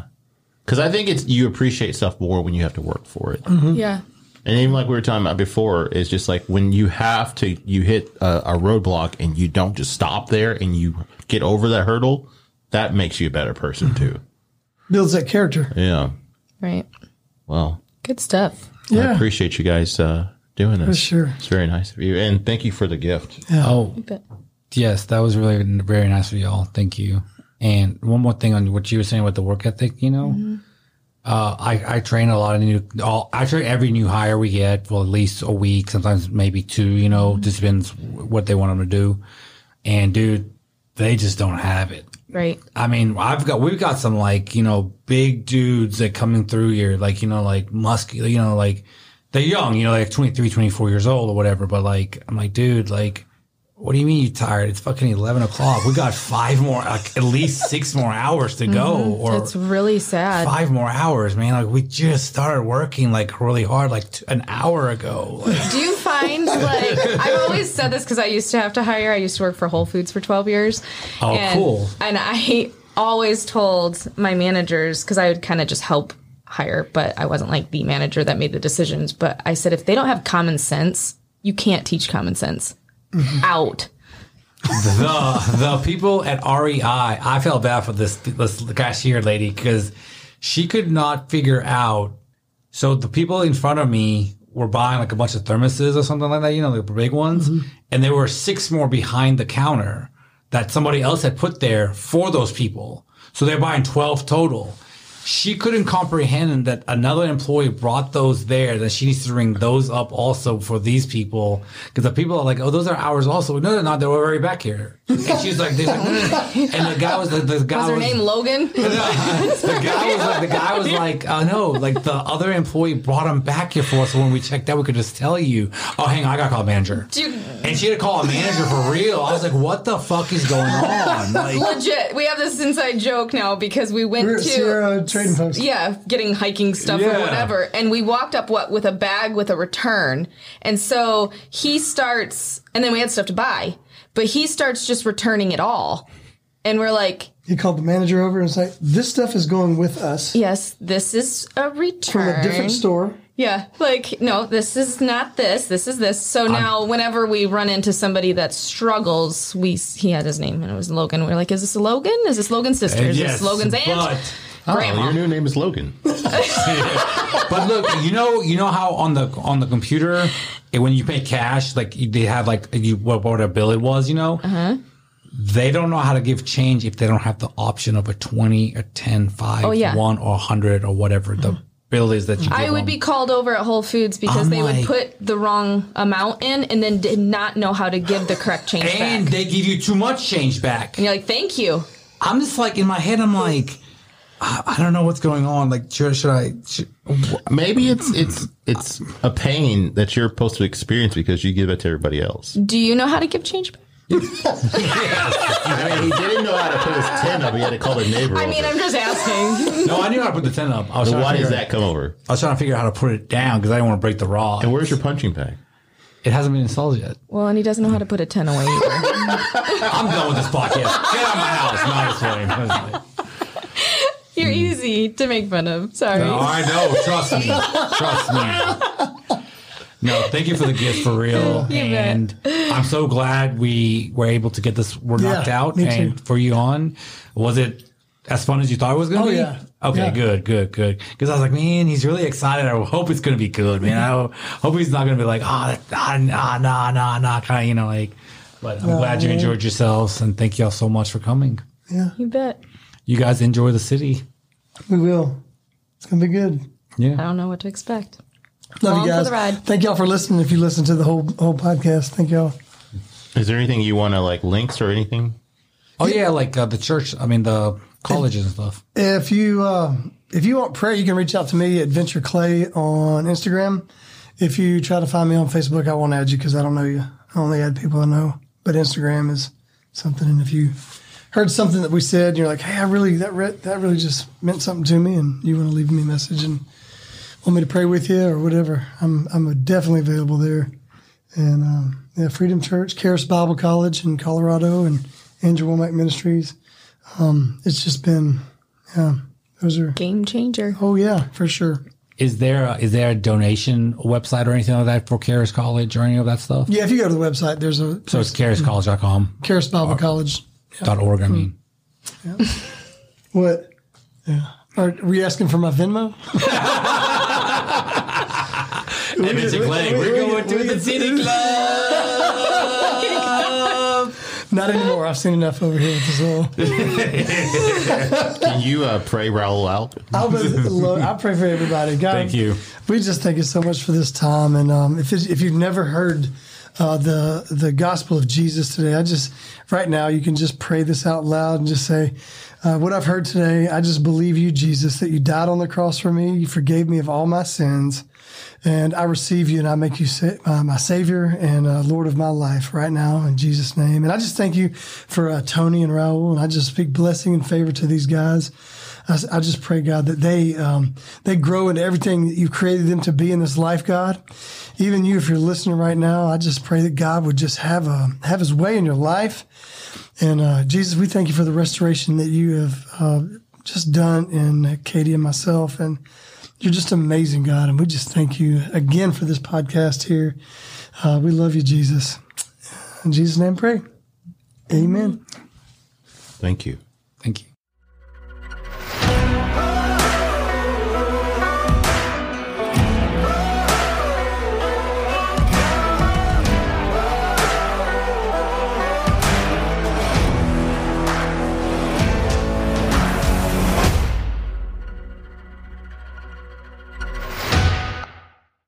Because I think it's you appreciate stuff more when you have to work for it. Yeah. And even like we were talking about before, it's just like when you have to, you hit a, a roadblock and you don't just stop there and you get over that hurdle, that makes you a better person too. Builds that character. Yeah. Right. Well, Good stuff. I Yeah. appreciate you guys uh, doing this. sure. It's very nice of you. And thank you for the gift. Oh, yes, that was really very nice of y'all. Thank you. And one more thing on what you were saying about the work ethic, you know, uh, I, I train a lot of new, all, I train every new hire we get for at least a week, sometimes maybe two, you know, just depends what they want them to do. And dude, they just don't have it. Right. I mean, I've got we've got some like you know big dudes that coming through here, like you know like muscular, you know like they're young, you know like 23, 24 years old or whatever. But like I'm like, dude, like what do you mean you tired? It's fucking eleven o'clock. We got five more, like at least six more hours to go, mm-hmm. or It's really sad. five more hours, man. Like we just started working like really hard, like t- an hour ago. Like, Do you find like I've always said this because I used to have to hire. I used to work for Whole Foods for twelve years. Oh, and, cool. And I always told my managers because I would kind of just help hire, but I wasn't like the manager that made the decisions. But I said if they don't have common sense, you can't teach common sense. Out. the the people at REI, I felt bad for this this cashier lady because she could not figure out. So the people in front of me were buying like a bunch of thermoses or something like that, you know, the big ones, mm-hmm. and there were six more behind the counter that somebody else had put there for those people. So they're buying twelve total. She couldn't comprehend that another employee brought those there, that she needs to ring those up also for these people. Because the people are like, oh, those are ours also. No, they're not. They were already back here. And she's like, like no, no, no. and the guy was, the, the guy Was her name Logan? the guy was like, the guy was like, uh, no, like the other employee brought them back here for us. So when we checked out, we could just tell you. Oh, hang on, I got to call a manager. Dude. And she had to call a manager for real. I was like, what the fuck is going on? Like, Legit. We have this inside joke now because we went We're at to Sierra Trading Post. Yeah, getting hiking stuff or whatever. And we walked up what with a bag with a return. And so he starts and then we had stuff to buy. But he starts just returning it all. And we're like, He called the manager over and was like, "This stuff is going with us Yes, this is a return. from a different store." Yeah, like no, this is not this. This is this. So now, whenever we run into somebody that struggles, we he had his name and it was Logan. We're like, is this Logan? Is this Logan's sister? Is yes, this Logan's aunt? But- Oh, Grandma. your new name is Logan. But look, you know, you know how on the on the computer, eh, when you pay cash, like you- they have like you what, what a bill it was, you know. Uh-huh. They don't know how to give change if they don't have the option of a twenty, a 10, 5, Oh, yeah. one, or hundred, or whatever the bill is that you. Give I would them. be called over at Whole Foods because I'm they would like- put the wrong amount in and then did not know how to give the correct change and back. they give you too much change back. and you're like, thank you. I'm just like in my head, I'm like, I, I don't know what's going on. Like, should, should I? Should, Maybe it's it's it's a pain that you're supposed to experience because you give it to everybody else. Do you know how to give change back? I mean, he didn't know how to put his tin up. He had to call the neighbor. I mean, over. I'm just asking. no, I knew how to put the ten up. I was So trying to why does figure- that come over? I was trying to figure out how to put it down because I didn't want to break the rod. And where's your punching bag? It hasn't been installed yet. Well, and he doesn't know how to put a 10 away either. I'm done with this podcast. Get out of my house. No, I'm just kidding. You're easy to make fun of. Sorry. No, I know. Trust me. Trust me. No, thank you for the gift for real. You bet. and I'm so glad we were able to get this word Yeah, knocked out me and too. for you on. Was it as fun as you thought it was going to Oh, be? yeah. Okay, Yeah. good, good, good. Because I was like, man, he's really excited. I hope it's going to be good, man. I hope he's not going to be like, oh, ah, nah, nah, nah, nah, kind of, you know, like. But I'm glad you enjoyed yourselves, and thank y'all so much for coming. Yeah, You bet. You guys enjoy the city. We will. It's gonna be good. Yeah. I don't know what to expect. Love Along you for guys. the ride. Thank y'all for listening. If you listen to the whole whole podcast, thank y'all. Is there anything you want to like links or anything? Oh yeah, like uh, the church. I mean the colleges and stuff. If you uh, if you want prayer, you can reach out to me at Venture Clay on Instagram. If you try to find me on Facebook, I won't add you because I don't know you. I only add people I know. But Instagram is something. And if you heard something that we said, and you're like, "Hey, I really that re- that really just meant something to me," and you want to leave me a message and want me to pray with you or whatever, I'm I'm definitely available there. And um, yeah, Freedom Church, Charis Bible College in Colorado, and Andrew Wommack Ministries. Um, it's just been, yeah, those are. Game changer. Oh yeah, for sure. Is there a, is there a donation website or anything like that for Charis College or any of that stuff? Yeah, if you go to the website, there's a So it's kariscollege.com Charis Bible College. Dot org. I mean, What? Yeah. Are, were you asking for my Venmo? hey, Mr. Clay, we're going to the city club. Not anymore. I've seen enough over here with this all. Can you uh, pray Raul out? I'll, be, I pray for everybody. God, Thank you. We just thank you so much for this time. And um, if it's, if you've never heard uh, the the gospel of Jesus today, I just right now you can just pray this out loud and just say, uh, "What I've heard today, I just believe you, Jesus, that you died on the cross for me. You forgave me of all my sins." And I receive you and I make you sa- uh, my Savior and uh, Lord of my life right now in Jesus' name. And I just thank you for uh, Tony and Raul. And I just speak blessing and favor to these guys. I, s- I just pray, God, that they um, they grow into everything that you've created them to be in this life, God. Even you, if you're listening right now, I just pray that God would just have a have His way in your life. And uh, Jesus, we thank you for the restoration that you have uh, just done in Kati and myself. And you're just amazing, God. And we just thank you again for this podcast here. Uh, we love you, Jesus. In Jesus' name, pray. Amen. Thank you. Thank you.